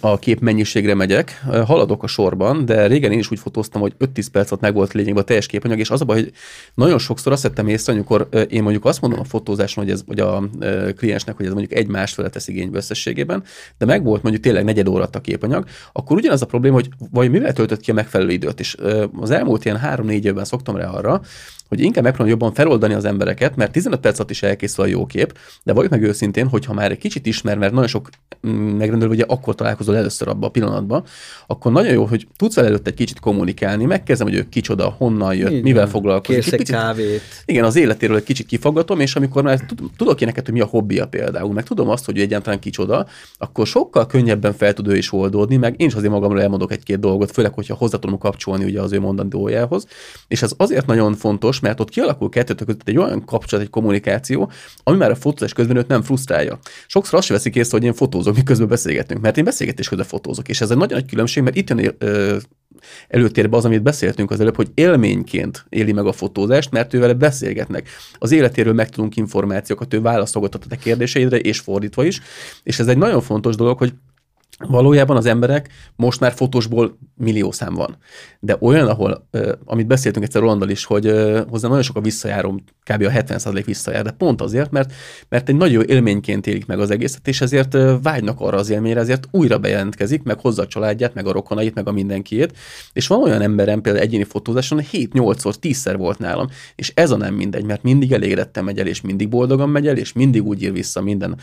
a kép mennyiségre megyek, haladok a sorban, de régen én is úgy fotóztam, hogy 5-10 perc alatt meg volt lényegben a teljes képanyag, és az a baj, hogy nagyon sokszor azt vettem észre, amikor én mondjuk azt mondom a fotózáson, hogy ez, vagy a kliensnek, hogy ez mondjuk egy másfele tesz igénybe összességében, de meg volt mondjuk tényleg negyed óra alatt a képanyag, akkor ugyanaz a probléma, hogy vagy mivel töltött ki a megfelelő időt. És az elmúlt ilyen 3-4 évben szoktam rá arra, hogy inkább megpróbálom jobban feloldani az embereket, mert 15 perc alatt is elkészül a jó kép, de valljuk meg őszintén, hogyha már egy kicsit ismer, mert nagyon sok mm, megrendelő ugye akkor találkozol először abban a pillanatban, akkor nagyon jó, hogy tudsz vele előtt egy kicsit kommunikálni, megkezdem, hogy ő kicsoda, honnan jött, Így mivel foglalkozik. Kérsz Egy egy picit- kávét. igen, az életéről egy kicsit kifaggatom, és amikor már tud- tudok én neked, hogy mi a hobbija például, meg tudom azt, hogy ő egyáltalán kicsoda, akkor sokkal könnyebben fel tud ő is oldódni, meg én is azért magamról elmondok egy-két dolgot, főleg, hogyha hozzá tudom kapcsolni ugye az ő mondandójához. És ez azért nagyon fontos, mert ott kialakul kettőtök között egy olyan kapcsolat, egy kommunikáció, ami már a fotózás közben őt nem frusztrálja. Sokszor azt sem veszik észre, hogy én fotózok, miközben beszélgetünk, mert én beszélgetés közben fotózok, és ez egy nagyon nagy különbség, mert itt jön ö, előtérbe az, amit beszéltünk az előbb, hogy élményként éli meg a fotózást, mert ő vele beszélgetnek. Az életéről megtudunk információkat, ő válaszolgatott a te kérdéseidre, és fordítva is. És ez egy nagyon fontos dolog, hogy Valójában az emberek most már fotósból millió szám van. De olyan, ahol, amit beszéltünk egyszer Rolandal is, hogy hozzá nagyon sok a visszajárom, kb. a 70% visszajár, de pont azért, mert, mert egy nagyon élményként élik meg az egészet, és ezért ö, vágynak arra az élményre, ezért újra bejelentkezik, meg hozza a családját, meg a rokonait, meg a mindenkiét. És van olyan emberem, például egyéni fotózáson 7-8-szor, 10-szer volt nálam, és ez a nem mindegy, mert mindig elégedetten megy el, és mindig boldogan megy el, és mindig úgy ír vissza minden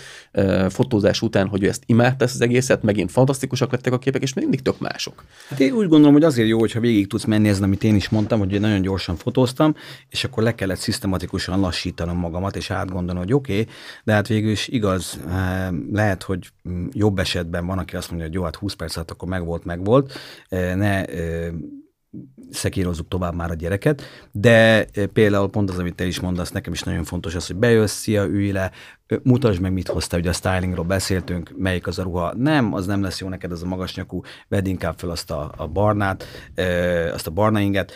fotózás után, hogy ő ezt imádta ezt az egészet, megint fantasztikusak lettek a képek, és mindig tök mások. Hát én úgy gondolom, hogy azért jó, hogyha végig tudsz menni ezen, amit én is mondtam, hogy én nagyon gyorsan fotóztam, és akkor le kellett szisztematikusan lassítanom magamat, és átgondolni, hogy oké, okay, de hát végül is igaz, eh, lehet, hogy jobb esetben van, aki azt mondja, hogy jó, hát 20 perc alatt akkor megvolt, megvolt, Eh, ne eh, szekírozzuk tovább már a gyereket, de például pont az, amit te is mondasz, nekem is nagyon fontos az, hogy bejössz, szia, ülj le, mutasd meg, mit hoztál, ugye a stylingról beszéltünk, melyik az a ruha, nem, az nem lesz jó neked, az a magas nyakú, vedd inkább fel azt a, a barnát, azt a barna inget,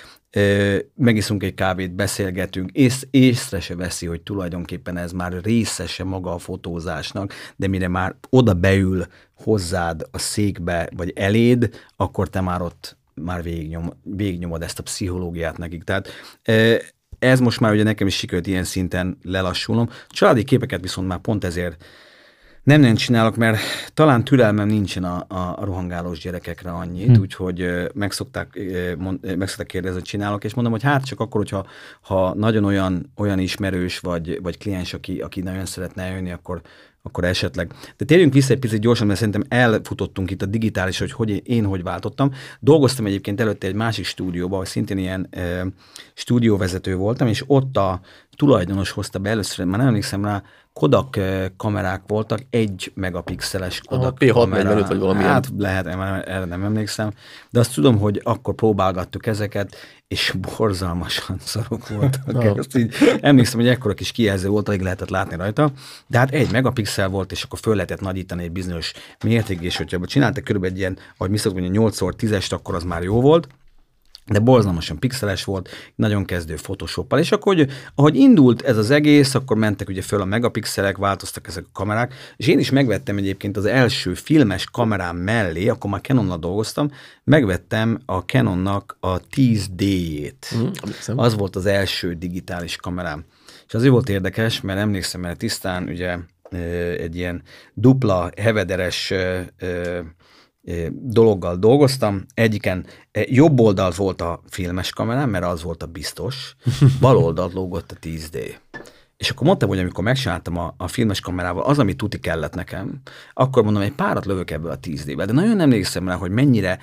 megiszunk egy kávét, beszélgetünk, és észre se veszi, hogy tulajdonképpen ez már részese maga a fotózásnak, de mire már oda beül hozzád a székbe, vagy eléd, akkor te már ott már végignyom, végignyomod ezt a pszichológiát nekik. Tehát ez most már ugye nekem is sikerült ilyen szinten lelassulnom. Családi képeket viszont már pont ezért nem nem csinálok, mert talán türelmem nincsen a, a, rohangálós gyerekekre annyit, hmm. úgyhogy meg szokták, mond, meg szokták kérdezni, hogy csinálok, és mondom, hogy hát csak akkor, hogyha ha nagyon olyan, olyan ismerős vagy, vagy kliens, aki, aki nagyon szeretne jönni, akkor, akkor esetleg. De térjünk vissza egy picit gyorsan, mert szerintem elfutottunk itt a digitális, hogy, hogy én hogy váltottam. Dolgoztam egyébként előtte egy másik stúdióban, ahol szintén ilyen e, stúdióvezető voltam, és ott a tulajdonos hozta be először, már nem emlékszem rá, Kodak kamerák voltak, egy megapixeles Kodak P645 kamera. vagy valami Hát lehet, erre nem emlékszem, de azt tudom, hogy akkor próbálgattuk ezeket, és borzalmasan szarok voltak. Ezt így, emlékszem, hogy ekkora kis kijelző volt, alig lehetett látni rajta, de hát egy megapixel volt, és akkor föl lehetett nagyítani egy bizonyos mértékig, és hogyha csináltak körülbelül egy ilyen, ahogy mi szoktuk mondani, 8x10-est, akkor az már jó volt, de borzalmasan pixeles volt, nagyon kezdő Photoshoppal, és akkor, hogy, ahogy indult ez az egész, akkor mentek ugye föl a megapixelek, változtak ezek a kamerák, és én is megvettem egyébként az első filmes kamerám mellé, akkor már Canonnal dolgoztam, megvettem a Canonnak a 10D-jét. Mm, az volt az első digitális kamerám. És azért volt érdekes, mert emlékszem, mert tisztán ugye egy ilyen dupla hevederes dologgal dolgoztam. Egyiken jobb oldalt volt a filmes kamerám, mert az volt a biztos, bal oldalt lógott a 10D. És akkor mondtam, hogy amikor megcsináltam a, a filmes kamerával, az, ami tuti kellett nekem, akkor mondom, egy párat lövök ebből a 10D-be. De nagyon emlékszem rá, hogy mennyire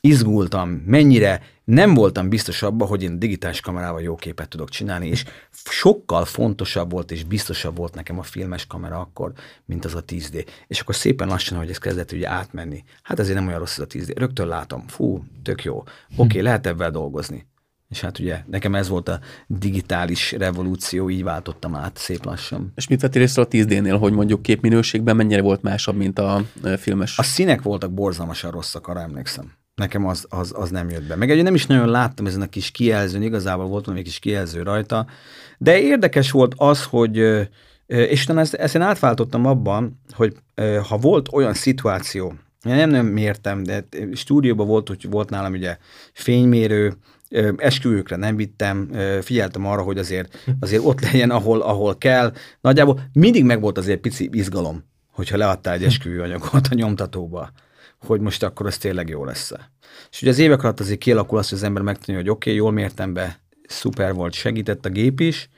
izgultam, mennyire nem voltam biztos abban, hogy én digitális kamerával jó képet tudok csinálni, és sokkal fontosabb volt és biztosabb volt nekem a filmes kamera akkor, mint az a 10D. És akkor szépen lassan, hogy ez kezdett ugye átmenni. Hát azért nem olyan rossz ez a 10D. Rögtön látom, fú, tök jó. Oké, okay, lehet ebben dolgozni. És hát ugye nekem ez volt a digitális revolúció, így váltottam át szép lassan. És mit vettél észre a 10D-nél, hogy mondjuk képminőségben mennyire volt másabb, mint a filmes? A színek voltak borzalmasan rosszak, arra emlékszem nekem az, az, az nem jött be. Meg egy nem is nagyon láttam ezen a kis kijelzőn, igazából volt valami kis kijelző rajta, de érdekes volt az, hogy és utána ezt, ezt én átváltottam abban, hogy ha volt olyan szituáció, én nem, nem mértem, de stúdióban volt, hogy volt nálam ugye fénymérő, esküvőkre nem vittem, figyeltem arra, hogy azért, azért ott legyen, ahol, ahol kell. Nagyjából mindig meg volt azért pici izgalom, hogyha leadtál egy esküvőanyagot a nyomtatóba hogy most akkor ez tényleg jó lesz -e. És ugye az évek alatt azért kialakul az, hogy az ember megtanulja, hogy oké, okay, jól mértem be, szuper volt, segített a gép is,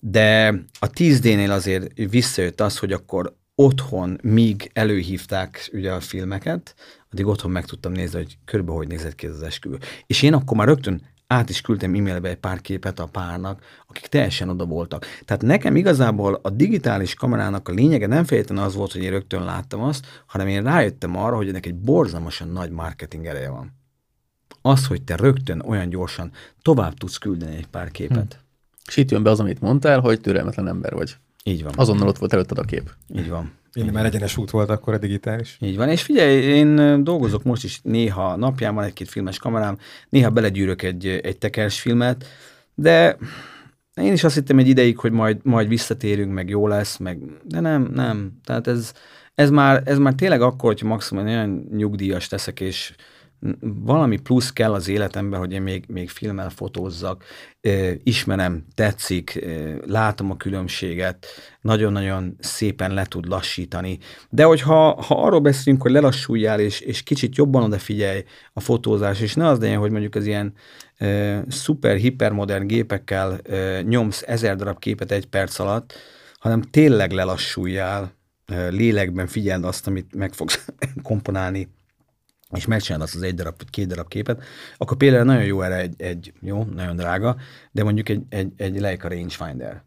de a 10D-nél azért visszajött az, hogy akkor otthon, míg előhívták ugye a filmeket, addig otthon meg tudtam nézni, hogy körülbelül hogy nézett ki az esküvő. És én akkor már rögtön át is küldtem e-mailbe egy pár képet a párnak, akik teljesen oda voltak. Tehát nekem igazából a digitális kamerának a lényege nem feltétlenül az volt, hogy én rögtön láttam azt, hanem én rájöttem arra, hogy ennek egy borzalmasan nagy marketing ereje van. Az, hogy te rögtön olyan gyorsan tovább tudsz küldeni egy pár képet. Hm. És itt jön be az, amit mondtál, hogy türelmetlen ember vagy. Így van. Azonnal ott volt előtted a kép. Így van. Én már egyenes út volt akkor a digitális. Így van, és figyelj, én dolgozok most is néha napjában egy-két filmes kamerám, néha belegyűrök egy, egy tekers filmet, de én is azt hittem egy ideig, hogy majd, majd visszatérünk, meg jó lesz, meg, de nem, nem. Tehát ez, ez, már, ez már tényleg akkor, hogy maximum olyan nyugdíjas teszek, és valami plusz kell az életemben, hogy én még, még filmmel fotózzak, ismerem, tetszik, látom a különbséget, nagyon-nagyon szépen le tud lassítani. De hogyha ha arról beszélünk, hogy lelassuljál, és, és kicsit jobban odafigyelj a fotózás, és ne az legyen, hogy mondjuk az ilyen szuper, hipermodern gépekkel nyomsz ezer darab képet egy perc alatt, hanem tényleg lelassuljál, lélekben figyeld azt, amit meg fogsz komponálni és megcsinálod azt az egy darab két darab képet, akkor például nagyon jó erre egy, egy jó, nagyon drága, de mondjuk egy, egy, egy Leica rangefinder.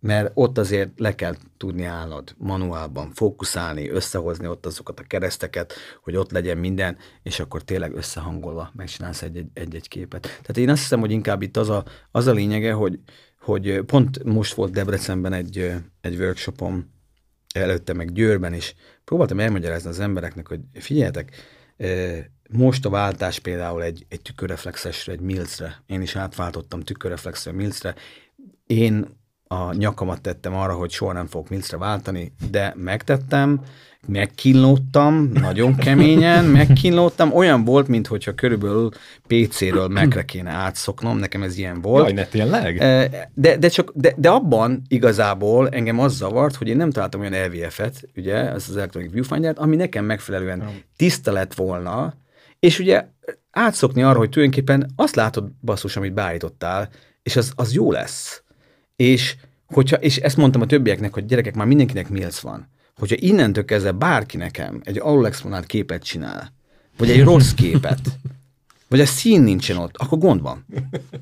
mert ott azért le kell tudni állnod manuálban, fókuszálni, összehozni ott azokat a kereszteket, hogy ott legyen minden, és akkor tényleg összehangolva megcsinálsz egy-egy képet. Tehát én azt hiszem, hogy inkább itt az a, az a lényege, hogy, hogy pont most volt Debrecenben egy, egy workshopom, előtte meg Győrben is, próbáltam elmagyarázni az embereknek, hogy figyeljetek, most a váltás például egy, egy tükörreflexesre, egy milcre, én is átváltottam tükörreflexre, milcre, én a nyakamat tettem arra, hogy soha nem fogok milcre váltani, de megtettem, megkínlódtam, nagyon keményen, megkínlódtam, olyan volt, mintha körülbelül PC-ről Mac-re kéne átszoknom, nekem ez ilyen volt. Jaj, ne tényleg? De, de, csak, de, de abban igazából engem az zavart, hogy én nem találtam olyan LVF-et, ugye, ez az Electronic Viewfinder-t, ami nekem megfelelően tiszta lett volna, és ugye átszokni arra, hogy tulajdonképpen azt látod basszus, amit beállítottál, és az, az jó lesz. És, hogyha, és ezt mondtam a többieknek, hogy gyerekek, már mindenkinek milsz van. Hogyha innentől kezdve bárki nekem egy alulexponált képet csinál, vagy egy rossz képet, vagy a szín nincsen ott, akkor gond van.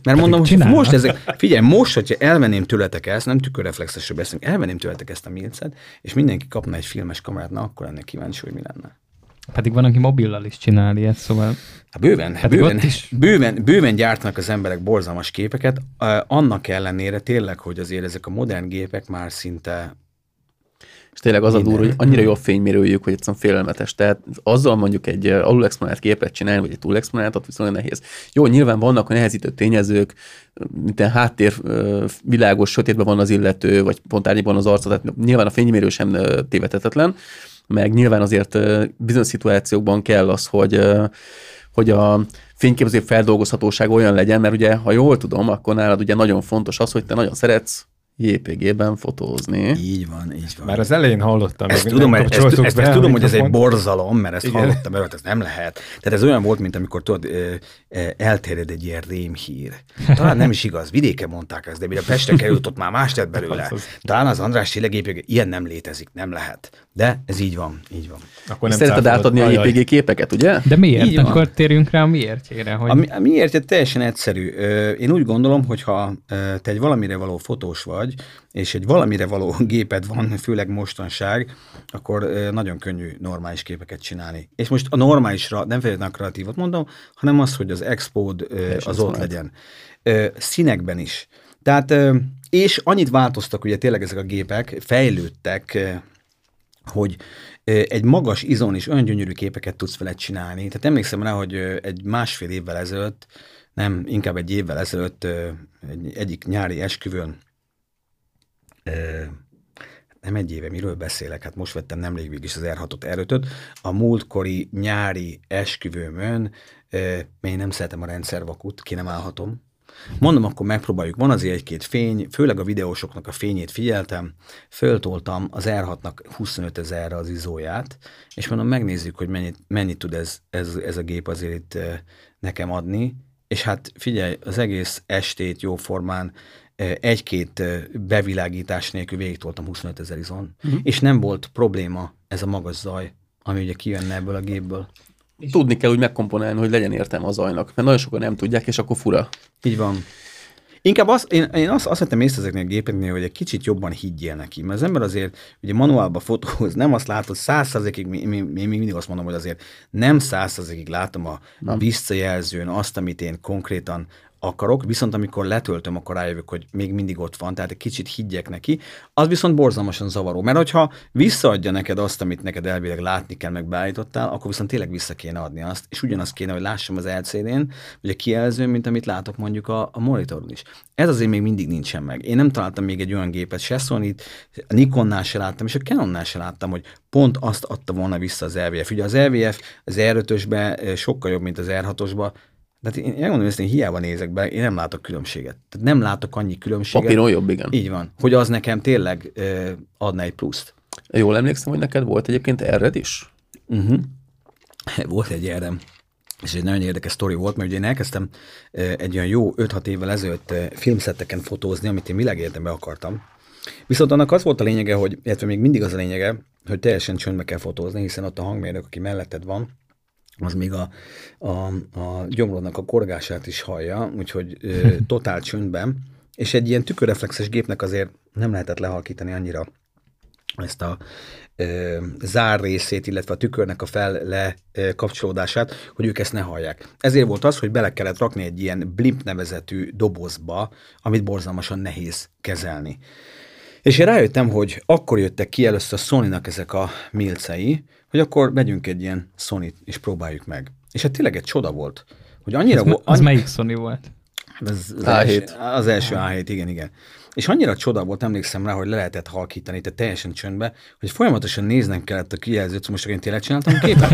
Mert mondom, hogy most ezek, figyelj, most, hogyha elvenném tőletek ezt, nem tükörreflexesről beszélünk, elvenném tőletek ezt a milcet, és mindenki kapna egy filmes kamerát, na akkor ennek kíváncsi, hogy mi lenne. Pedig van, aki mobillal is csinál ilyet, szóval... Hát bőven, hát bőven, is... bőven, bőven gyártanak az emberek borzalmas képeket, annak ellenére tényleg, hogy azért ezek a modern gépek már szinte és tényleg az Minden. a durva, hogy annyira jó a fénymérőjük, hogy egyszerűen félelmetes. Tehát azzal mondjuk egy alulexponált képet csinálni, vagy egy túlexponáltat viszonylag nehéz. Jó, nyilván vannak a nehezítő tényezők, mint háttér világos, sötétben van az illető, vagy pont árnyékban az arca, tehát nyilván a fénymérő sem tévedhetetlen, meg nyilván azért bizonyos szituációkban kell az, hogy, hogy a fényképező feldolgozhatóság olyan legyen, mert ugye, ha jól tudom, akkor nálad ugye nagyon fontos az, hogy te nagyon szeretsz JPG-ben fotózni. Így van, így van. Már az elején hallottam. Ezt tudom, ezt, ezt, ezt, ezt tudom hogy ez egy borzalom, mert ezt Igen. hallottam, mert ez nem lehet. Tehát ez olyan volt, mint amikor tudod, elterjed egy ilyen rémhír. Talán nem is igaz, vidéken mondták ezt, de mire Pestre került, ott már más tett belőle. Talán az András tényleg ilyen nem létezik, nem lehet. De ez így van, így van. Akkor nem Szereted átadni a JPG képeket, ugye? De miért? Így Akkor van. térjünk rá a miértjére. Hogy... A, mi, a miértje teljesen egyszerű. Én úgy gondolom, hogy ha te egy valamire való fotós vagy, és egy valamire való géped van, főleg mostanság, akkor nagyon könnyű normális képeket csinálni. És most a normálisra nem feltétlenül a kreatívot mondom, hanem az, hogy az expód az ott legyen. Színekben is. Tehát, és annyit változtak ugye tényleg ezek a gépek, fejlődtek, hogy egy magas izon is olyan gyönyörű képeket tudsz vele csinálni. Tehát emlékszem rá, hogy egy másfél évvel ezelőtt, nem, inkább egy évvel ezelőtt egy, egyik nyári esküvőn nem egy éve, miről beszélek, hát most vettem nemrég végig is az R6-ot, r a múltkori nyári esküvőmön, én nem szeretem a rendszervakut, ki nem állhatom, Mondom, akkor megpróbáljuk. Van azért egy-két fény, főleg a videósoknak a fényét figyeltem, föltoltam az R6-nak 25 ezerre az izóját, és mondom, megnézzük, hogy mennyit, mennyit tud ez, ez, ez a gép azért itt nekem adni, és hát figyelj, az egész estét jóformán egy-két bevilágítás nélkül végigtoltam 25 ezer izon, uh-huh. és nem volt probléma ez a magas zaj, ami ugye kijönne ebből a gépből. Tudni kell úgy megkomponálni, hogy legyen értelme a zajnak, mert nagyon sokan nem tudják, és akkor fura. Így van. Inkább az, én, én azt, azt vettem észre ezeknél a gépeknél, hogy egy kicsit jobban higgyél neki. Mert az ember azért ugye manuálba fotóz, nem azt látod, százszerzékig, én, én mindig azt mondom, hogy azért nem százszerzékig látom a, a visszajelzőn azt, amit én konkrétan akarok, viszont amikor letöltöm, akkor rájövök, hogy még mindig ott van, tehát egy kicsit higgyek neki, az viszont borzalmasan zavaró, mert hogyha visszaadja neked azt, amit neked elvileg látni kell, meg beállítottál, akkor viszont tényleg vissza kéne adni azt, és ugyanazt kéne, hogy lássam az LCD-n, vagy a kijelzőn, mint amit látok mondjuk a, a monitoron is. Ez azért még mindig nincsen meg. Én nem találtam még egy olyan gépet, se sony a Nikonnál se láttam, és a Canonnál se láttam, hogy pont azt adta volna vissza az LVF. Ugye az LVF az R5-ösbe eh, sokkal jobb, mint az R6-osba, de hát én megmondom hogy én hiába nézek be, én nem látok különbséget. Tehát nem látok annyi különbséget. Papíron jobb, igen. Így van. Hogy az nekem tényleg ö, adna egy pluszt. Jól emlékszem, hogy neked volt egyébként erred is? Uh-huh. Volt egy erre. És egy nagyon érdekes sztori volt, mert ugye én elkezdtem egy olyan jó 5-6 évvel ezelőtt filmszetteken fotózni, amit én világéletemben akartam. Viszont annak az volt a lényege, hogy, illetve még mindig az a lényege, hogy teljesen csöndbe kell fotózni, hiszen ott a hangmérnök, aki melletted van, az még a, a, a gyomrodnak a korgását is hallja, úgyhogy ö, totál csöndben, és egy ilyen tükörreflexes gépnek azért nem lehetett lehalkítani annyira ezt a ö, zár részét, illetve a tükörnek a fel le ö, kapcsolódását, hogy ők ezt ne hallják. Ezért volt az, hogy bele kellett rakni egy ilyen blimp nevezetű dobozba, amit borzalmasan nehéz kezelni. És én rájöttem, hogy akkor jöttek ki először a Sony-nak ezek a milcei, hogy akkor megyünk egy ilyen sony és próbáljuk meg. És hát tényleg egy csoda volt, hogy annyira... Az, vo- az annyi- melyik Sony volt? az, az, A7. első, az első A7, igen, igen. És annyira csoda volt, emlékszem rá, hogy le lehetett halkítani, tehát teljesen csöndbe, hogy folyamatosan néznem kellett a kijelzőt, most csak én tényleg csináltam képet.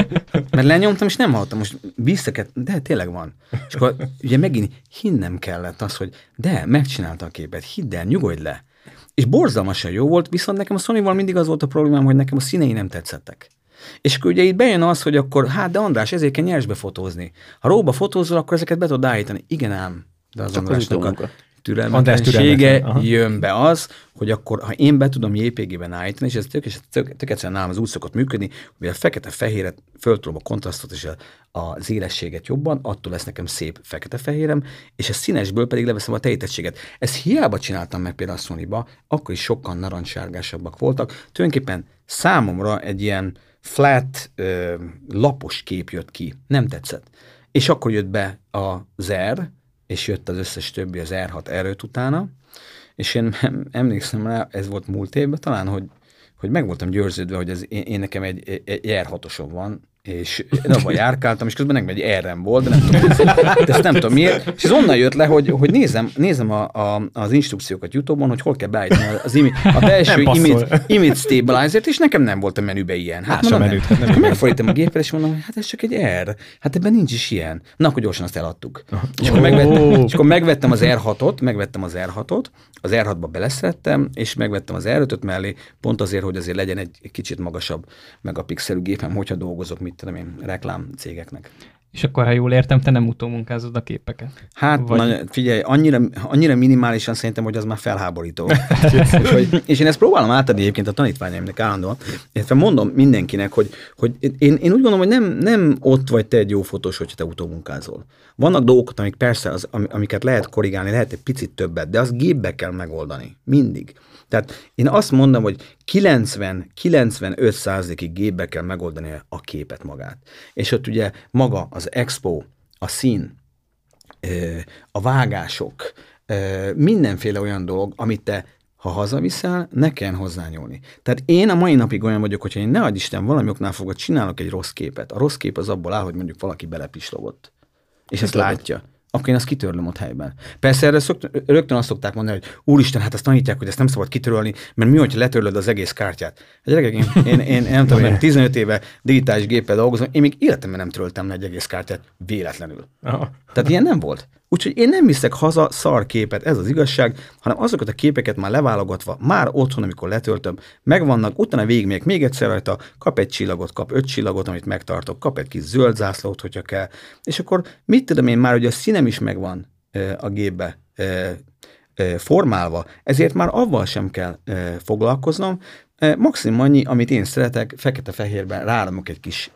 Mert lenyomtam, és nem hallottam, most visszaket, de tényleg van. És akkor ugye megint hinnem kellett az, hogy de, megcsinálta a képet, hidd el, nyugodj le. És borzalmasan jó volt, viszont nekem a sony mindig az volt a problémám, hogy nekem a színei nem tetszettek. És akkor ugye itt bejön az, hogy akkor, hát de András, ezért kell nyersbe fotózni. Ha róba fotózol, akkor ezeket be tudod állítani. Igen ám, de az Csak az Andrásnak a utómunka. Türelmetlensége jön be az, hogy akkor, ha én be tudom JPG-ben állítani, és ez tök, és tök, tök egyszerűen nálam az úgy szokott működni, hogy a fekete-fehéret föltolom a kontrasztot és a, az élességet jobban, attól lesz nekem szép fekete-fehérem, és a színesből pedig leveszem a telítettséget. Ezt hiába csináltam meg például a sony akkor is sokkal narancssárgásabbak voltak. Tulajdonképpen számomra egy ilyen flat, lapos kép jött ki. Nem tetszett. És akkor jött be az R, és jött az összes többi az R6 R5 utána, és én em- emlékszem rá, ez volt múlt évben talán, hogy, hogy meg voltam győződve, hogy ez, én, én nekem egy, egy R6-osom van, és én abban járkáltam, és közben nekem egy r volt, de nem tudom, de ezt nem tudom miért. És ez onnan jött le, hogy, hogy nézem, nézem a, a, az instrukciókat YouTube-on, hogy hol kell beállítani az imi, a belső image, image stabilizer-t, és nekem nem volt a menübe ilyen. Hát a mondom, menüt, nem. hát nem megfordítom a gépet, és mondom, hát ez csak egy R. Hát ebben nincs is ilyen. Na, akkor gyorsan azt eladtuk. És akkor, megvettem, és akkor megvettem az R6-ot, megvettem az R6-ot, az R6-ba beleszerettem, és megvettem az R5-öt mellé, pont azért, hogy azért legyen egy kicsit magasabb megapixelű gépem, hogyha dolgozok, mit tudom én, reklám cégeknek. És akkor, ha jól értem, te nem utómunkázod a képeket. Hát Vagy- na, figyelj, annyira, annyira minimálisan szerintem, hogy az már felháborító. Úgyhogy, és én ezt próbálom átadni egyébként a tanítványaimnak állandóan, illetve mondom mindenkinek, hogy, hogy én, én úgy gondolom, hogy nem, nem ott vagy te egy jó fotós, hogyha te utómunkázol. Vannak dolgok, amik persze, az, am- amiket lehet korrigálni, lehet egy picit többet, de az gépbe kell megoldani. Mindig. Tehát én azt mondom, hogy 90-95 százalékig gépbe kell megoldani a képet magát. És ott ugye maga az expo, a szín, a vágások, mindenféle olyan dolog, amit te ha hazaviszel, ne kell hozzányúlni. Tehát én a mai napig olyan vagyok, hogyha én ne adj Isten valami oknál fogva csinálok egy rossz képet. A rossz kép az abból áll, hogy mondjuk valaki belepislogott. És ezt Kislogott. látja. Akkor én azt kitörlöm ott helyben. Persze erre szokt, rögtön azt szokták mondani, hogy úristen, hát azt tanítják, hogy ezt nem szabad kitörölni, mert mi, hogyha letörlöd az egész kártyát. Hát gyerekek, én, én, én, én nem tudom, én 15 éve digitális géppel dolgozom, én még életemben nem töröltem le egy egész kártyát véletlenül. Aha. Tehát ilyen nem volt. Úgyhogy én nem viszek haza szar képet, ez az igazság, hanem azokat a képeket már leválogatva, már otthon, amikor letöltöm, megvannak, utána végigmegyek még egyszer rajta, kap egy csillagot, kap öt csillagot, amit megtartok, kap egy kis zöld zászlót, hogyha kell, és akkor mit tudom én már, hogy a színem is megvan a gépbe formálva, ezért már avval sem kell foglalkoznom, Maximum annyi, amit én szeretek, fekete-fehérben ráramok egy kis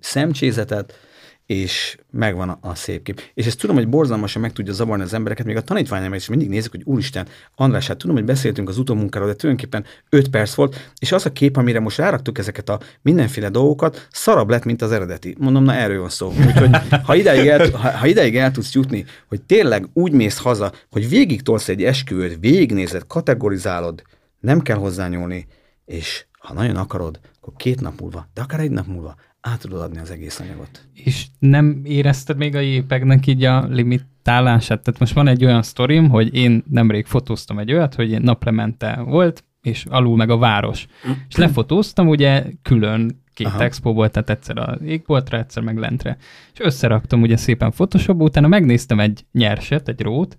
szemcsézetet, és megvan a, a szép kép. És ezt tudom, hogy borzalmasan meg tudja zavarni az embereket, még a tanítványaim is mindig nézik, hogy úristen, András, hát tudom, hogy beszéltünk az utómunkáról, de tulajdonképpen 5 perc volt, és az a kép, amire most ráraktuk ezeket a mindenféle dolgokat, szarabb lett, mint az eredeti. Mondom, na erről van szó. Úgyhogy ha idáig, el, ha, ha idáig el tudsz jutni, hogy tényleg úgy mész haza, hogy végig tolsz egy esküvőt, végignézed, kategorizálod, nem kell hozzányúlni, és ha nagyon akarod, akkor két nap múlva, de akár egy nap múlva át tudod adni az egész anyagot. És nem érezted még a jépegnek így a limitálását? Tehát most van egy olyan sztorim, hogy én nemrég fotóztam egy olyat, hogy naplemente volt, és alul meg a város. És lefotóztam ugye külön két Aha. Expóból, tehát egyszer a égboltra, egyszer meg lentre. És összeraktam ugye szépen Photoshopba, utána megnéztem egy nyerset, egy rót,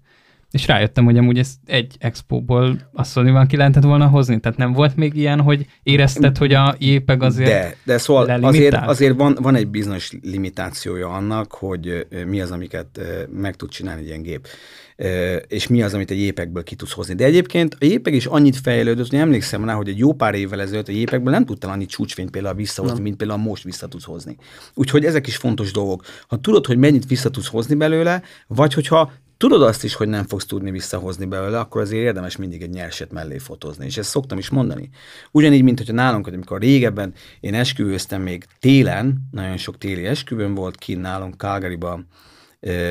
és rájöttem, hogy amúgy ezt egy expóból azt mondani, ki lehetett volna hozni. Tehát nem volt még ilyen, hogy érezted, hogy a jépeg azért... De, de szóval azért, lelimitál? azért van, van egy bizonyos limitációja annak, hogy mi az, amiket meg tud csinálni egy ilyen gép. És mi az, amit egy jépekből ki tudsz hozni. De egyébként a jépeg is annyit fejlődött, hogy emlékszem rá, hogy egy jó pár évvel ezelőtt a jépekből nem tudtál annyi csúcsfényt például visszahozni, Nem. mint például most vissza tudsz hozni. Úgyhogy ezek is fontos dolgok. Ha tudod, hogy mennyit vissza tudsz hozni belőle, vagy hogyha tudod azt is, hogy nem fogsz tudni visszahozni belőle, akkor azért érdemes mindig egy nyerset mellé fotózni. És ezt szoktam is mondani. Ugyanígy, mint hogyha nálunk, hogy amikor régebben én esküvőztem még télen, nagyon sok téli esküvőm volt kint nálunk Calgaryban,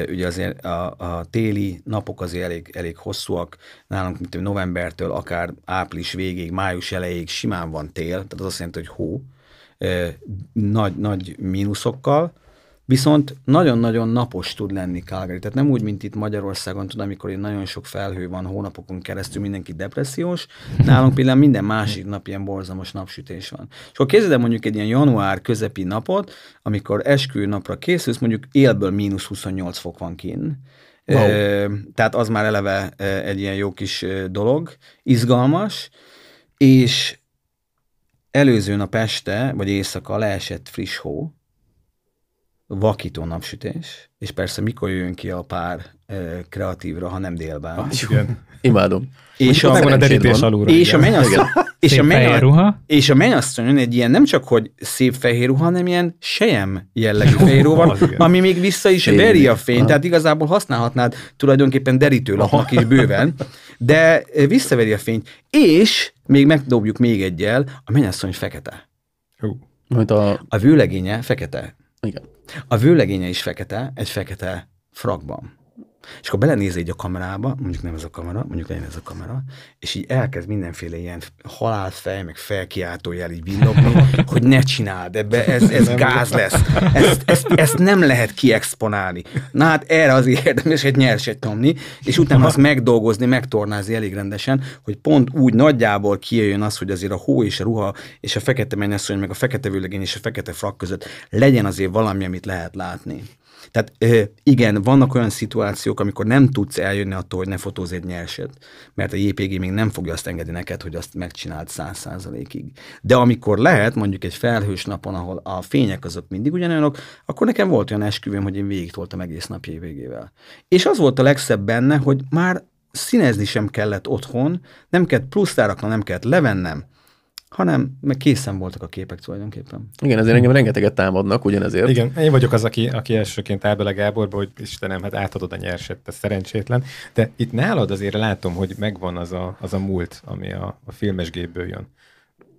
ugye azért a, a téli napok azért elég, elég hosszúak, nálunk mint novembertől akár április végéig, május elejéig simán van tél, tehát az azt jelenti, hogy hó, nagy, nagy mínuszokkal, Viszont nagyon-nagyon napos tud lenni Calgary. Tehát nem úgy, mint itt Magyarországon, tudom, amikor itt nagyon sok felhő van hónapokon keresztül, mindenki depressziós. Nálunk például minden másik nap ilyen borzamos napsütés van. És akkor képzeld el mondjuk egy ilyen január közepi napot, amikor eskü napra készülsz, mondjuk élből mínusz 28 fok van kín. Wow. E, tehát az már eleve egy ilyen jó kis dolog, izgalmas, és előző nap este, vagy éjszaka leesett friss hó, vakító napsütés, és persze mikor jön ki a pár e, kreatívra, ha nem délben. Ah, igen. Imádom. És a, a derítés alulra. És a mennyasszony, és a, mennyasszony, és a mennyasszonyon egy ilyen nem csak, hogy szép fehér ruha, hanem ilyen sejem jellegű fehér ruha van, ami még vissza is veri a fényt, tehát igazából használhatnád tulajdonképpen derítőlapnak is bőven, de visszaveri a fényt, és még megdobjuk még egyel, a mennyasszony fekete. Uh. a... a vőlegénye fekete. Igen. A vőlegénye is fekete, egy fekete frakban. És akkor belenéz egy a kamerába, mondjuk nem ez a kamera, mondjuk legyen ez a kamera, és így elkezd mindenféle ilyen halálfej, meg felkiáltójel így villogni, hogy ne csináld, ebbe ez, ez gáz lesz. Ezt, ezt, ezt, nem lehet kiexponálni. Na hát erre az érdemes egy nyerset nyomni, és utána azt megdolgozni, megtornázni elég rendesen, hogy pont úgy nagyjából kijöjjön az, hogy azért a hó és a ruha, és a fekete mennyasszony, meg a fekete vőlegény és a fekete frak között legyen azért valami, amit lehet látni. Tehát igen, vannak olyan szituációk, amikor nem tudsz eljönni attól, hogy ne fotóz egy nyerset, mert a JPG még nem fogja azt engedni neked, hogy azt megcsináld száz százalékig. De amikor lehet, mondjuk egy felhős napon, ahol a fények azok mindig ugyanolyanok, akkor nekem volt olyan esküvőm, hogy én végig toltam egész nap végével. És az volt a legszebb benne, hogy már színezni sem kellett otthon, nem kellett plusz nem kellett levennem, hanem meg készen voltak a képek tulajdonképpen. Igen, ezért engem rengeteget támadnak ugyanezért. Igen, én vagyok az, aki, aki elsőként áll bele Gáborba, hogy Istenem, hát átadod a nyerset, ez szerencsétlen. De itt nálad azért látom, hogy megvan az a, az a múlt, ami a, a filmes gépből jön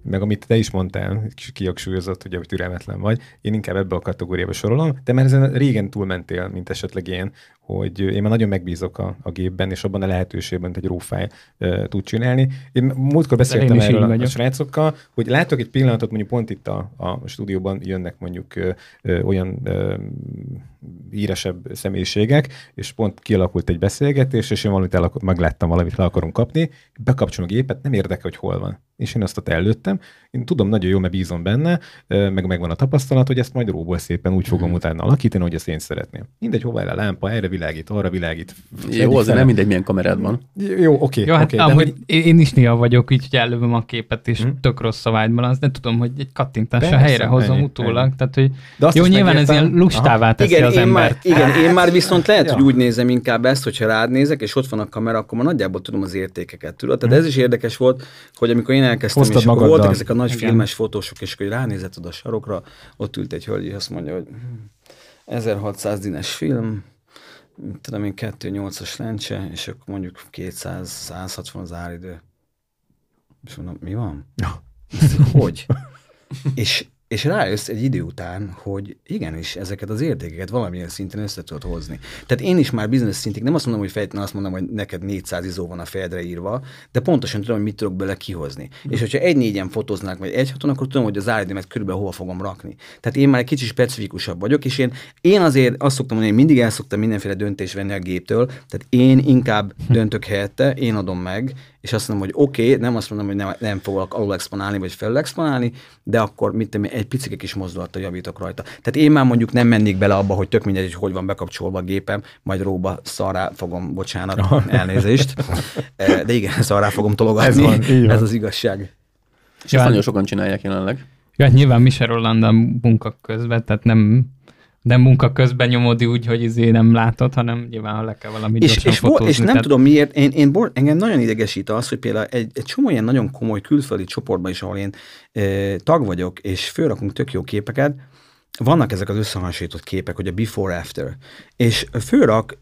meg amit te is mondtál, kiaksúlyozott, hogy türelmetlen vagy, én inkább ebbe a kategóriába sorolom, de már ezen régen túlmentél, mint esetleg én, hogy én már nagyon megbízok a, a gépben, és abban a lehetőségben, hogy egy rófáj uh, tud csinálni. Én múltkor beszéltem erről a, a srácokkal, hogy látok egy pillanatot, mondjuk pont itt a, a stúdióban jönnek mondjuk uh, olyan uh, híresebb személyiségek, és pont kialakult egy beszélgetés, és én valamit el, megláttam valamit, le akarom kapni, bekapcsolom a gépet, nem érdekel, hogy hol van. És én azt ott előttem. Én tudom nagyon jó, mert bízom benne, meg megvan a tapasztalat, hogy ezt majd róból szépen úgy fogom mm. utána alakítani, hogy ezt én szeretném. Mindegy, hova a lámpa, erre világít, arra világít. Jó, azért nem mindegy, milyen kamerád van. Jó, oké. Jó, hát okay, hogy... én is néha vagyok, így, hogy ellövöm a képet, és hmm. tök rossz a az de tudom, hogy egy kattintásra helyre hozom ennyi, utólag. Ennyi. Tehát, hogy de azt jó, nyilván ez ilyen lustává teszi igen, az én ember. Már, igen, én már viszont lehet, ja. hogy úgy nézem inkább ezt, hogyha rád nézek, és ott van a kamera, akkor már nagyjából tudom az értékeket. Tudod? Tehát hmm. ez is érdekes volt, hogy amikor én elkezdtem, Hoztad és akkor voltak ezek a nagy igen. filmes fotósok, és akkor ránézett oda a sarokra, ott ült egy hölgy, és azt mondja, hogy 1600 hm, dines film, tudom én 2.8-as lencse, és akkor mondjuk 200-160 az áridő. És mondom, mi van? Ja. hogy? és és rájössz egy idő után, hogy igenis ezeket az értékeket valamilyen szinten össze tudod hozni. Tehát én is már bizonyos szintig nem azt mondom, hogy fejtelen azt mondom, hogy neked 400 izó van a fejedre írva, de pontosan tudom, hogy mit tudok bele kihozni. Mm. És hogyha egy négyen fotóznák, vagy egy haton, akkor tudom, hogy az áridőmet körülbelül hova fogom rakni. Tehát én már egy kicsit specifikusabb vagyok, és én, én azért azt szoktam mondani, hogy mindig el szoktam mindenféle döntést venni a géptől, tehát én inkább döntök helyette, én adom meg, és azt mondom, hogy oké, okay, nem azt mondom, hogy nem, nem fogok alul exponálni, vagy felül exponálni, de akkor mit tudom, egy picike kis mozdulattal javítok rajta. Tehát én már mondjuk nem mennék bele abba, hogy tök mindegy, hogy hogy van bekapcsolva a gépem, majd róba szarrá fogom, bocsánat, elnézést. Eh, de igen, szarrá fogom tologatni. Ez, van, Ez az igazság. És ezt nagyon sokan csinálják jelenleg. Ja, hát nyilván Michel Roland munka közben, tehát nem nem munka közben nyomodi úgy, hogy izé nem látod, hanem nyilván, ha le kell valami és, és, fotózni, és nem tehát... tudom miért, én, én bor, engem nagyon idegesít az, hogy például egy, egy csomó ilyen nagyon komoly külföldi csoportban is, ahol én e, tag vagyok, és fölrakunk tök jó képeket, vannak ezek az összehasonlított képek, hogy a before-after, és főrak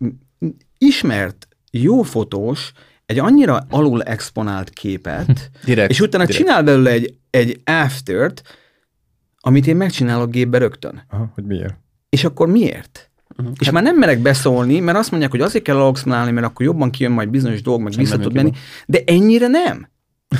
ismert jó fotós egy annyira alul exponált képet, Direkt. és utána direkt. csinál belőle egy, egy aftert, amit én megcsinálok gépbe rögtön. Aha, hogy miért? És akkor miért? Mhm. És már nem merek beszólni, mert azt mondják, hogy azért kell alexponálni, mert akkor jobban kijön majd bizonyos dolg, meg vissza tud menni. De ennyire nem.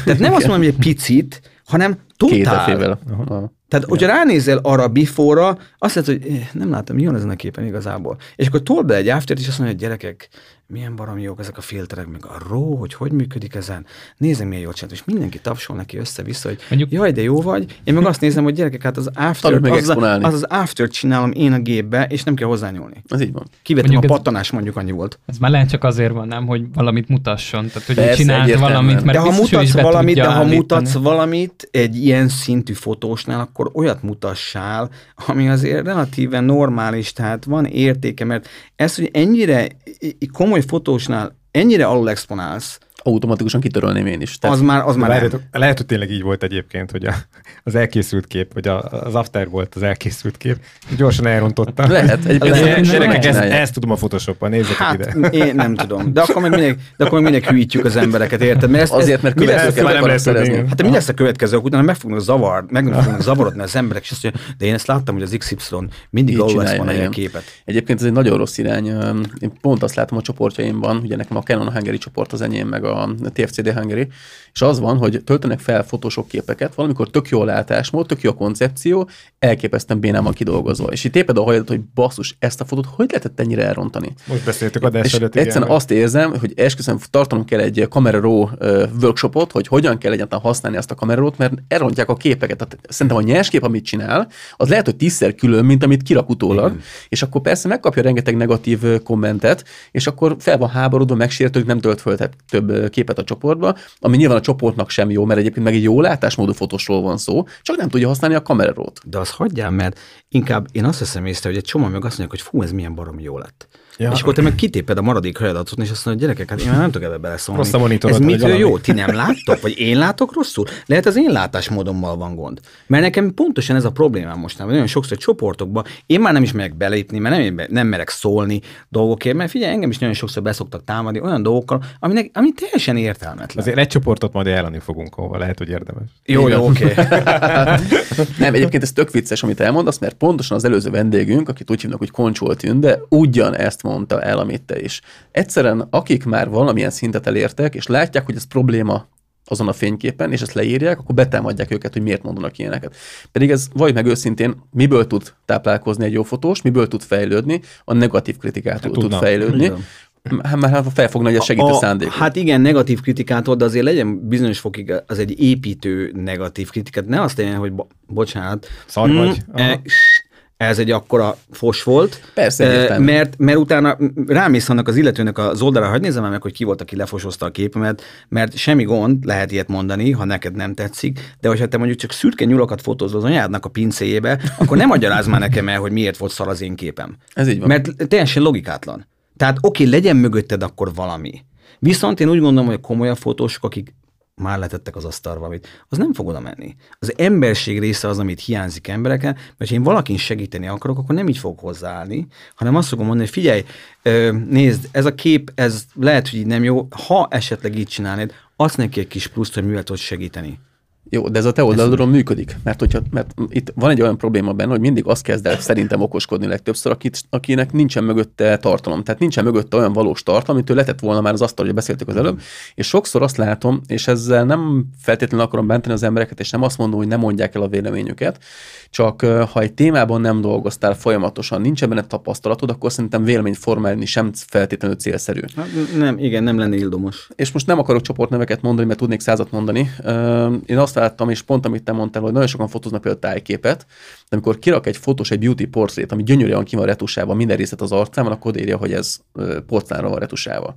Tehát nem azt mondom, hogy egy picit, hanem totál. Aha. Tehát, hogyha ránézel arra a before-ra, azt lehet, hogy eh, nem látom, mi van ezen a képen igazából. És akkor tol be egy aftert, és azt mondja, hogy gyerekek, milyen baromi jók ezek a filterek, meg a RAW, hogy hogy működik ezen. Nézem, milyen jól csinált, és mindenki tapsol neki össze-vissza, hogy Mondjuk- jaj, de jó vagy. Én meg azt nézem, hogy gyerekek, hát az after, az, az, az after csinálom én a gépbe, és nem kell hozzányúlni. Az így van. Kivettem Mondjuk a ez- pattanás, mondjuk annyi volt. Ez már lehet csak azért van, nem, hogy valamit mutasson. Tehát, hogy Persze, csinált valamit, mert de ha mutatsz valamit, de ha állítani. mutatsz valamit egy ilyen szintű fotósnál, akkor olyat mutassál, ami azért relatíven normális, tehát van értéke, mert ez, hogy ennyire i- komoly fotósnál ennyire alul exponálsz, Automatikusan kitörölném én is. az már, az már Lehet, nem. lehet, hogy tényleg így volt egyébként, hogy a, az elkészült kép, vagy a, az after volt az elkészült kép, gyorsan elrontotta. Lehet, egyébként Gyerekek, ezt, ezt tudom a Photoshopban, nézzetek Hát ide. én nem tudom. De akkor meg mindig, de akkor meg mindig hűítjük az embereket, érted? Mert ez, Azért, mert mi lesz, következőket már nem lesz szerezni. Hát de mi lesz a következők utána? Meg fognak zavar, meg fognak zavarodni az emberek, és azt mondja, de én ezt láttam, hogy az XY mindig Így alul csinálja, exponálja a igen. képet. Egyébként ez egy nagyon rossz irány. Én pont azt látom a csoportjaimban, ugye nekem a Canon Hungary csoport az enyém, meg a TFCD Hungary, és az van, hogy töltenek fel fotósok képeket, valamikor tök jó a látásmód, tök jó a koncepció, elképesztően van kidolgozva. És itt téped a hajadat, hogy basszus, ezt a fotót hogy lehetett ennyire elrontani? Most beszéltük adás És előtt. egyszerűen azt érzem, hogy esküszöm, tartanom kell egy Camera Raw ö, workshopot, hogy hogyan kell egyáltalán használni azt a Camera Raw-t, mert elrontják a képeket. Tehát szerintem a nyers kép, amit csinál, az lehet, hogy tízszer külön, mint amit kirak utólag, Igen. és akkor persze megkapja rengeteg negatív kommentet, és akkor fel van háborodva, megsértődik, nem tölt föl több képet a csoportba, ami nyilván a csoportnak sem jó, mert egyébként meg egy jó látásmódú fotósról van szó, csak nem tudja használni a Camera Raw-t. De azt hagyjál, mert inkább én azt veszem észre, hogy egy csomó meg azt mondják, hogy fú, ez milyen baromi jó lett. Ja. És akkor te meg kitéped a maradék hajadatot, és azt mondod, gyerekek, hát én már nem tudok ebbe beleszólni. Rossz a Ez mitől jó? Ti nem láttok? Vagy én látok rosszul? Lehet az én látásmódommal van gond. Mert nekem pontosan ez a problémám mostanában. Nagyon sokszor csoportokban én már nem is merek belépni, mert nem, nem merek szólni dolgokért, mert figyelj, engem is nagyon sokszor beszoktak támadni olyan dolgokkal, aminek, ami teljesen értelmetlen. Azért egy csoportot majd ajánlani fogunk, ahova lehet, hogy érdemes. Jó, jó, oké. Nem, egyébként ez tök vicces, amit elmondasz, mert pontosan az előző vendégünk, akit úgy hívnak, hogy Koncsol Tünde, ugyan ezt mondta el, amit te is. Egyszerűen, akik már valamilyen szintet elértek, és látják, hogy ez probléma azon a fényképen, és ezt leírják, akkor betámadják őket, hogy miért mondanak ilyeneket. Pedig ez, vagy meg őszintén, miből tud táplálkozni egy jó fotós, miből tud fejlődni, a negatív kritikától tud tudna. fejlődni. Igen. Hát már hát felfogna, hogy a segít a, szándék. Hát igen, negatív kritikától, de azért legyen bizonyos fokig az egy építő negatív kritikát. Ne azt legyen, hogy bo- bocsánat. Szar vagy? Mm, e, ez egy akkora fos volt. Persze, mert, mert utána rámész annak az illetőnek az oldalra, hogy nézem meg, hogy ki volt, aki lefosozta a képemet, mert semmi gond, lehet ilyet mondani, ha neked nem tetszik, de hogyha te mondjuk csak szürke nyulakat fotózol az anyádnak a pincéjébe, akkor nem magyaráz már nekem el, hogy miért volt szar az én képem. Ez így van. Mert teljesen logikátlan. Tehát oké, legyen mögötted akkor valami. Viszont én úgy gondolom, hogy a komolyabb fotósok, akik már letettek az asztalra valamit, az nem fog oda menni. Az emberség része az, amit hiányzik embereken, mert ha én valakin segíteni akarok, akkor nem így fog hozzáállni, hanem azt fogom mondani, hogy figyelj, nézd, ez a kép, ez lehet, hogy így nem jó, ha esetleg így csinálnéd, adsz neki egy kis pluszt, hogy mivel tudsz segíteni. Jó, de ez a te oldalodról működik, mert, hogyha, mert itt van egy olyan probléma benne, hogy mindig azt kezd el szerintem okoskodni legtöbbször, akit, akinek nincsen mögötte tartalom. Tehát nincsen mögötte olyan valós tartalom, amit ő letett volna már az asztal, hogy beszéltük az előbb, és sokszor azt látom, és ezzel nem feltétlenül akarom bántani az embereket, és nem azt mondom, hogy nem mondják el a véleményüket, csak ha egy témában nem dolgoztál folyamatosan, nincs benne tapasztalatod, akkor szerintem véleményt formálni sem feltétlenül célszerű. Hát nem, igen, nem lenne ildomos. És most nem akarok csoportneveket mondani, mert tudnék százat mondani. Én azt láttam, és pont amit te mondtál, hogy nagyon sokan fotóznak például tájképet, de amikor kirak egy fotós egy beauty portrét, ami gyönyörűen ki van retusálva, minden részlet az arcában, akkor odaírja, hogy ez porcelánra van retusálva.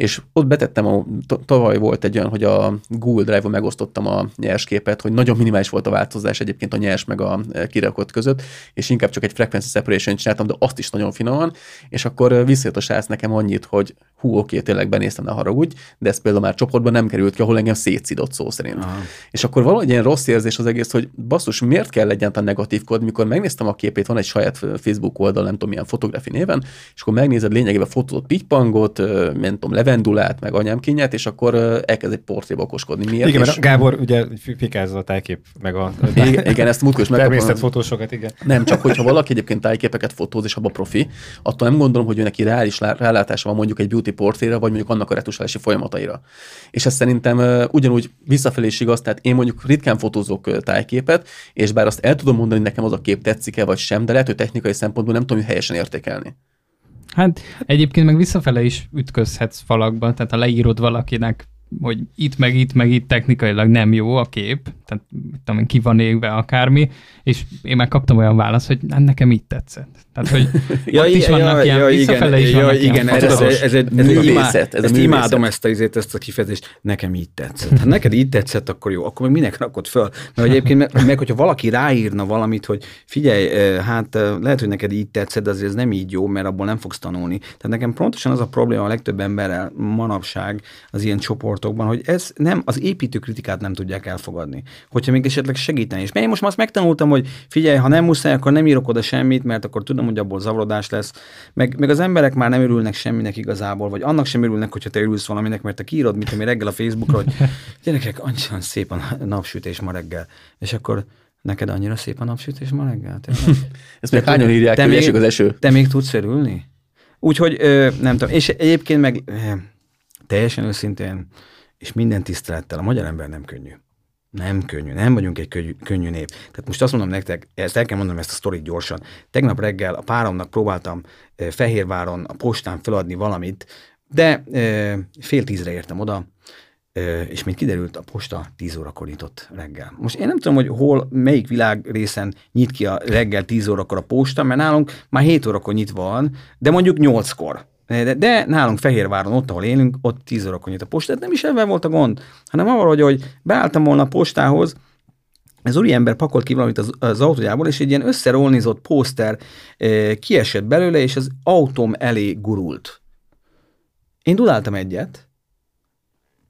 És ott betettem, a, tavaly volt egy olyan, hogy a Google Drive-on megosztottam a nyersképet, hogy nagyon minimális volt a változás egyébként a nyers meg a e, kirakott között, és inkább csak egy frequency separation csináltam, de azt is nagyon finoman, és akkor visszajött a srác nekem annyit, hogy hú, oké, tényleg benéztem, ne haragudj, de ez például már csoportban nem került ki, ahol engem szétszidott szó szerint. Aha. És akkor valahogy ilyen rossz érzés az egész, hogy basszus, miért kell egyáltalán negatív kód, mikor megnéztem a képét, van egy saját Facebook oldal, nem tudom milyen fotografi néven, és akkor megnézed lényegében fotózott pitypangot, nem tudom, levendulát, meg anyámkényet, és akkor elkezd egy portréba okoskodni. Miért? Igen, és... mert Gábor ugye fikázza a tájkép, meg a, igen, igen, ezt múltkor is fotósokat, igen. Nem, csak hogyha valaki egyébként tájképeket fotóz, és abba profi, attól nem gondolom, hogy ő neki reális rálátása van mondjuk egy beauty portréra, vagy mondjuk annak a retusálási folyamataira. És ez szerintem ugyanúgy visszafelé is igaz, tehát én mondjuk ritkán fotózok tájképet, és bár azt el tudom mondani, hogy nekem az a kép tetszik-e vagy sem, de lehet, hogy technikai szempontból nem tudom, helyesen értékelni. Hát egyébként meg visszafele is ütközhetsz falakba, tehát ha leírod valakinek hogy itt meg itt meg itt technikailag nem jó a kép, tehát tudom, ki van égve akármi, és én meg kaptam olyan választ, hogy hát nekem így tetszett. Tehát, hogy ja, ott is vannak ja, ilyen, ja, visszafele igen, is vannak ja, igen, ez, ez, ez, ez, ez imád, ez ezt imádom ezt a, ezt a kifejezést, nekem így tetszett. Ha neked így tetszett, akkor jó, akkor meg minek rakod föl? Mert egyébként, meg, meg hogyha valaki ráírna valamit, hogy figyelj, hát lehet, hogy neked így tetszett, de azért ez nem így jó, mert abból nem fogsz tanulni. Tehát nekem pontosan az a probléma a legtöbb emberrel manapság az ilyen csoportokban, hogy ez nem, az építőkritikát nem tudják elfogadni. Hogyha még esetleg segíteni. És én most már azt megtanultam, hogy figyelj, ha nem muszáj, akkor nem írok oda semmit, mert akkor tudom, hogy abból zavarodás lesz. Meg, meg az emberek már nem örülnek semminek igazából, vagy annak sem örülnek, hogyha te örülsz valaminek, mert te kiírod, mint ami reggel a Facebookra, hogy gyerekek, annyira szép a napsütés ma reggel. És akkor neked annyira szép a napsütés ma reggel? Ezt még hányan írják, te még, az eső? Te még tudsz örülni? Úgyhogy nem tudom. És egyébként meg teljesen őszintén, és minden tisztelettel, a magyar ember nem könnyű. Nem könnyű, nem vagyunk egy könnyű, könnyű nép. Tehát most azt mondom nektek, ezt el kell mondanom ezt a sztorit gyorsan. Tegnap reggel a páromnak próbáltam Fehérváron a postán feladni valamit, de fél tízre értem oda, és mint kiderült, a posta 10 órakor nyitott reggel. Most én nem tudom, hogy hol, melyik világ részen nyit ki a reggel 10 órakor a posta, mert nálunk már 7 órakor nyitva van, de mondjuk 8-kor. De, de nálunk Fehérváron, ott, ahol élünk, ott 10 órakor nyit a posta. Nem is ebben volt a gond, hanem arra, hogy beálltam volna a postához, ez ember pakolt ki valamit az, az autójából, és egy ilyen összerolnizott pószter e, kiesett belőle, és az autóm elé gurult. Én dudáltam egyet,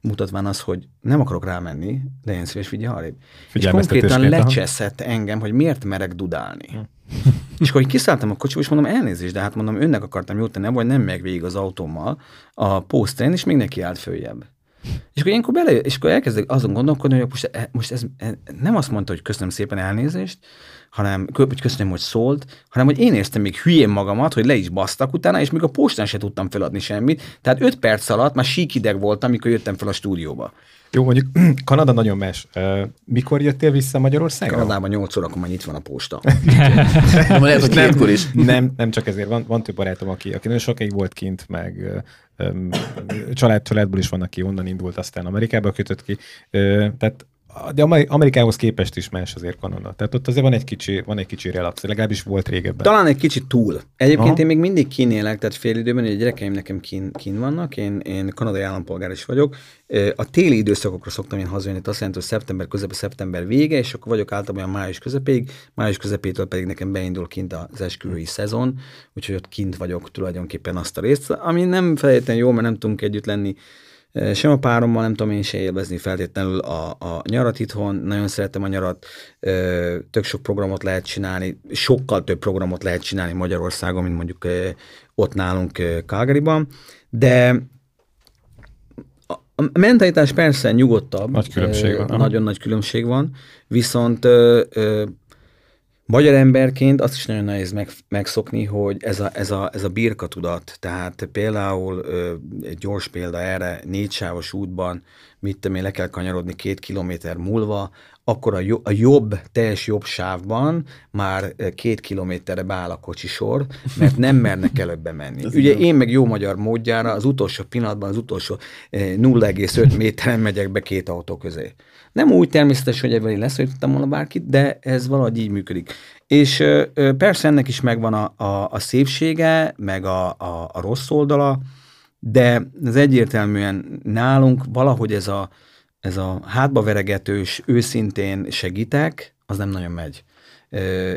mutatván az, hogy nem akarok rámenni, de én szíves arrébb. És konkrétan lecseszett engem, hogy miért merek dudálni. Hm. és akkor kiszálltam a kocsiba, és mondom, elnézést, de hát mondom, önnek akartam jót tenni, vagy nem meg végig az autómmal a poszteren, és még neki állt följebb. És akkor ilyenkor bele, és akkor elkezdek azon gondolkodni, hogy most, e, most ez, ez nem azt mondta, hogy köszönöm szépen elnézést, hanem hogy köszönöm, hogy szólt, hanem hogy én éreztem még hülyén magamat, hogy le is basztak utána, és még a postán se tudtam feladni semmit. Tehát öt perc alatt már síkideg voltam, amikor jöttem fel a stúdióba. Jó, mondjuk Kanada nagyon más. Mikor jöttél vissza Magyarországra? Kanadában 8 órakor már itt van a posta. nem, lehet, hogy nem, is. Nem, nem csak ezért. Van, van több barátom, aki, aki nagyon sokáig volt kint, meg család, családból is van, aki onnan indult, aztán Amerikába kötött ki. Tehát de Amerikához képest is más azért Kanada. Tehát ott azért van egy kicsi, van egy kicsi relax, legalábbis volt régebben. Talán egy kicsit túl. Egyébként Aha. én még mindig kínélek, tehát fél időben, hogy a gyerekeim nekem kín, kín vannak, én, én kanadai állampolgár is vagyok. A téli időszakokra szoktam én hazajönni, azt jelenti, hogy szeptember közepe, szeptember vége, és akkor vagyok általában olyan május közepéig, május közepétől pedig nekem beindul kint az esküvői szezon, úgyhogy ott kint vagyok tulajdonképpen azt a részt, ami nem feltétlenül jó, mert nem tudunk együtt lenni sem a párommal nem tudom én se élvezni feltétlenül a, a nyarat itthon, nagyon szeretem a nyarat, tök sok programot lehet csinálni, sokkal több programot lehet csinálni Magyarországon, mint mondjuk ott nálunk Calgaryban, de a mentalitás persze nyugodtabb. Nagy különbség van. Nagyon nagy különbség van, viszont Magyar emberként azt is nagyon nehéz meg, megszokni, hogy ez a, ez, a, ez a birka tudat, tehát például egy gyors példa erre, sávos útban, mit tudom én, le kell kanyarodni két kilométer múlva, akkor a, jobb, a jobb, teljes jobb sávban már két kilométerre beáll a kocsisor, mert nem mernek előbbre menni. Ugye én meg jó magyar módjára az utolsó pillanatban, az utolsó 0,5 méteren megyek be két autó közé. Nem úgy természetes, hogy ebben én leszólítottam volna bárkit, de ez valahogy így működik. És persze ennek is megvan a, a, a szépsége, meg a, a, a rossz oldala, de ez egyértelműen nálunk valahogy ez a, ez a hátba veregetős, őszintén segítek, az nem nagyon megy.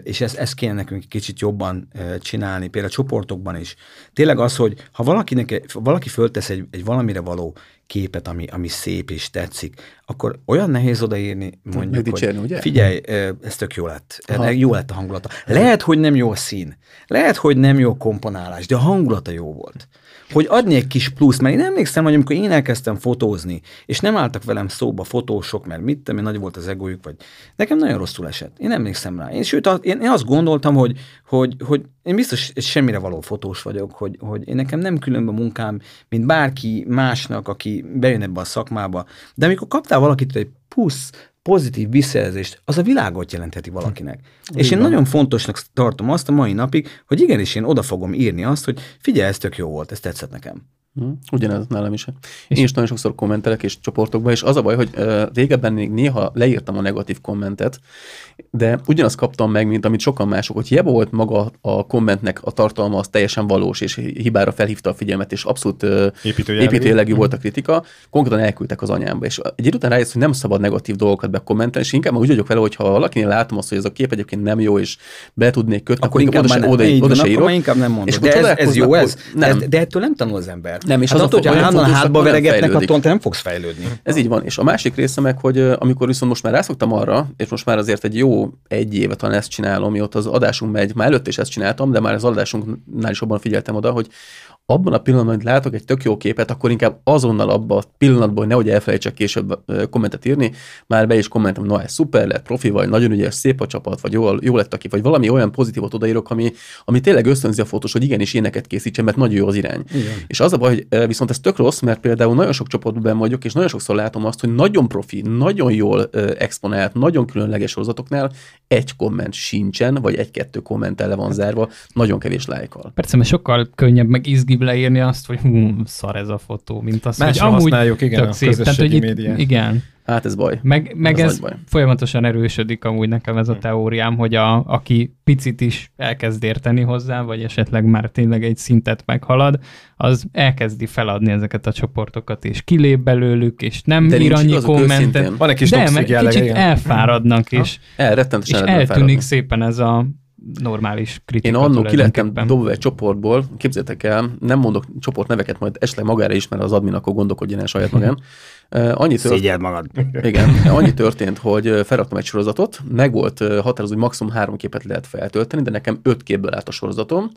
És ezt, ezt kéne nekünk kicsit jobban csinálni, például csoportokban is. Tényleg az, hogy ha valakinek, valaki föltesz egy, egy valamire való képet, ami, ami szép és tetszik, akkor olyan nehéz odaírni, mondjuk, Megdicsérni, hogy ugye? figyelj, ez tök jó lett. Aha. Jó lett a hangulata. Lehet, hogy nem jó a szín, lehet, hogy nem jó komponálás, de a hangulata jó volt. Hogy adni egy kis plusz, mert én emlékszem, hogy amikor én elkezdtem fotózni, és nem álltak velem szóba fotósok, mert mit én, nagy volt az egójuk, vagy nekem nagyon rosszul esett. Én emlékszem rá. Én, sőt, én, én azt gondoltam, hogy, hogy, hogy én biztos egy semmire való fotós vagyok, hogy, hogy én nekem nem különb a munkám, mint bárki másnak, aki bejön ebbe a szakmába. De amikor kaptál valakit egy plusz pozitív visszajelzést, az a világot jelentheti valakinek. És én van. nagyon fontosnak tartom azt a mai napig, hogy igenis én oda fogom írni azt, hogy figyelj, ez tök jó volt, ez tetszett nekem. Hm, Ugyanez nálam is. Én is nagyon sokszor kommentelek és csoportokba, és az a baj, hogy uh, régebben még néha leírtam a negatív kommentet, de ugyanazt kaptam meg, mint amit sokan mások, hogy hiába volt maga a kommentnek a tartalma, az teljesen valós, és hibára felhívta a figyelmet, és abszolút uh, Építő építő jellegű Mhm. volt a kritika, konkrétan elküldtek az anyámba. És egy idő után rájössz, hogy nem szabad negatív dolgokat bekommentelni, és inkább úgy vagyok vele, hogy ha valakinél látom azt, hogy ez a kép egyébként nem jó, és be tudnék kötni, akkor, inkább oda, már se, ne- oda, így oda van, se akkor írok. inkább nem mondod. És De akkor ez, ez jó, ez? Nem. De ettől nem tanul az ember. Nem, és hát az a attól, hogy állandóan fontos, hátba veregetnek, attól te nem fogsz fejlődni. Ez így van. És a másik része meg, hogy amikor viszont most már rászoktam arra, és most már azért egy jó egy éve talán ezt csinálom, mióta az adásunk megy, már előtt is ezt csináltam, de már az adásunknál is abban figyeltem oda, hogy abban a pillanatban, hogy látok egy tök jó képet, akkor inkább azonnal abban a pillanatban, hogy nehogy elfelejtsek később kommentet írni, már be is kommentem, na ez szuper lett, profi vagy, nagyon ügyes, szép a csapat, vagy jól, jó lett a kép, vagy valami olyan pozitívot odaírok, ami, ami tényleg ösztönzi a fotós, hogy igenis éneket készítsen, mert nagyon jó az irány. Igen. És az a baj, hogy viszont ez tök rossz, mert például nagyon sok csoportban vagyok, és nagyon sokszor látom azt, hogy nagyon profi, nagyon jól exponált, nagyon különleges sorozatoknál egy komment sincsen, vagy egy-kettő kommentel le van zárva, nagyon kevés lájkal. Persze, mert sokkal könnyebb, meg izgibb leírni azt, hogy hú, szar ez a fotó, mint az, Másra hogy amúgy használjuk, igen, tök a szép. Tehát, közösségi hogy itt, médiát. igen, Hát ez baj. meg, meg Ez ez baj. folyamatosan erősödik amúgy nekem ez a teóriám, hogy a, aki picit is elkezd érteni hozzá, vagy esetleg már tényleg egy szintet meghalad, az elkezdi feladni ezeket a csoportokat, és kilép belőlük, és nem De ír annyi kommentet. Van egy kis De, jellege, kicsit igen. elfáradnak, és, El, és eltűnik fáradni. szépen ez a normális kritika. Én annó ki lettem dobva egy csoportból, képzeljétek el, nem mondok csoportneveket, majd esetleg magára is, mert az admin akkor gondolkodjon el saját magán. Annyi tört, Szégyeld magad. igen, annyi történt, hogy felraktam egy sorozatot, meg volt határozó, hogy maximum három képet lehet feltölteni, de nekem öt képből állt a sorozatom,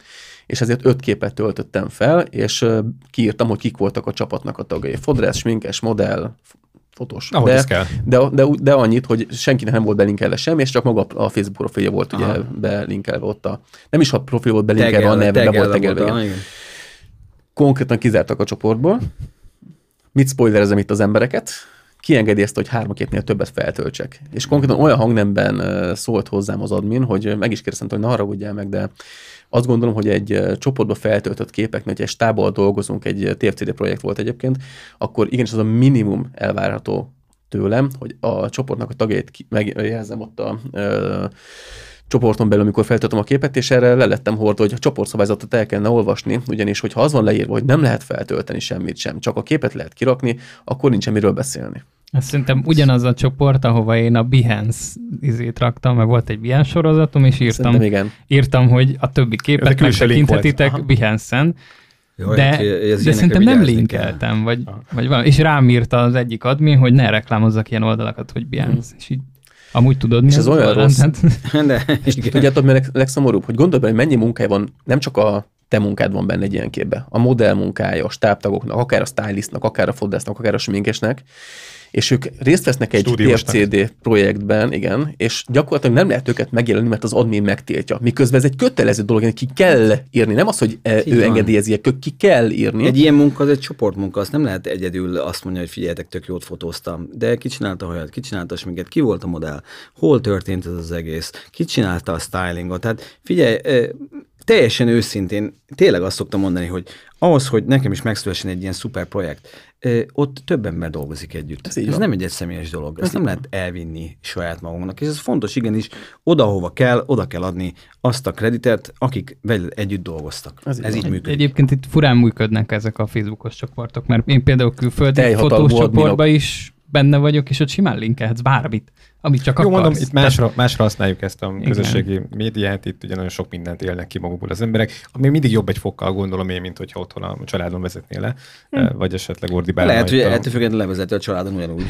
és ezért öt képet töltöttem fel, és kiírtam, hogy kik voltak a csapatnak a tagjai. Fodrász, sminkes, modell, fotós. Ahogy de, kell. de, de, de, annyit, hogy senkinek nem volt belinkelve sem, és csak maga a Facebook profilja volt ugye Aha. belinkelve ott a... Nem is a profil volt belinkelve, a Tegelve, neve, be volt tegelve volt, igen. Konkrétan kizártak a csoportból. Mit spoilerezem itt az embereket? Kiengedélyezte, hogy három képnél többet feltöltsek. És konkrétan olyan hangnemben szólt hozzám az admin, hogy meg is kérdeztem, hogy ne haragudjál meg, de azt gondolom, hogy egy csoportba feltöltött képeknél, hogy egy stábbal dolgozunk, egy TFCD projekt volt egyébként, akkor igenis az a minimum elvárható tőlem, hogy a csoportnak a tagjait megjelzem ott a ö, csoporton belül, amikor feltöltöm a képet, és erre le lettem hordva, hogy a csoportszabályzatot el kellene olvasni, ugyanis, hogyha az van leírva, hogy nem lehet feltölteni semmit sem, csak a képet lehet kirakni, akkor nincs miről beszélni. Ez szerintem ugyanaz a csoport, ahova én a Behance izét raktam, mert volt egy Behance sorozatom, és írtam, írtam hogy a többi képet megtekinthetitek. Behance-en, Jó, de, ez de szerintem nem linkeltem, vagy, Aha. vagy valami. És rám írta az egyik admin, hogy ne reklámozzak ilyen oldalakat, hogy Behance. És így amúgy tudod, mi És ez olyan rossz. Kell. De, És tudjátok, mi a leg- legszomorúbb, hogy gondolj bele, hogy mennyi munkája van, nem csak a te munkád van benne egy ilyen képbe, a modell munkája, a stábtagoknak, akár a stylistnak, akár a fodrásznak, akár a sminkesnek, és ők részt vesznek egy. TFCD projektben, igen, és gyakorlatilag nem lehet őket megjelenni, mert az admin megtiltja. Miközben ez egy kötelező dolog, ki kell írni, nem az, hogy Így ő engedélyezi, ki kell írni. Egy ilyen munka az egy csoportmunka, azt nem lehet egyedül azt mondani, hogy figyeljetek, tök jót fotóztam. De ki csinálta a hajat, ki csinálta a sminket, ki volt a modell, hol történt ez az egész, ki csinálta a stylingot. Tehát figyelj, teljesen őszintén, tényleg azt szoktam mondani, hogy ahhoz, hogy nekem is megszülessen egy ilyen szuper projekt, ott több ember dolgozik együtt. Ez Ez nem egy egyszemélyes dolog, Ez ezt nem lehet elvinni saját magunknak. És ez fontos, igenis, oda, hova kell, oda kell adni azt a kreditet, akik veled együtt dolgoztak. Ez Ez, így van. működik. Egyébként itt furán működnek ezek a Facebookos csoportok, mert én például külföldi fotós csoportban is benne vagyok, és ott simán linkelhetsz bármit. Amit csak Jó, akarsz. mondom, itt másra, másra használjuk ezt a Igen. közösségi médiát, itt ugye nagyon sok mindent élnek ki magukból az emberek, ami mindig jobb egy fokkal gondolom én, mint hogyha otthon a családon vezetnél le, Hm. vagy esetleg ordibálna. Lehet, hogy a- ettől függetlenül levezeti a családon ugyanúgy.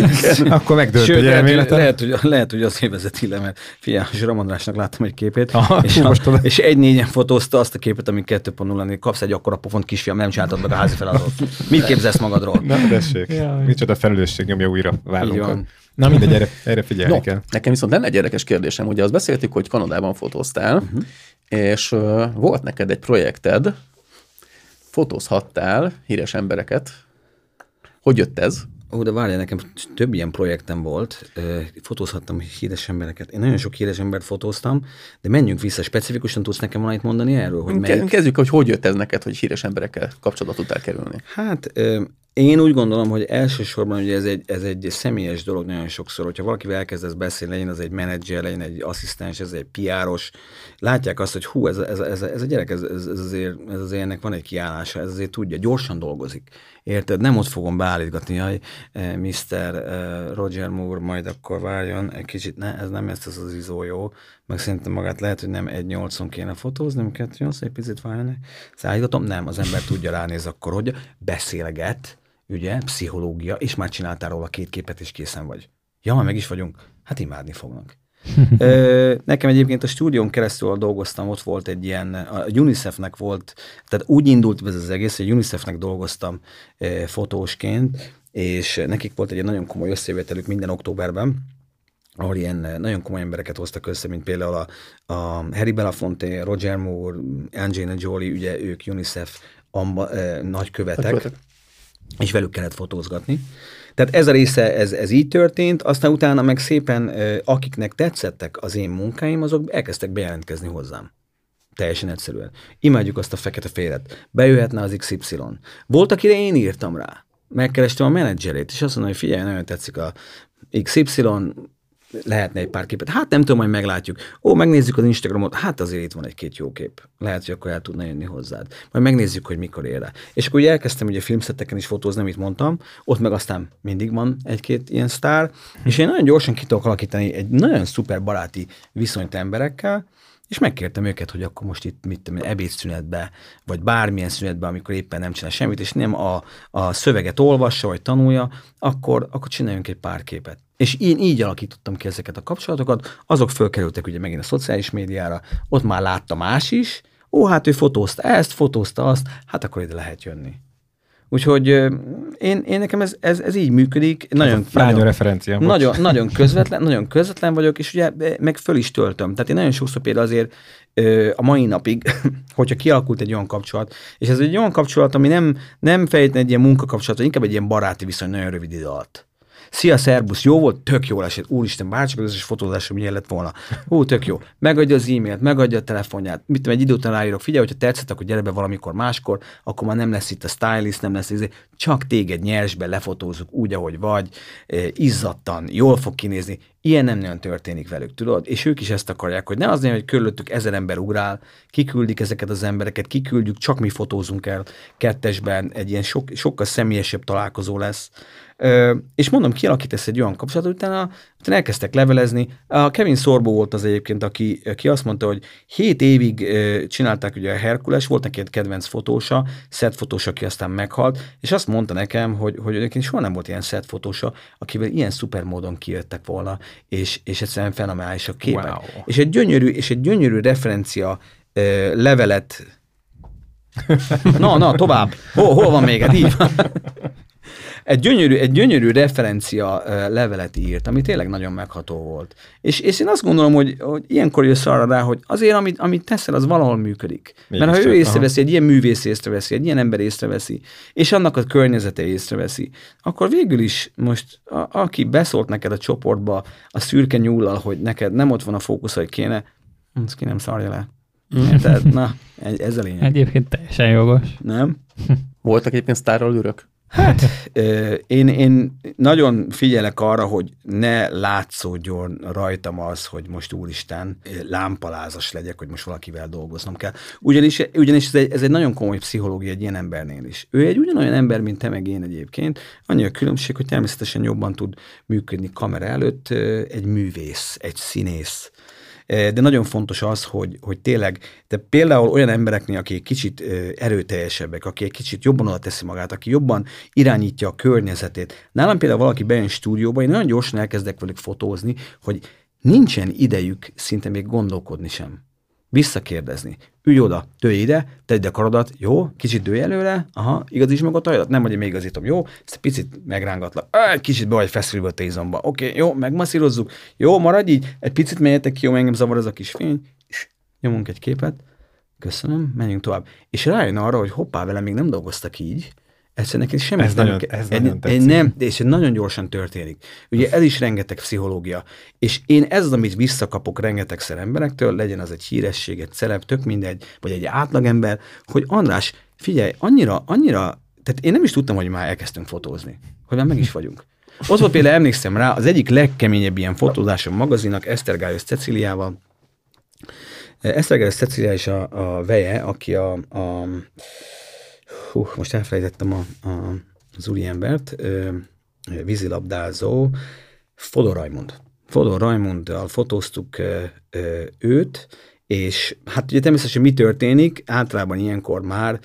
Akkor megdőlt Sőt, egy lehet, hogy, elméleten. lehet, hogy, lehet, hogy azért vezeti le, mert figyelj, Zsiram Andrásnak láttam egy képét, Aha, és, a, és egy négyen fotózta azt a képet, ami 2.0-nél kapsz egy akkora pofont kisfiam, nem csináltad meg a házi feladatot. Mit képzelsz magadról? Na, tessék. Micsoda felelősség nyomja újra vállunkat. Na mindegy, erre, erre figyelni No, kell. nekem viszont lenne egy érdekes kérdésem. Ugye azt beszéltük, hogy Kanadában fotóztál, uh-huh. és uh, volt neked egy projekted, fotózhattál híres embereket. Hogy jött ez? Ó, de várjál, nekem több ilyen projektem volt, fotózhattam híres embereket. Én nagyon sok híres embert fotóztam, de menjünk vissza, specifikusan tudsz nekem valamit mondani erről, hogy melyik? Kezdjük, hogy hogy jött ez neked, hogy híres emberekkel kapcsolatba tudtál kerülni. Hát én úgy gondolom, hogy elsősorban ugye ez egy, ez egy személyes dolog nagyon sokszor, hogyha valakivel elkezdesz beszélni, legyen az egy menedzser, legyen egy asszisztens, ez egy piáros, látják azt, hogy hú, ez, ez, ez, ez a gyerek, ez, ez, ez, azért, ez azért ennek van egy kiállása, ez azért tudja, gyorsan dolgozik. Érted? Nem ott fogom beállítgatni, hogy Mr. eh, Roger Moore, majd akkor várjon egy kicsit, ne, ez nem ez, ez az izó jó, meg szerintem magát lehet, hogy nem egy 8 kéne fotózni, nem 2 8 egy picit várjon, szállítatom, nem, az ember tudja ránéz akkor, hogy beszélget, ugye, pszichológia, és már csináltál róla két képet, és készen vagy. Ja, már meg is vagyunk. Hát imádni fognak. Ö, Nekem egyébként a stúdión keresztül, dolgoztam, ott volt egy ilyen, a UNICEF-nek volt, tehát úgy indult ez az egész, hogy UNICEF-nek dolgoztam ö, fotósként, és nekik volt egy nagyon komoly összejövetelük minden októberben, ahol ilyen nagyon komoly embereket hoztak össze, mint például a, a Harry Belafonte, Roger Moore, Angelina Jolie, ugye ők UNICEF amba, eh, nagykövetek, Nagykövetek. És velük kellett fotózgatni. Tehát ez a része, ez, ez így történt, aztán utána meg szépen, akiknek tetszettek az én munkáim, azok elkezdtek bejelentkezni hozzám. Teljesen egyszerűen. Imádjuk azt a fekete félet. Bejöhetne az XY. Volt, akire én írtam rá. Megkerestem a menedzserét, és azt mondom, hogy figyelj, nagyon tetszik a XY, lehetne egy pár képet. Hát nem tudom, majd meglátjuk. Ó, megnézzük az Instagramot. Hát azért itt van egy-két jó kép. Lehet, hogy akkor el tudna jönni hozzád. Majd megnézzük, hogy mikor ér rá. És akkor ugye elkezdtem ugye filmszetteken is fotózni, amit mondtam. Ott meg aztán mindig van egy-két ilyen sztár. És én nagyon gyorsan ki tudok alakítani egy nagyon szuper baráti viszonyt emberekkel, és megkértem őket, hogy akkor most itt mit tudom, ebédszünetbe, vagy bármilyen szünetbe, amikor éppen nem csinál semmit, és nem a, a szöveget olvassa, vagy tanulja, akkor, akkor csináljunk egy pár képet. És én így alakítottam ki ezeket a kapcsolatokat, azok fölkerültek ugye megint a szociális médiára, ott már látta más is, ó, hát ő fotózta ezt, fotózta azt, hát akkor ide lehet jönni. Úgyhogy én, én nekem ez, ez, ez így működik. Nagyon, Fránya nagyon, referencia. nagyon, nagyon közvetlen, nagyon közvetlen vagyok, és ugye meg föl is töltöm. Tehát én nagyon sokszor például azért a mai napig, hogyha kialakult egy olyan kapcsolat, és ez egy olyan kapcsolat, ami nem, nem fejtene egy ilyen munkakapcsolat, inkább egy ilyen baráti viszony nagyon rövid idő alatt. Szia, szerbusz, jó volt? Tök jól esett. Úristen, bárcsak az összes fotózásom milyen lett volna. Hú, tök jó. Megadja az e-mailt, megadja a telefonját. Mit tudom, egy idő után ráírok, figyelj, hogyha tetszett, akkor gyere be valamikor máskor, akkor már nem lesz itt a stylist, nem lesz izé. Csak téged nyersbe lefotózunk úgy, ahogy vagy, izzadtan, jól fog kinézni. Ilyen nem nagyon történik velük, tudod? És ők is ezt akarják, hogy ne az hogy körülöttük ezer ember ugrál, kiküldik ezeket az embereket, kiküldjük, csak mi fotózunk el kettesben, egy ilyen sok, sokkal személyesebb találkozó lesz. Ö, és mondom, kialakítasz egy olyan kapcsolatot, utána, utána elkezdtek levelezni. A Kevin Sorbo volt az egyébként, aki, aki azt mondta, hogy 7 évig ö, csinálták ugye a Herkules, volt neki egy kedvenc fotósa, set fotósa, aki aztán meghalt, és azt mondta nekem, hogy, hogy egyébként soha nem volt ilyen set fotósa, akivel ilyen szuper módon kijöttek volna, és, és egyszerűen fenomenális a képek. Wow. És egy gyönyörű, és egy gyönyörű referencia ö, levelet Na, na, tovább. Hol, hol van még? Hát így van. Egy gyönyörű, egy gyönyörű referencia levelet írt, ami tényleg nagyon megható volt. És, és én azt gondolom, hogy, hogy ilyenkor jössz arra rá, hogy azért, amit, amit teszel, az valahol működik. Mert ha ő észreveszi, egy ilyen művész észreveszi, egy ilyen ember észreveszi, és annak a környezete észreveszi, akkor végül is most, a, aki beszólt neked a csoportba a szürke nyúllal, hogy neked nem ott van a fókusz, hogy kéne, az ki nem szarja le. Érted? Na, ez ez a lényeg. Egyébként teljesen jogos. Nem? Voltak egyébként sztárral ürök? Hát, én, én nagyon figyelek arra, hogy ne látszódjon rajtam az, hogy most úristen lámpalázas legyek, hogy most valakivel dolgoznom kell. Ugyanis, ugyanis ez, egy, ez egy nagyon komoly pszichológia egy ilyen embernél is. Ő egy ugyanolyan ember, mint te meg én egyébként. Annyi a különbség, hogy természetesen jobban tud működni kamera előtt egy művész, egy színész, de nagyon fontos az, hogy, hogy tényleg, de például olyan embereknél, akik kicsit erőteljesebbek, aki egy kicsit jobban oda teszi magát, aki jobban irányítja a környezetét. Nálam például valaki bejön stúdióba, én nagyon gyorsan elkezdek velük fotózni, hogy nincsen idejük szinte még gondolkodni sem visszakérdezni. Ülj oda, dőj ide, tedd a karodat, jó, kicsit dőj előre, aha, igazíts meg a tajadat, nem, hogy még igazítom, jó, ezt picit megrángatlak, egy kicsit be vagy feszülve a tézomba, oké, jó, megmasszírozzuk, jó, maradj így, egy picit menjetek ki, jó, engem zavar ez a kis fény, és nyomunk egy képet, köszönöm, menjünk tovább. És rájön arra, hogy hoppá, vele még nem dolgoztak így, Egyszerűen neki semmi ez nem, nagyon, ez egy, nagyon egy nem, és ez nagyon gyorsan történik. Ugye ez is rengeteg pszichológia. És én ez az, amit visszakapok rengetegszer emberektől, legyen az egy híresség, egy celeb, tök mindegy, vagy egy átlagember, hogy András, figyelj, annyira, annyira, tehát én nem is tudtam, hogy már elkezdtünk fotózni, hogy már meg is vagyunk. Ott volt például, emlékszem rá, az egyik legkeményebb ilyen fotózásom magazinak Esztergályos Ceciliával. Esztergályos Cecilia is a, a veje, aki a, a hú, most elfelejtettem a, a, az úriembert, vízilabdázó, Fodor Rajmond. Fodor Rajmonddal fotóztuk őt, és hát ugye természetesen mi történik, általában ilyenkor már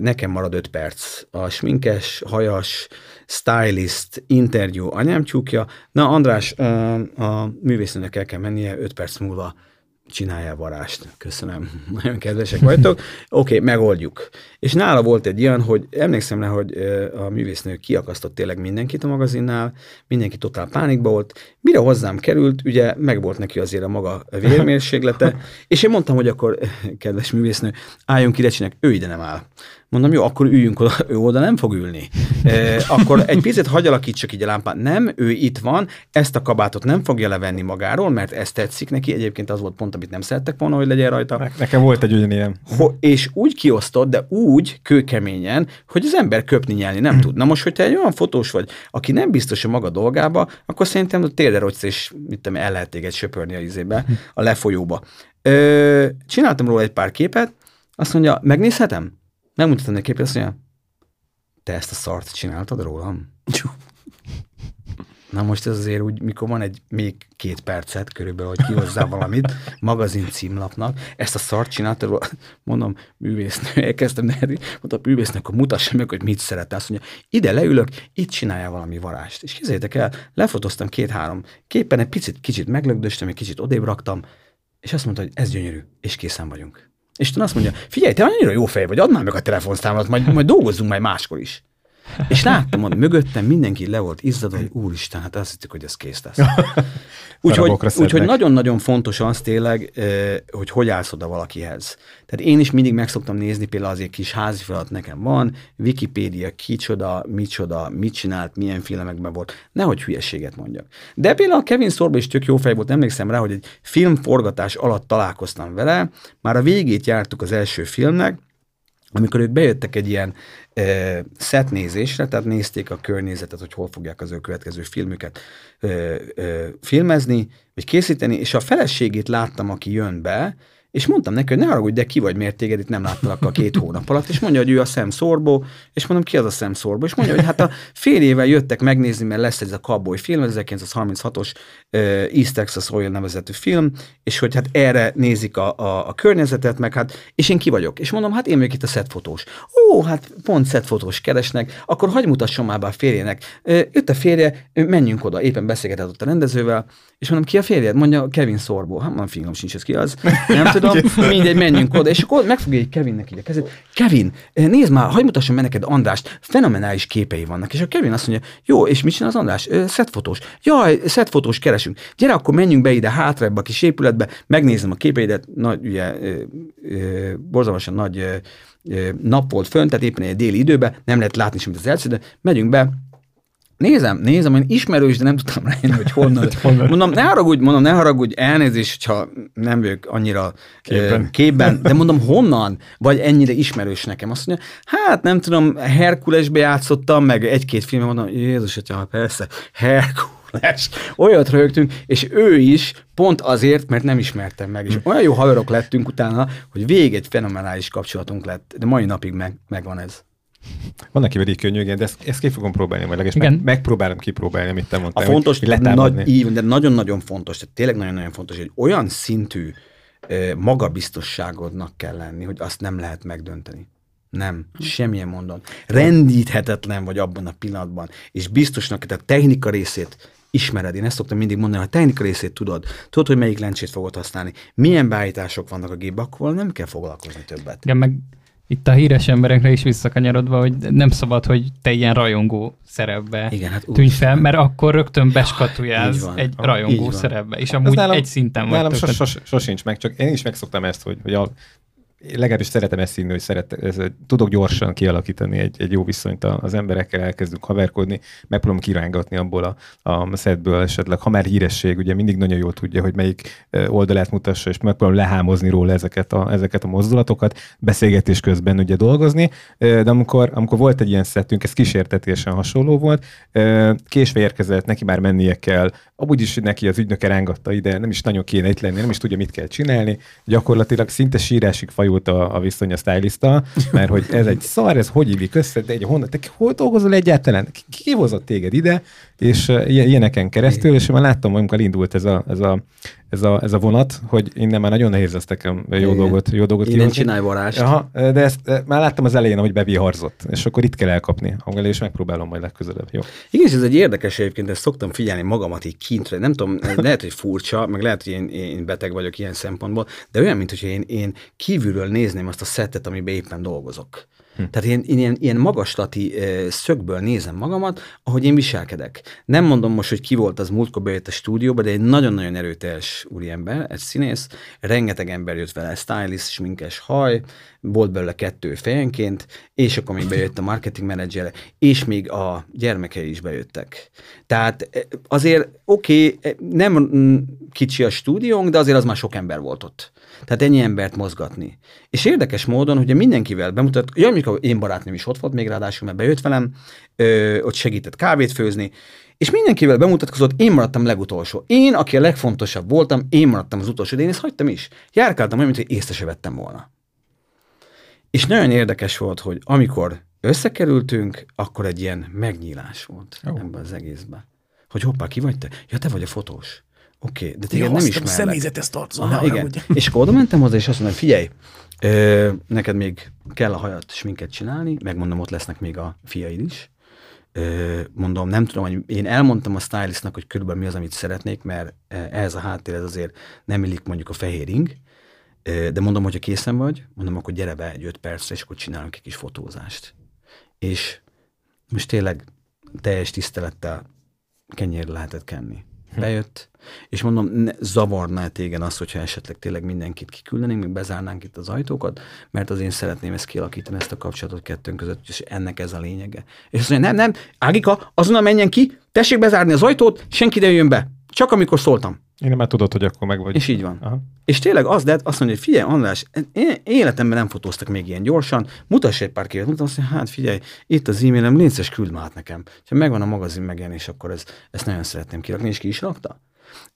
nekem marad öt perc. A sminkes, hajas, stylist, interjú anyám csúkja. Na András, a művésznőnek el kell mennie, öt perc múlva csinálja varást. Köszönöm, nagyon kedvesek vagytok. Oké, okay, megoldjuk. És nála volt egy ilyen, hogy emlékszem rá, hogy a művésznő kiakasztott tényleg mindenkit a magazinnál, mindenki totál pánikba volt. Mire hozzám került, ugye meg volt neki azért a maga vérmérséklete, és én mondtam, hogy akkor, kedves művésznő, álljon ki, lecsinek, ő ide nem áll. Mondom, jó, akkor üljünk oda, ő oda nem fog ülni. E, akkor egy picit hagy alakítsak így a lámpát. Nem, ő itt van, ezt a kabátot nem fogja levenni magáról, mert ez tetszik neki. Egyébként az volt pont, amit nem szerettek volna, hogy legyen rajta. Nekem volt egy ugyanilyen. Ho, és úgy kiosztott, de úgy kőkeményen, hogy az ember köpni nyelni nem tud. Na most, hogy te egy olyan fotós vagy, aki nem biztos a maga dolgába, akkor szerintem a térdre rogysz, és mit tudom, el lehet téged söpörni a izébe, a lefolyóba. Ö, csináltam róla egy pár képet, azt mondja, megnézhetem? Megmutatom neki képet, azt mondja, te ezt a szart csináltad rólam? Na most ez azért úgy, mikor van egy még két percet körülbelül, hogy kihozzá valamit, magazin címlapnak, ezt a szart csináltad, mondom, művésznő, elkezdtem nervi, mondtam, művésznő, akkor mutassa meg, hogy mit szeret. Azt mondja, ide leülök, itt csinálja valami varást. És kézzétek el, lefotoztam két-három képen, egy picit, kicsit meglögdöstem, egy kicsit odébb raktam, és azt mondta, hogy ez gyönyörű, és készen vagyunk. És azt mondja, figyelj, te annyira jó fej vagy, add már meg a telefonszámot, majd, majd dolgozzunk majd máskor is. És láttam, hogy mögöttem mindenki le volt izzadva, hogy úristen, hát azt hittük, hogy ez kész lesz. Úgyhogy úgy, nagyon-nagyon fontos az tényleg, hogy hogy állsz oda valakihez. Tehát én is mindig meg szoktam nézni, például azért kis házi feladat nekem van, Wikipédia, kicsoda, micsoda, mit csinált, milyen filmekben volt, nehogy hülyeséget mondjak. De például a Kevin Sorbo is tök jó fej volt, emlékszem rá, hogy egy filmforgatás alatt találkoztam vele, már a végét jártuk az első filmnek, amikor ők bejöttek egy ilyen szetnézésre, tehát nézték a környezetet, hogy hol fogják az ő következő filmüket e, e, filmezni, vagy készíteni, és a feleségét láttam, aki jön be, és mondtam neki, hogy ne haragudj, de ki vagy, miért téged itt nem láttalak a két hónap alatt, és mondja, hogy ő a szemszorbó, és mondom, ki az a szemszorbó, és mondja, hogy hát a fél éve jöttek megnézni, mert lesz ez a Cowboy film, 1936-os uh, East Texas Oil nevezetű film, és hogy hát erre nézik a, a, a környezetet, meg hát, és én ki vagyok. És mondom, hát én vagyok itt a szetfotós. Ó, hát pont szetfotós keresnek, akkor hagyj mutasson már be a férjének. Jött a férje, menjünk oda, éppen beszélgetett ott a rendezővel, és mondom, ki a férjed? Mondja, Kevin Sorbo. Hát mondom, fingom sincs, ez ki az. Nem tudom, mindegy, menjünk oda. És akkor megfogja egy Kevinnek így a kezét. Kevin, nézd már, hagyd mutassam meg neked Andrást, fenomenális képei vannak. És a Kevin azt mondja, jó, és mit csinál az András? Szetfotós. Jaj, szetfotós keresünk. Gyere, akkor menjünk be ide hátra ebbe a kis épületbe, megnézem a képeidet, nagy, ugye, borzalmasan nagy nap volt fönt, tehát éppen egy déli időben, nem lehet látni semmit az elsző, de megyünk be, Nézem, nézem, én ismerős, de nem tudtam rájönni, hogy honnan. honnan. mondom, ne haragudj, mondom, ne haragudj, elnézést, ha nem vagyok annyira Képben. képben. képben, de mondom, honnan? Vagy ennyire ismerős nekem. Azt mondja, hát nem tudom, Herkulesbe játszottam, meg egy-két filmben mondom, Jézus, atya, persze, Herkules. Olyat rögtünk, és ő is pont azért, mert nem ismertem meg. És olyan jó haverok lettünk utána, hogy végig egy fenomenális kapcsolatunk lett. De mai napig meg, megvan ez. Van neki pedig könnyű, igen, de ezt, ezt ki fogom próbálni majd, legalábbis Igen. meg, megpróbálom kipróbálni, amit te A mondtál. fontos, hogy nagy, így, de nagyon-nagyon fontos, tehát tényleg nagyon-nagyon fontos, hogy olyan szintű ö, magabiztosságodnak kell lenni, hogy azt nem lehet megdönteni. Nem, semmilyen mondon. Rendíthetetlen vagy abban a pillanatban, és biztosnak, tehát a technika részét ismered. Én ezt szoktam mindig mondani, ha a technika részét tudod, tudod, hogy melyik lencsét fogod használni, milyen beállítások vannak a gépben, akkor nem kell foglalkozni többet. Igen, meg itt a híres emberekre is visszakanyarodva, hogy nem szabad, hogy te ilyen rajongó szerepbe Igen, hát tűnj fel, mert akkor rögtön így beskatujálsz van. egy rajongó szerepbe, és Ez amúgy nálam- egy szinten Nálam vagy. sos, sos, sosincs meg, csak én is megszoktam ezt, hogy, hogy a, legalábbis szeretem ezt hinni, hogy szeret, ez, tudok gyorsan kialakítani egy, egy jó viszonyt az emberekkel, elkezdünk haverkodni, megpróbálom kirángatni abból a, a szedből esetleg, ha már híresség, ugye mindig nagyon jól tudja, hogy melyik oldalát mutassa, és megpróbálom lehámozni róla ezeket a, ezeket a mozdulatokat, beszélgetés közben ugye dolgozni, de amikor, amikor volt egy ilyen szettünk, ez kísértetésen hasonló volt, késve érkezett, neki már mennie kell, amúgy is neki az ügynöke rángatta ide, nem is nagyon kéne itt lenni, nem is tudja, mit kell csinálni. Gyakorlatilag szinte sírásig fajult a, a viszony a stylista, mert hogy ez egy szar, ez hogy illik össze, de egy honnan, te hol dolgozol egyáltalán? Ki, ki hozott téged ide? És ilyeneken keresztül, és már láttam, amikor indult ez a, ez a, ez a, ez a vonat, hogy innen már nagyon nehéz lesz nekem jó Igen. dolgot, jó dolgot Innen kihozni. csinálj varást. Aha, de ezt már láttam az elején, hogy beviharzott, és akkor itt kell elkapni, ahol és megpróbálom majd legközelebb. Jó. Igen, és ez egy érdekes egyébként, ezt szoktam figyelni magamat így kintre. Nem tudom, lehet, hogy furcsa, meg lehet, hogy én, én beteg vagyok ilyen szempontból, de olyan, mint hogy én, én kívülről nézném azt a szettet, amiben éppen dolgozok. Hm. Tehát én, ilyen, ilyen magaslati szögből nézem magamat, ahogy én viselkedek. Nem mondom most, hogy ki volt az múltkor bejött a stúdióba, de egy nagyon-nagyon erőteljes úriember, egy színész, rengeteg ember jött vele, stylist, sminkes haj, volt belőle kettő fejenként, és akkor még bejött a marketing menedzsere, és még a gyermekei is bejöttek. Tehát eh, azért oké, okay, nem mm, kicsi a stúdiónk, de azért az már sok ember volt ott. Tehát ennyi embert mozgatni. És érdekes módon, hogy mindenkivel bemutat, ja, amikor én barátnőm is ott volt még ráadásul, mert bejött velem, ö, ott segített kávét főzni, és mindenkivel bemutatkozott, én maradtam legutolsó. Én, aki a legfontosabb voltam, én maradtam az utolsó, de én ezt hagytam is. Járkáltam olyan, mint hogy észre se vettem volna. És nagyon érdekes volt, hogy amikor összekerültünk, akkor egy ilyen megnyílás volt oh. ebben az egészben. Hogy hoppá, ki vagy te? Ja, te vagy a fotós. Oké, okay, de téged nem ismerlek. személyzetes tartozom. Aha, igen. És akkor oda mentem hozzá, és azt mondom, figyelj, ö, neked még kell a hajat, sminket csinálni, megmondom, ott lesznek még a fiaid is. Ö, mondom, nem tudom, hogy én elmondtam a stylistnak, hogy körülbelül mi az, amit szeretnék, mert ehhez a háttér ez azért nem illik mondjuk a fehér ing, de mondom, hogyha készen vagy, mondom, akkor gyere be egy öt percre, és akkor csinálunk egy kis fotózást. És most tényleg teljes tisztelettel kenyérre lehetett kenni. Bejött, és mondom, ne, zavarná téged az, hogyha esetleg tényleg mindenkit kiküldenénk, meg bezárnánk itt az ajtókat, mert az én szeretném ezt kialakítani, ezt a kapcsolatot kettőnk között, és ennek ez a lényege. És azt mondja, nem, nem, Ágika, azonnal menjen ki, tessék bezárni az ajtót, senki ne jön be. Csak amikor szóltam. Én már tudod, hogy akkor meg vagy. És így van. Aha. És tényleg az lett, azt mondja, hogy figyelj, András, én életemben nem fotóztak még ilyen gyorsan, mutass egy pár képet, mutatom, azt mondja, hát figyelj, itt az e-mailem, légy küld már nekem. Ha megvan a magazin megjelenés, akkor ez, ezt nagyon szeretném kirakni, és ki is rakta.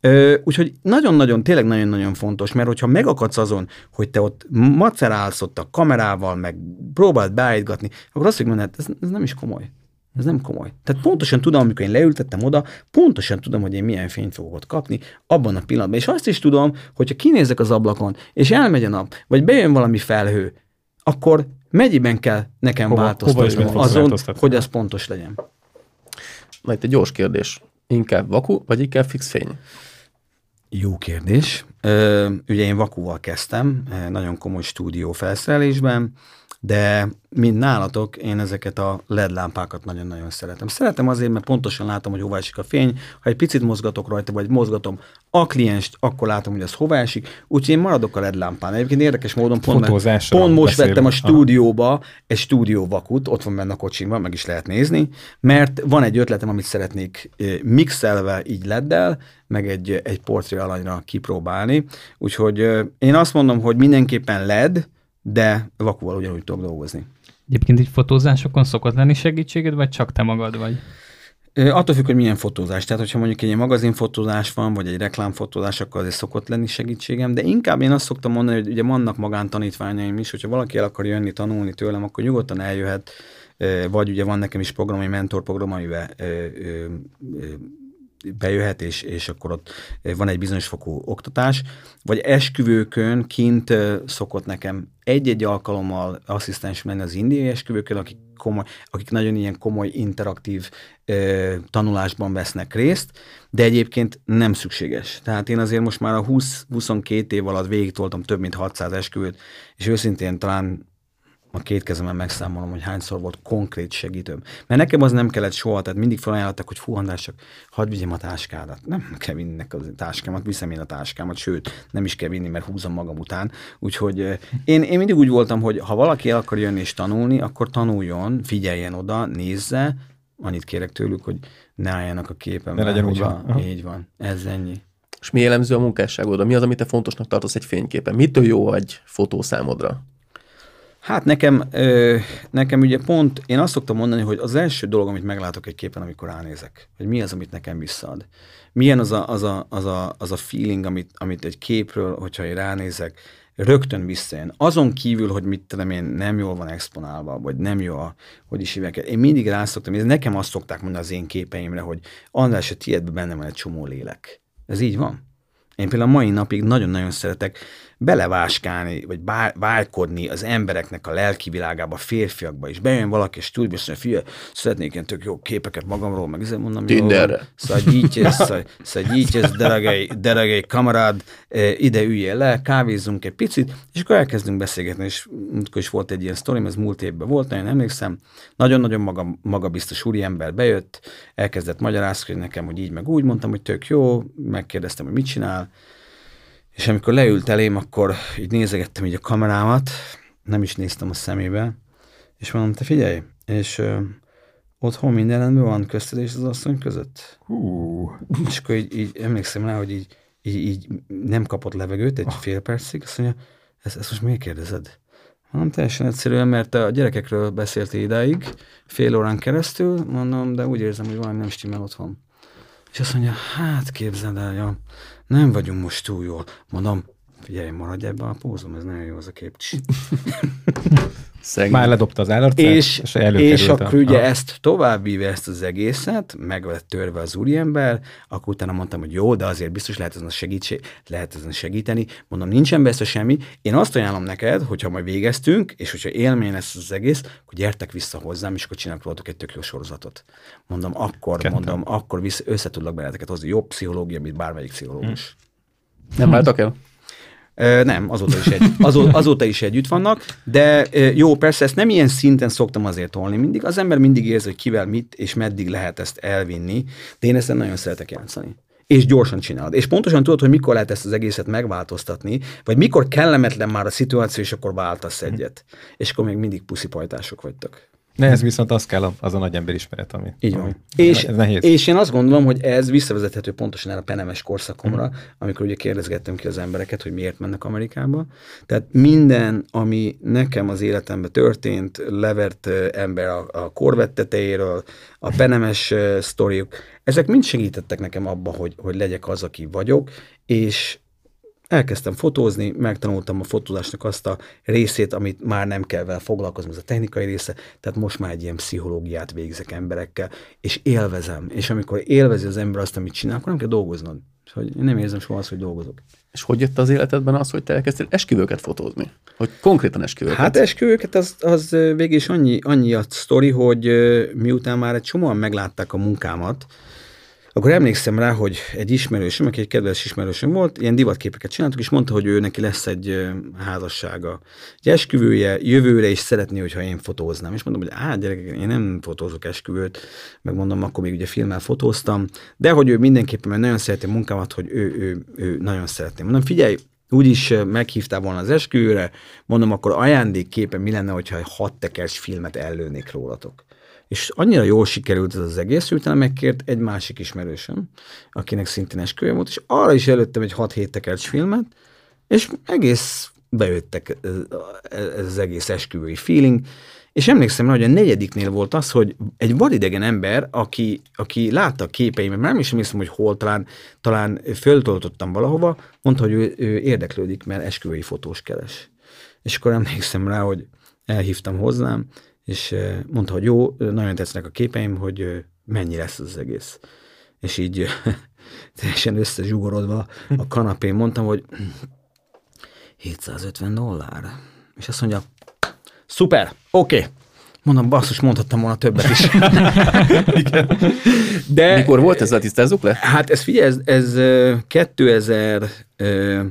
Ö, úgyhogy nagyon-nagyon, tényleg nagyon-nagyon fontos, mert hogyha megakadsz azon, hogy te ott macerálsz ott a kamerával, meg próbáld beállítgatni, akkor azt mondod, hát ez, ez nem is komoly. Ez nem komoly. Tehát pontosan tudom, amikor én leültettem oda, pontosan tudom, hogy én milyen fényt fogok ott kapni abban a pillanatban. És azt is tudom, hogyha kinézek az ablakon, és elmegy a nap, vagy bejön valami felhő, akkor mennyiben kell nekem Hova- hova változtatnom fogsz azon, hogy az pontos legyen. Na itt egy gyors kérdés. Inkább vaku, vagy inkább fix fény? Jó kérdés. Ö, ugye én vakúval kezdtem, ö, nagyon komoly stúdió felszerelésben. De mint nálatok, én ezeket a LED lámpákat nagyon-nagyon szeretem. Szeretem azért, mert pontosan látom, hogy hova esik a fény, ha egy picit mozgatok rajta, vagy mozgatom a klienst, akkor látom, hogy az hova esik, úgyhogy én maradok a LED lámpán. Egyébként érdekes módon pont, mert, pont most beszélünk. vettem a stúdióba Aha. egy stúdió vakut, ott van benne a kocsimban, meg is lehet nézni, mert van egy ötletem, amit szeretnék mixelve így leddel, meg egy, egy portré alanyra kipróbálni. Úgyhogy én azt mondom, hogy mindenképpen LED, de vakúval ugyanúgy tudok dolgozni. Egyébként így fotózásokon szokott lenni segítséged, vagy csak te magad vagy? Attól függ, hogy milyen fotózás. Tehát, hogyha mondjuk egy magazinfotózás van, vagy egy reklámfotózás, akkor azért szokott lenni segítségem, de inkább én azt szoktam mondani, hogy ugye vannak magántanítványaim is, hogyha valaki el akar jönni tanulni tőlem, akkor nyugodtan eljöhet, vagy ugye van nekem is program, egy mentorprogram, amiben bejöhet, és, és akkor ott van egy bizonyos fokú oktatás, vagy esküvőkön kint szokott nekem egy-egy alkalommal asszisztens menni az indiai esküvőkön, akik, komoly, akik nagyon ilyen komoly, interaktív ö, tanulásban vesznek részt, de egyébként nem szükséges. Tehát én azért most már a 20-22 év alatt végigtoltam több mint 600 esküvőt, és őszintén talán a két kezemben megszámolom, hogy hányszor volt konkrét segítőm. Mert nekem az nem kellett soha, tehát mindig felajánlottak, hogy fú, András, csak hadd vigyem a táskádat. Nem kell vinni a táskámat, viszem én a táskámat, sőt, nem is kell vinni, mert húzom magam után. Úgyhogy én, én mindig úgy voltam, hogy ha valaki el akar jönni és tanulni, akkor tanuljon, figyeljen oda, nézze, annyit kérek tőlük, hogy ne álljanak a képen. Ne legyen úgy Így van, ez ennyi. És mi jellemző a munkásságodra? Mi az, amit te fontosnak tartasz egy fényképen? Mitől jó egy fotó számodra? Hát nekem, ö, nekem ugye pont, én azt szoktam mondani, hogy az első dolog, amit meglátok egy képen, amikor ránézek, hogy mi az, amit nekem visszaad. Milyen az a, az a, az a, az a feeling, amit, amit egy képről, hogyha én ránézek, rögtön visszajön. Azon kívül, hogy mit tudom én, nem jól van exponálva, vagy nem jó a, hogy is hívják. Én mindig rá szoktam, ez nekem azt szokták mondani az én képeimre, hogy András, a tiédben benne van egy csomó lélek. Ez így van. Én például mai napig nagyon-nagyon szeretek beleváskálni, vagy válkodni az embereknek a lelki világába, a férfiakba, és bejön valaki, és tudja, hogy fia, szeretnék ilyen tök jó képeket magamról, meg ezzel mondom, Tinderre. Szadítjes, deregei, kamerád, ide üljél le, kávézzunk egy picit, és akkor elkezdünk beszélgetni, és múltkor is volt egy ilyen sztorim, ez múlt évben volt, nagyon emlékszem, nagyon-nagyon maga, magabiztos úriember bejött, elkezdett magyarázkodni nekem, hogy így meg úgy, mondtam, hogy tök jó, megkérdeztem, hogy mit csinál, és amikor leült elém, akkor így nézegettem így a kamerámat, nem is néztem a szemébe, és mondom, te figyelj, és ö, otthon minden rendben van közted és az asszony között? Hú. És akkor így, így emlékszem rá, hogy így, így, így nem kapott levegőt egy fél percig, azt mondja, ezt, ezt most miért kérdezed? Mondom, teljesen egyszerűen, mert a gyerekekről beszélt idáig, fél órán keresztül, mondom, de úgy érzem, hogy valami nem stimmel otthon. És azt mondja, hát képzeld el, ja, nem vagyunk most túl jól. Mondom, figyelj, maradj ebben a pózom, ez nagyon jó az a kép. Szegény. Már ledobta az állat, és, és, és akkor ugye a... ezt továbbvíve ezt az egészet, meg lett törve az úriember, akkor utána mondtam, hogy jó, de azért biztos lehet ezen segítség, lehet ezen segíteni. Mondom, nincsen beszélve semmi. Én azt ajánlom neked, hogyha majd végeztünk, és hogyha élmény lesz az egész, hogy gyertek vissza hozzám, és akkor csinálok rólatok egy tök jó sorozatot. Mondom, akkor, Kentem. mondom, akkor vissza, össze tudlak benneteket hozni jobb pszichológia, mint bármelyik pszichológus. Hm. Nem váltak el? Nem, azóta is, egy, azóta, azóta is együtt vannak, de jó, persze ezt nem ilyen szinten szoktam azért tolni mindig. Az ember mindig érzi, hogy kivel mit és meddig lehet ezt elvinni, de én ezt nagyon szeretek játszani és gyorsan csinálod. És pontosan tudod, hogy mikor lehet ezt az egészet megváltoztatni, vagy mikor kellemetlen már a szituáció, és akkor váltasz egyet. És akkor még mindig puszipajtások vagytok. Ez viszont az kell, az a nagy emberismeret, ami... Így van. Ami, és, ez nehéz. és én azt gondolom, hogy ez visszavezethető pontosan el a penemes korszakomra, mm. amikor ugye kérdezgettem ki az embereket, hogy miért mennek Amerikába. Tehát minden, ami nekem az életemben történt, levert ember a, a korvett tetejéről, a penemes sztoriuk, ezek mind segítettek nekem abba, hogy, hogy legyek az, aki vagyok, és elkezdtem fotózni, megtanultam a fotózásnak azt a részét, amit már nem kell vele foglalkozni, ez a technikai része, tehát most már egy ilyen pszichológiát végzek emberekkel, és élvezem. És amikor élvezi az ember azt, amit csinál, akkor nem kell dolgoznod. Hogy én nem érzem soha azt, hogy dolgozok. És hogy jött az életedben az, hogy te elkezdtél esküvőket fotózni? Hogy konkrétan esküvőket? Hát esküvőket az, az végig is annyi, annyi a sztori, hogy miután már egy csomóan meglátták a munkámat, akkor emlékszem rá, hogy egy ismerősöm, aki egy kedves ismerősöm volt, ilyen divatképeket csináltuk, és mondta, hogy ő neki lesz egy házassága, egy esküvője jövőre, és szeretné, hogyha én fotóznám. És mondom, hogy á, gyerekek, én nem fotózok esküvőt, meg mondom, akkor még ugye filmmel fotóztam, de hogy ő mindenképpen, mert nagyon szereti a munkámat, hogy ő, ő, ő nagyon szeretné. Mondom, figyelj, úgyis meghívtál volna az esküvőre, mondom, akkor ajándékképpen mi lenne, hogyha egy hat tekercs filmet ellőnék rólatok. És annyira jól sikerült ez az egész, hogy utána megkért egy másik ismerősöm, akinek szintén esküvő volt, és arra is előttem egy 6-7 tekercs filmet, és egész bejöttek ez, az egész esküvői feeling, és emlékszem rá, hogy a negyediknél volt az, hogy egy vadidegen ember, aki, aki látta a képeimet, nem is emlékszem, hogy hol, talán, talán föltöltöttem valahova, mondta, hogy ő, ő érdeklődik, mert esküvői fotós keres. És akkor emlékszem rá, hogy elhívtam hozzám, és mondta, hogy jó, nagyon tetszenek a képeim, hogy mennyi lesz az egész. És így teljesen összezsugorodva a kanapén mondtam, hogy 750 dollár. És azt mondja, szuper, oké. Okay. Mondom, basszus, mondhattam volna többet is. De, Mikor volt ez, tisztázzuk le? Hát ez figyelj, ez, ez ö,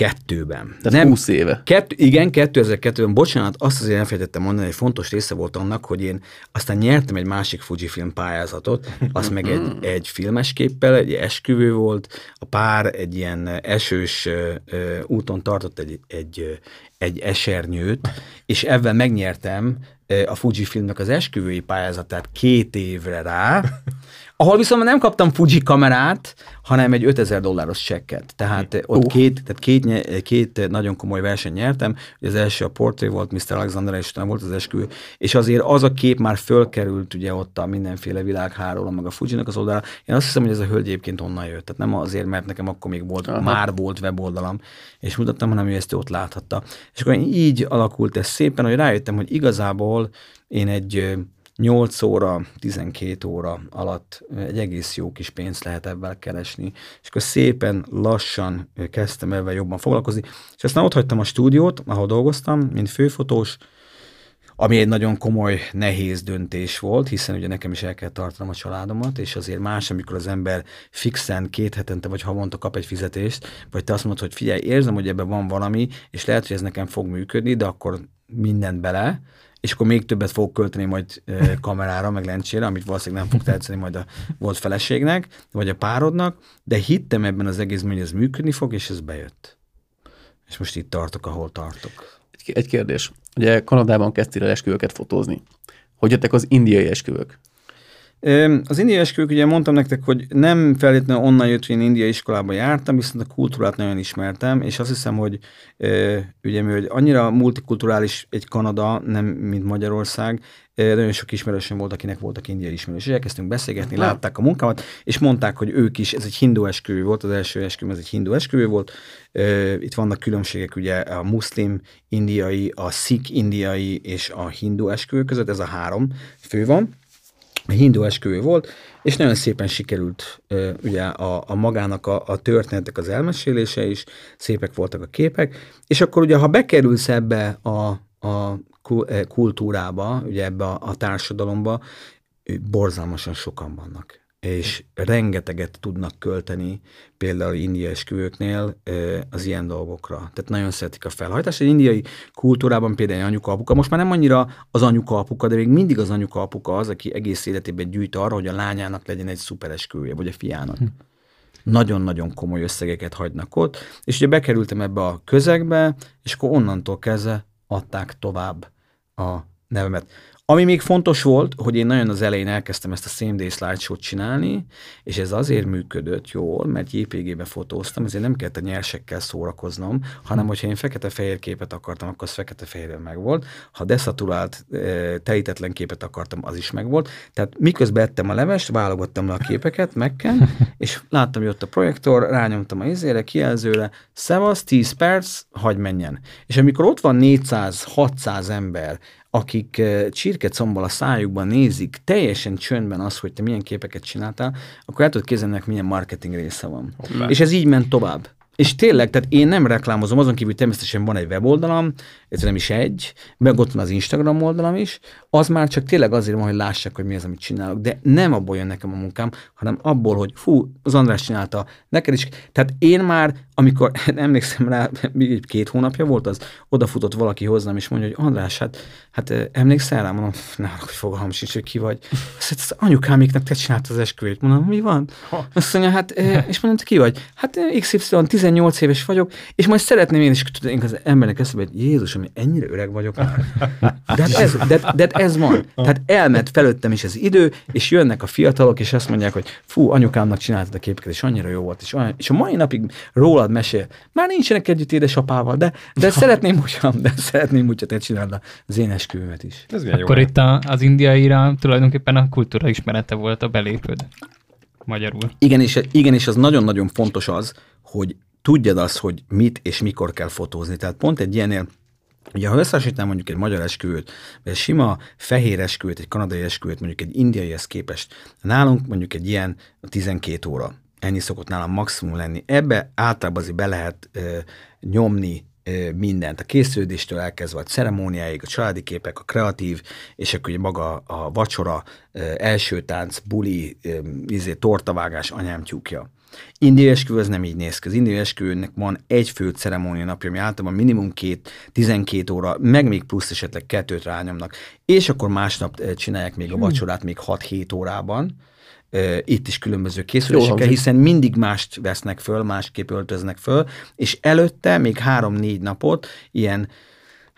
2002-ben. Tehát nem, 20 éve. Kettő, igen, 2002-ben, bocsánat, azt azért elfelejtettem mondani, hogy fontos része volt annak, hogy én aztán nyertem egy másik Fujifilm pályázatot, az meg egy, egy filmes képpel, egy esküvő volt, a pár egy ilyen esős ö, úton tartott egy, egy, egy esernyőt, és ebben megnyertem a Fujifilmnek az esküvői pályázatát két évre rá, ahol viszont nem kaptam Fuji kamerát, hanem egy 5000 dolláros csekket. Tehát ott Uh. két, tehát két, két nagyon komoly verseny nyertem. Az első a portré volt, Mr. Alexander, és utána volt az esküvő. És azért az a kép már fölkerült ugye ott a mindenféle világhálóra, meg a Fujinak az oldalára. Én azt hiszem, hogy ez a hölgy egyébként onnan jött. Tehát nem azért, mert nekem akkor még volt, Aha. már volt weboldalam, és mutattam, hanem ő ezt ott láthatta. És akkor így alakult ez szépen, hogy rájöttem, hogy igazából én egy 8 óra, 12 óra alatt egy egész jó kis pénzt lehet ebben keresni. És akkor szépen lassan kezdtem ebben jobban foglalkozni. És aztán ott hagytam a stúdiót, ahol dolgoztam, mint főfotós, ami egy nagyon komoly, nehéz döntés volt, hiszen ugye nekem is el kell tartanom a családomat, és azért más, amikor az ember fixen két hetente vagy havonta kap egy fizetést, vagy te azt mondod, hogy figyelj, érzem, hogy ebben van valami, és lehet, hogy ez nekem fog működni, de akkor mindent bele, és akkor még többet fog költeni majd kamerára, meg lencsére, amit valószínűleg nem fog tetszeni majd a volt feleségnek, vagy a párodnak, de hittem ebben az egészben, hogy ez működni fog, és ez bejött. És most itt tartok, ahol tartok. Egy, egy kérdés. Ugye Kanadában kezdtél el esküvőket fotózni. Hogy jöttek az indiai esküvők? Az indiai esküvők, ugye mondtam nektek, hogy nem feltétlenül onnan jött, hogy én indiai iskolába jártam, viszont a kultúrát nagyon ismertem, és azt hiszem, hogy ugye mi, hogy annyira multikulturális egy Kanada, nem mint Magyarország, nagyon sok ismerősöm volt, akinek voltak indiai ismerős, és elkezdtünk beszélgetni, látták a munkámat, és mondták, hogy ők is, ez egy hindu esküvő volt, az első esküvő, ez egy hindu esküvő volt, itt vannak különbségek, ugye a muszlim indiai, a szik indiai és a hindu esküvő között, ez a három fő van, hindu esküvő volt, és nagyon szépen sikerült ugye a, a magának a, a történetek az elmesélése is, szépek voltak a képek, és akkor ugye, ha bekerülsz ebbe a, a eh, kultúrába, ugye ebbe a, a társadalomba, borzalmasan sokan vannak és rengeteget tudnak költeni például indiai esküvőknél az ilyen dolgokra. Tehát nagyon szeretik a felhajtást. Egy indiai kultúrában például anyuka apuka, most már nem annyira az anyuka apuka, de még mindig az anyuka apuka az, aki egész életében gyűjt arra, hogy a lányának legyen egy szuper esküvője, vagy a fiának. Nagyon-nagyon komoly összegeket hagynak ott, és ugye bekerültem ebbe a közegbe, és akkor onnantól kezdve adták tovább a nevemet. Ami még fontos volt, hogy én nagyon az elején elkezdtem ezt a Same Day slideshow-t csinálni, és ez azért működött jól, mert JPG-be fotóztam, ezért nem kellett a nyersekkel szórakoznom, hanem hogyha én fekete-fehér képet akartam, akkor az fekete-fehérren megvolt. Ha deszaturált, eh, telítetlen képet akartam, az is megvolt. Tehát miközben ettem a levest, válogattam le a képeket, megken, és láttam, hogy ott a projektor, rányomtam a izére, kijelzőre, szevasz, 10 perc, hagy menjen. És amikor ott van 400-600 ember, akik eh, csirkecombbal a szájukban nézik teljesen csöndben az, hogy te milyen képeket csináltál, akkor el tudod képzelni, ennek milyen marketing része van. Hoppá. És ez így ment tovább. És tényleg, tehát én nem reklámozom, azon kívül természetesen van egy weboldalam, ez nem is egy, meg ott van az Instagram oldalam is, az már csak tényleg azért van, hogy lássák, hogy mi az, amit csinálok, de nem abból jön nekem a munkám, hanem abból, hogy fú, az András csinálta, neked is. Tehát én már, amikor emlékszem rá, két hónapja volt az, odafutott valaki hozzám, és mondja, hogy András, hát, hát emlékszel rá? Mondom, ne hogy fogalmam sincs, hogy ki vagy. Azt mondja, az anyukáméknak te csináltad az esküvét. Mondom, mi van? Azt mondja, hát, és mondom, te ki vagy? Hát XY, 18 éves vagyok, és majd szeretném én is, én az embernek eszembe, hogy Jézus, ami ennyire öreg vagyok már. De hát ez, de, de hát ez van. Tehát elment felőttem is az idő, és jönnek a fiatalok, és azt mondják, hogy fú, anyukámnak csináltad a képeket, és annyira jó volt, és, olyan, és a mai napig rólad mesél. Már nincsenek együtt édesapával, de, de szeretném, hogyha, de szeretném, hogyha te csináld az én esküvőmet is. Ez Akkor jó itt a, az indiaira tulajdonképpen a kultúra ismerete volt a belépőd. Magyarul. Igen, és, igen, és az nagyon-nagyon fontos az, hogy tudjad azt, hogy mit és mikor kell fotózni. Tehát pont egy ilyennél Ugye, ha összehasonlítanám mondjuk egy magyar esküvőt, vagy egy sima fehér esküvőt, egy kanadai esküvőt, mondjuk egy indiaihez képest, nálunk mondjuk egy ilyen 12 óra. Ennyi szokott nálam maximum lenni. Ebbe általában azért be lehet ö, nyomni ö, mindent. A készülődéstől elkezdve a ceremóniáig, a családi képek, a kreatív, és akkor ugye maga a vacsora, ö, első tánc, buli, ö, izé, tortavágás, anyám tyúkja. Indiai esküvő az nem így néz ki. Az indiai esküvőnek van egy fő ceremónia napja, ami általában minimum két, 12 óra, meg még plusz esetleg kettőt rányomnak. És akkor másnap eh, csinálják még a hmm. vacsorát még 6-7 órában. Uh, itt is különböző készülésekkel, hiszen mindig mást vesznek föl, másképp öltöznek föl, és előtte még három-négy napot ilyen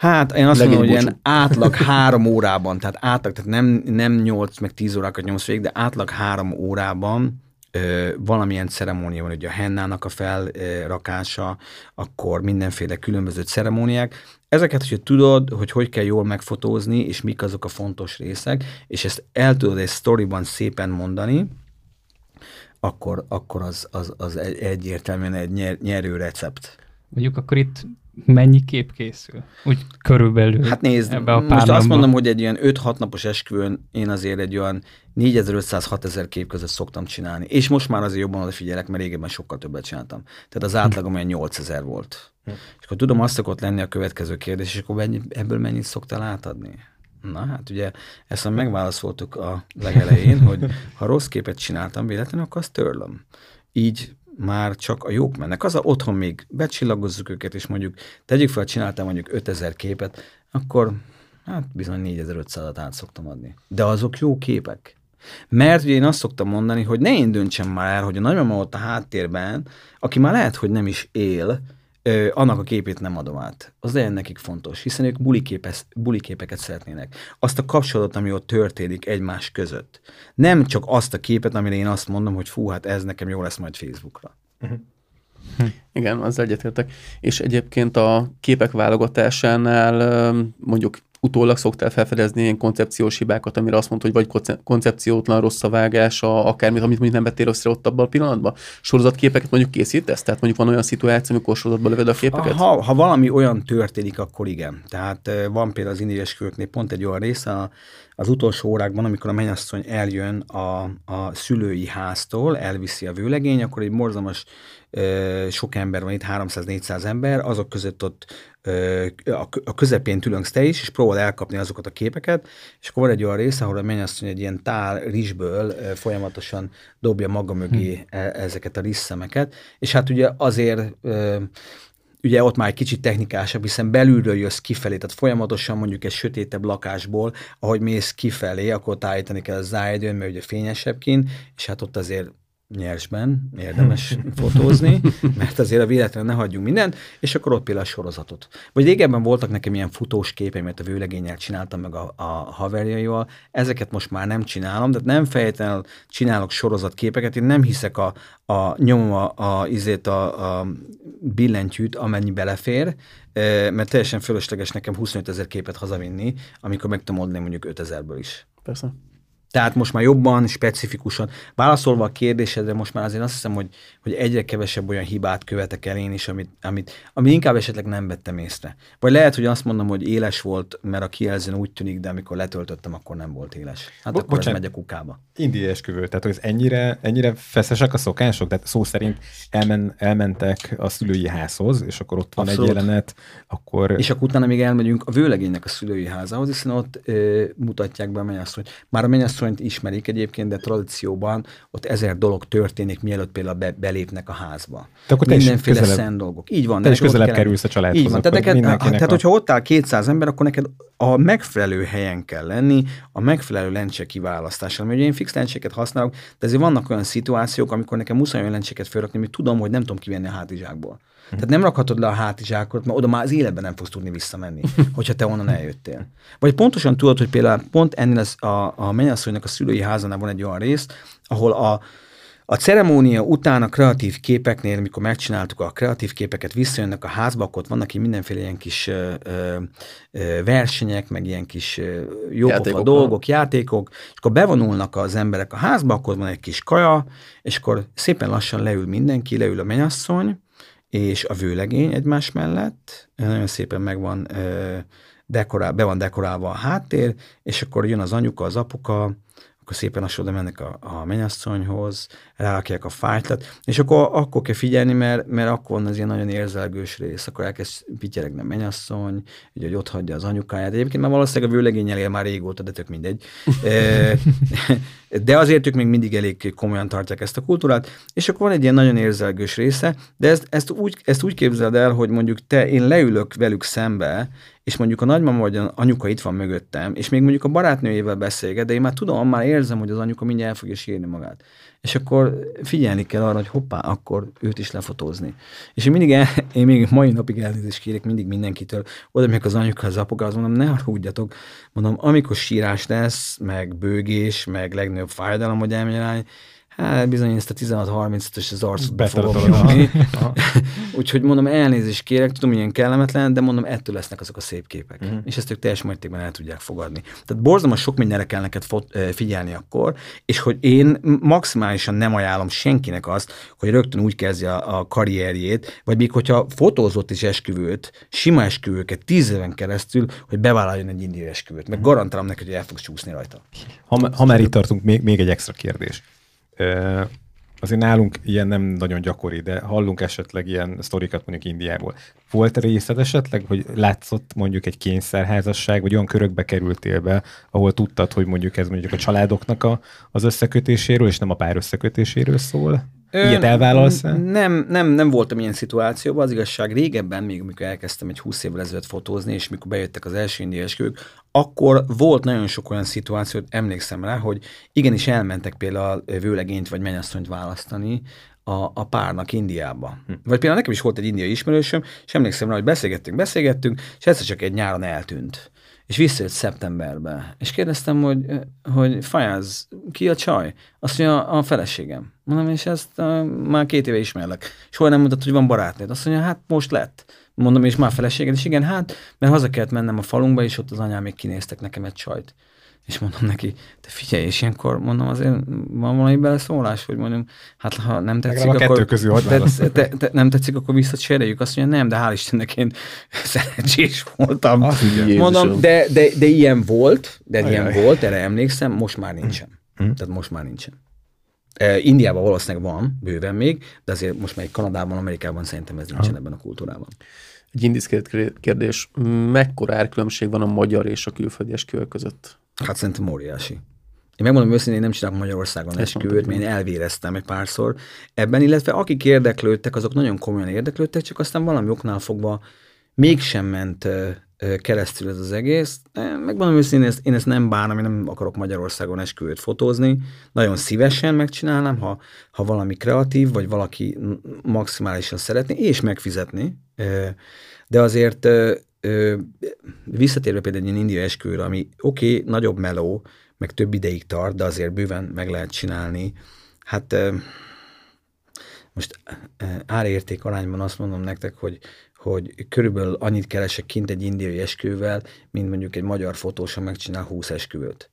Hát én azt Legény mondom, hogy ilyen átlag három órában, tehát átlag, tehát nem, nem 8 meg 10 órákat nyomsz végig, de átlag három órában valamilyen ceremónia van, ugye a hennának a felrakása, akkor mindenféle különböző ceremóniák. Ezeket, hogyha tudod, hogy hogy kell jól megfotózni, és mik azok a fontos részek, és ezt el tudod egy sztoriban szépen mondani, akkor, akkor az, az, az egy, egyértelműen egy nyer, nyerő recept. Mondjuk akkor itt mennyi kép készül? Úgy körülbelül Hát nézd, ebbe a most azt mondom, hogy egy ilyen 5-6 napos esküvőn én azért egy olyan 4500-6000 kép között szoktam csinálni. És most már azért jobban odafigyelek, mert régebben sokkal többet csináltam. Tehát az átlagom olyan 8000 volt. Hm. És akkor tudom, azt szokott lenni a következő kérdés, és akkor ebből mennyit szoktál átadni? Na hát ugye ezt megválaszoltuk a legelején, hogy ha rossz képet csináltam véletlenül, akkor azt törlöm. Így már csak a jók mennek. Az a otthon még becsillagozzuk őket, és mondjuk tegyük fel, csináltam mondjuk 5000 képet, akkor hát bizony 4500-at át szoktam adni. De azok jó képek. Mert ugye én azt szoktam mondani, hogy ne én döntsem már el, hogy a nagymama ott a háttérben, aki már lehet, hogy nem is él, ö, annak a képét nem adom át. Az legyen nekik fontos, hiszen ők buliképes, buliképeket szeretnének. Azt a kapcsolatot, ami ott történik egymás között. Nem csak azt a képet, amire én azt mondom, hogy fú, hát ez nekem jó lesz majd Facebookra. Uh-huh. Igen, az egyetértek. És egyébként a képek válogatásánál mondjuk utólag szoktál felfedezni ilyen koncepciós hibákat, amire azt mondta, hogy vagy koncepciótlan rossz a vágás, a, akármit, amit mondjuk nem vettél össze ott abban a pillanatban? Sorozatképeket mondjuk készítesz? Tehát mondjuk van olyan szituáció, amikor sorozatban lövöd a képeket? Ha, ha valami olyan történik, akkor igen. Tehát van például az indiás költnél pont egy olyan része az utolsó órákban, amikor a mennyasszony eljön a, a szülői háztól, elviszi a vőlegény, akkor egy morzalmas sok ember van itt, 300-400 ember, azok között ott a közepén tülöngsz te is, és próbál elkapni azokat a képeket, és akkor van egy olyan része, ahol a mennyasszony egy ilyen tál rizsből folyamatosan dobja maga mögé hm. E, ezeket a rizszemeket, és hát ugye azért ugye ott már egy kicsit technikásabb, hiszen belülről jössz kifelé, tehát folyamatosan mondjuk egy sötétebb lakásból, ahogy mész kifelé, akkor tájítani kell a zájdőn, mert ugye fényesebb kint, és hát ott azért nyersben érdemes fotózni, mert azért a véletlen ne hagyjunk mindent, és akkor ott például a sorozatot. Vagy régebben voltak nekem ilyen futós képeim, mert a vőlegényel csináltam meg a, a haverjaival, ezeket most már nem csinálom, de nem fejtelenül csinálok sorozatképeket, én nem hiszek a, a nyomom a, a, izét a, a billentyűt, amennyi belefér, mert teljesen fölösleges nekem 25 ezer képet hazavinni, amikor meg tudom mondani mondjuk 5 ezerből is. Persze. Tehát most már jobban, specifikusan. Válaszolva a kérdésedre, most már azért azt hiszem, hogy, hogy egyre kevesebb olyan hibát követek el én is, amit, amit, amit inkább esetleg nem vettem észre. Vagy lehet, hogy azt mondom, hogy éles volt, mert a kijelzőn úgy tűnik, de amikor letöltöttem, akkor nem volt éles. Hát Bo- akkor ez bocsánat. megy a kukába. Indiai esküvő, tehát hogy ez ennyire, ennyire feszesek a szokások? Tehát szó szerint elmen, elmentek a szülői házhoz, és akkor ott van Abszolút. egy jelenet, akkor... És akkor utána még elmegyünk a vőlegénynek a szülői házához, hiszen ott ö, mutatják be a mennyasszonyt. Már a mennyasszonyt ismerik egyébként, de tradícióban ott ezer dolog történik, mielőtt például be, belépnek a házba. De akkor te Mindenféle közelebb- szent dolgok. Így van. te is közelebb kell kerülsz a családhoz, Így van. Tehát, neked, mindenkinek tehát a- hogyha ott áll 200 ember, akkor neked a megfelelő helyen kell lenni, a megfelelő lencse kiválasztással. Mert ugye én fix lencséket használok, de azért vannak olyan szituációk, amikor nekem muszáj olyan lencséket felrakni, amit tudom, hogy nem tudom kivenni a hátizsákból. Tehát nem rakhatod le a hátizsákot, mert oda már az életben nem fogsz tudni visszamenni, hogyha te onnan eljöttél. Vagy pontosan tudod, hogy például pont ennél az, a, a mennyasszonynak a szülői házánál van egy olyan rész, ahol a, a ceremónia után a kreatív képeknél, amikor megcsináltuk a kreatív képeket, visszajönnek a házba, akkor ott vannak így mindenféle ilyen kis ö, ö, versenyek, meg ilyen kis jópofa dolgok, játékok, és akkor bevonulnak az emberek a házba, akkor van egy kis kaja, és akkor szépen lassan leül mindenki, leül a mennyasszony, és a vőlegény egymás mellett, nagyon szépen meg van dekorál, be van dekorálva a háttér, és akkor jön az anyuka, az apuka, akkor szépen lassan oda mennek a, a mennyasszonyhoz, rárakják a fájtlat, és akkor, akkor kell figyelni, mert, mert akkor van az ilyen nagyon érzelgős rész, akkor elkezd pityeregni a mennyasszony, ugye, hogy ott hagyja az anyukáját. Egyébként már valószínűleg a vőlegényel él már régóta, de tök mindegy. De azért ők még mindig elég komolyan tartják ezt a kultúrát, és akkor van egy ilyen nagyon érzelgős része, de ezt, ezt, úgy, ezt úgy képzeld el, hogy mondjuk te, én leülök velük szembe, és mondjuk a nagymama vagy a anyuka itt van mögöttem, és még mondjuk a barátnőjével beszélget, de én már tudom, már érzem, hogy az anyuka mindjárt el fogja sírni magát. És akkor figyelni kell arra, hogy hoppá, akkor őt is lefotózni. És én mindig, el, én még mai napig elnézést kérek mindig mindenkitől, oda megyek az anyuka, az apuka, azt mondom, ne haragudjatok, mondom, amikor sírás lesz, meg bőgés, meg legnagyobb fájdalom, hogy elmegy Hát bizony ezt a 16-35-ös az arcot be fogom. Úgyhogy mondom, elnézést kérek, tudom, milyen kellemetlen, de mondom, ettől lesznek azok a szép képek. Mhm. Uh-huh. És ezt ők teljes mértékben el tudják fogadni. Tehát borzalmas sok mindenre kell neked fot, figyelni akkor, és hogy én maximálisan nem ajánlom senkinek azt, hogy rögtön úgy kezdje a, a karrierjét, vagy még hogyha fotózott is esküvőt, sima esküvőket tíz éven keresztül, hogy bevállaljon egy indiai esküvőt. Meg garantálom neki, hogy el fogsz csúszni rajta. Ha, ha már itt tartunk, még, még egy extra kérdés. Azért nálunk ilyen nem nagyon gyakori, de hallunk esetleg ilyen sztorikat mondjuk Indiából. Volt részed esetleg, hogy látszott mondjuk egy kényszerházasság, vagy olyan körökbe kerültél be, ahol tudtad, hogy mondjuk ez mondjuk a családoknak a, az összekötéséről, és nem a pár összekötéséről szól? Ilyet elvállalsz -e? Nem, nem, nem voltam ilyen szituációban. Az igazság régebben, még amikor elkezdtem egy 20 évvel ezelőtt fotózni, és mikor bejöttek az első indiai esküvők, akkor volt nagyon sok olyan szituáció, hogy emlékszem rá, hogy igenis elmentek például vőlegényt vagy mennyasszonyt választani a, a párnak Indiába. Hm. Vagy például nekem is volt egy indiai ismerősöm, és emlékszem rá, hogy beszélgettünk, beszélgettünk, és egyszer csak egy nyáron eltűnt. És visszajött szeptemberbe. És kérdeztem, hogy, hogy Fajaz, ki a csaj? Azt mondja, a feleségem. Mondom, és ezt uh, már két éve ismerlek. Soha nem mondtad, hogy van barátnőd. Azt mondja, hát most lett. Mondom, és már feleséged, és igen, hát, mert haza kellett mennem a falunkba, és ott az anyám még kinéztek nekem egy csajt. És mondom neki, te figyelj, és ilyenkor mondom, azért van valami beleszólás, hogy mondom, hát ha nem tetszik, Legalább a akkor, kettő közül te, te, te, nem tetszik, akkor visszacseréljük. Azt mondja, nem, de hál' Istennek én szerencsés voltam. Jézusom. Mondom, de, de, de ilyen volt, de ilyen Ajaj. volt, erre emlékszem, most már nincsen. Mm. Tehát most már nincsen. E, Indiában valószínűleg van, bőven még, de azért most már Kanadában, Amerikában szerintem ez nincsen ebben a kultúrában. Egy indiszkrét kérdés. Mekkora árkülönbség van a magyar és a külföldi esküvők között? Hát szerintem óriási. Én megmondom őszintén, én nem csinálok Magyarországon esküvőt, mert én elvéreztem egy párszor ebben, illetve akik érdeklődtek, azok nagyon komolyan érdeklődtek, csak aztán valami oknál fogva mégsem ment keresztül ez az egész. Megmondom őszintén, én ezt, én ezt nem bánom, én nem akarok Magyarországon esküvőt fotózni. Nagyon szívesen megcsinálnám, ha, ha valami kreatív, vagy valaki maximálisan szeretné, és megfizetni. De azért ö, visszatérve például egy indiai esküvőre, ami oké, okay, nagyobb meló, meg több ideig tart, de azért bőven meg lehet csinálni. Hát ö, most árérték arányban azt mondom nektek, hogy, hogy körülbelül annyit keresek kint egy indiai esküvővel, mint mondjuk egy magyar fotós, ha megcsinál 20 esküvőt.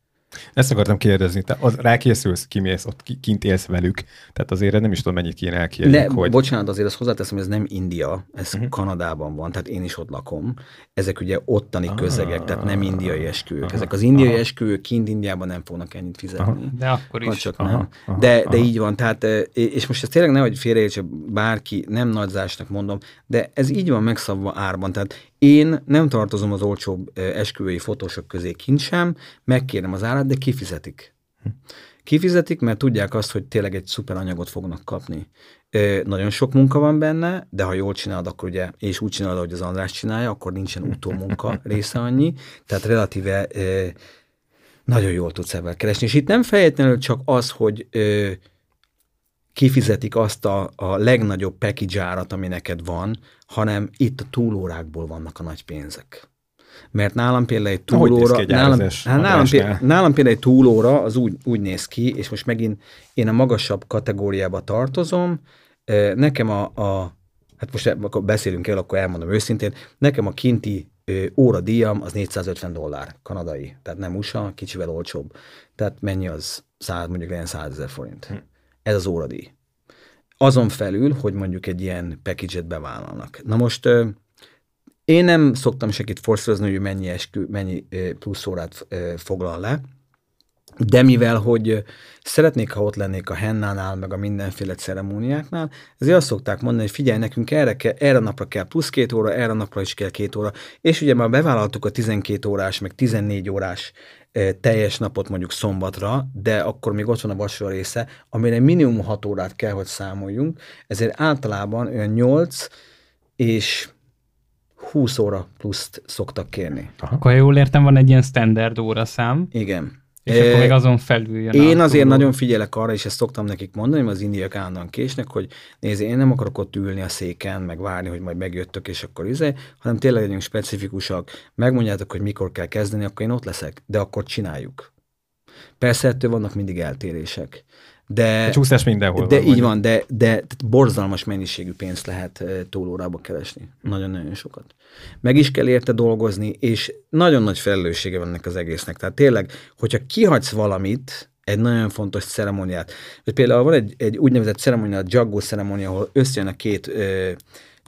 Ezt akartam kérdezni, te az, rákészülsz, kimész, ott ki- kint élsz velük, tehát azért nem is tudom, mennyit kéne elkérni, Ne, hogy... bocsánat, azért azt hozzáteszem, hogy ez nem India, ez uh-huh. Kanadában van, tehát én is ott lakom. Ezek ugye ottani Ah. közegek, tehát nem indiai esküvők. Aha. Ezek az indiai Aha. esküvők kint Indiában nem fognak ennyit fizetni. De akkor Ha is. csak Aha, nem. aha, de, de így van, tehát, eh, és most ez tényleg nehogy félreértse bárki, nem nagyzásnak mondom, de ez így van megszabva árban. Tehát én nem tartozom az olcsóbb esküvői fotósok közé kint sem, megkérem az árat, de kifizetik. Kifizetik, mert tudják azt, hogy tényleg egy szuper anyagot fognak kapni. Ö, nagyon sok munka van benne, de ha jól csinálod, akkor ugye, és úgy csinálod, ahogy az András csinálja, akkor nincsen utómunka része annyi, tehát relatíve ö, nagyon jól tudsz ebben keresni. És itt nem feltétlenül csak az, hogy ö, kifizetik azt a, a legnagyobb package árat, ami neked van, hanem itt a túlórákból vannak a nagy pénzek. Mert nálam például egy Na, túlóra, egy nálam, hát nálam, például, nálam például egy túlóra az úgy, úgy néz ki, és most megint én a magasabb kategóriába tartozom, nekem a, a hát most akkor beszélünk el, akkor elmondom őszintén, nekem a kinti ö, óradíjam az 450 dollár kanadai, tehát nem USA, kicsivel olcsóbb. Tehát mennyi az? 100, mondjuk legyen 100 ezer forint. Hm. Ez az óradíj. Azon felül, hogy mondjuk egy ilyen package-et bevállalnak. Na most én nem szoktam sekit forszírozni, hogy mennyi, eskü, mennyi plusz órát foglal le, de mivel, hogy szeretnék, ha ott lennék a hennánál, meg a mindenféle ceremóniáknál, ezért azt szokták mondani, hogy figyelj, nekünk erre, kell, erre a napra kell plusz két óra, erre a napra is kell két óra, és ugye már bevállaltuk a 12 órás, meg 14 órás teljes napot mondjuk szombatra, de akkor még ott van a vacsora része, amire minimum 6 órát kell, hogy számoljunk, ezért általában olyan 8 és 20 óra pluszt szoktak kérni. Akkor ha jól értem, van egy ilyen standard óraszám, Igen. És akkor még azon felül jön Én azért túló. nagyon figyelek arra, és ezt szoktam nekik mondani, mert az indiaiak állandóan késnek, hogy nézd, én nem akarok ott ülni a széken, meg várni, hogy majd megjöttök, és akkor izé, hanem tényleg legyünk specifikusak, megmondjátok, hogy mikor kell kezdeni, akkor én ott leszek, de akkor csináljuk. Persze ettől vannak mindig eltérések. De, A csúszás mindenhol de van. így van, de, de borzalmas mennyiségű pénzt lehet eh, túlórába keresni. Nagyon-nagyon sokat. Meg is kell érte dolgozni, és nagyon nagy felelőssége van ennek az egésznek. Tehát tényleg, hogyha kihagysz valamit, egy nagyon fontos ceremóniát, például van egy, egy úgynevezett ceremónia, a Jaggó ceremónia, ahol összejön a két ö,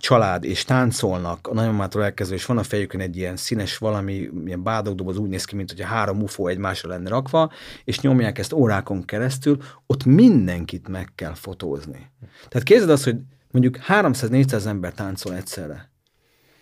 család, és táncolnak, a nagymamától elkezdve, és van a fejükön egy ilyen színes valami, ilyen bádogdoboz, úgy néz ki, mint hogy a három UFO egymásra lenne rakva, és nyomják ezt órákon keresztül, ott mindenkit meg kell fotózni. Tehát képzeld azt, hogy mondjuk 300-400 ember táncol egyszerre.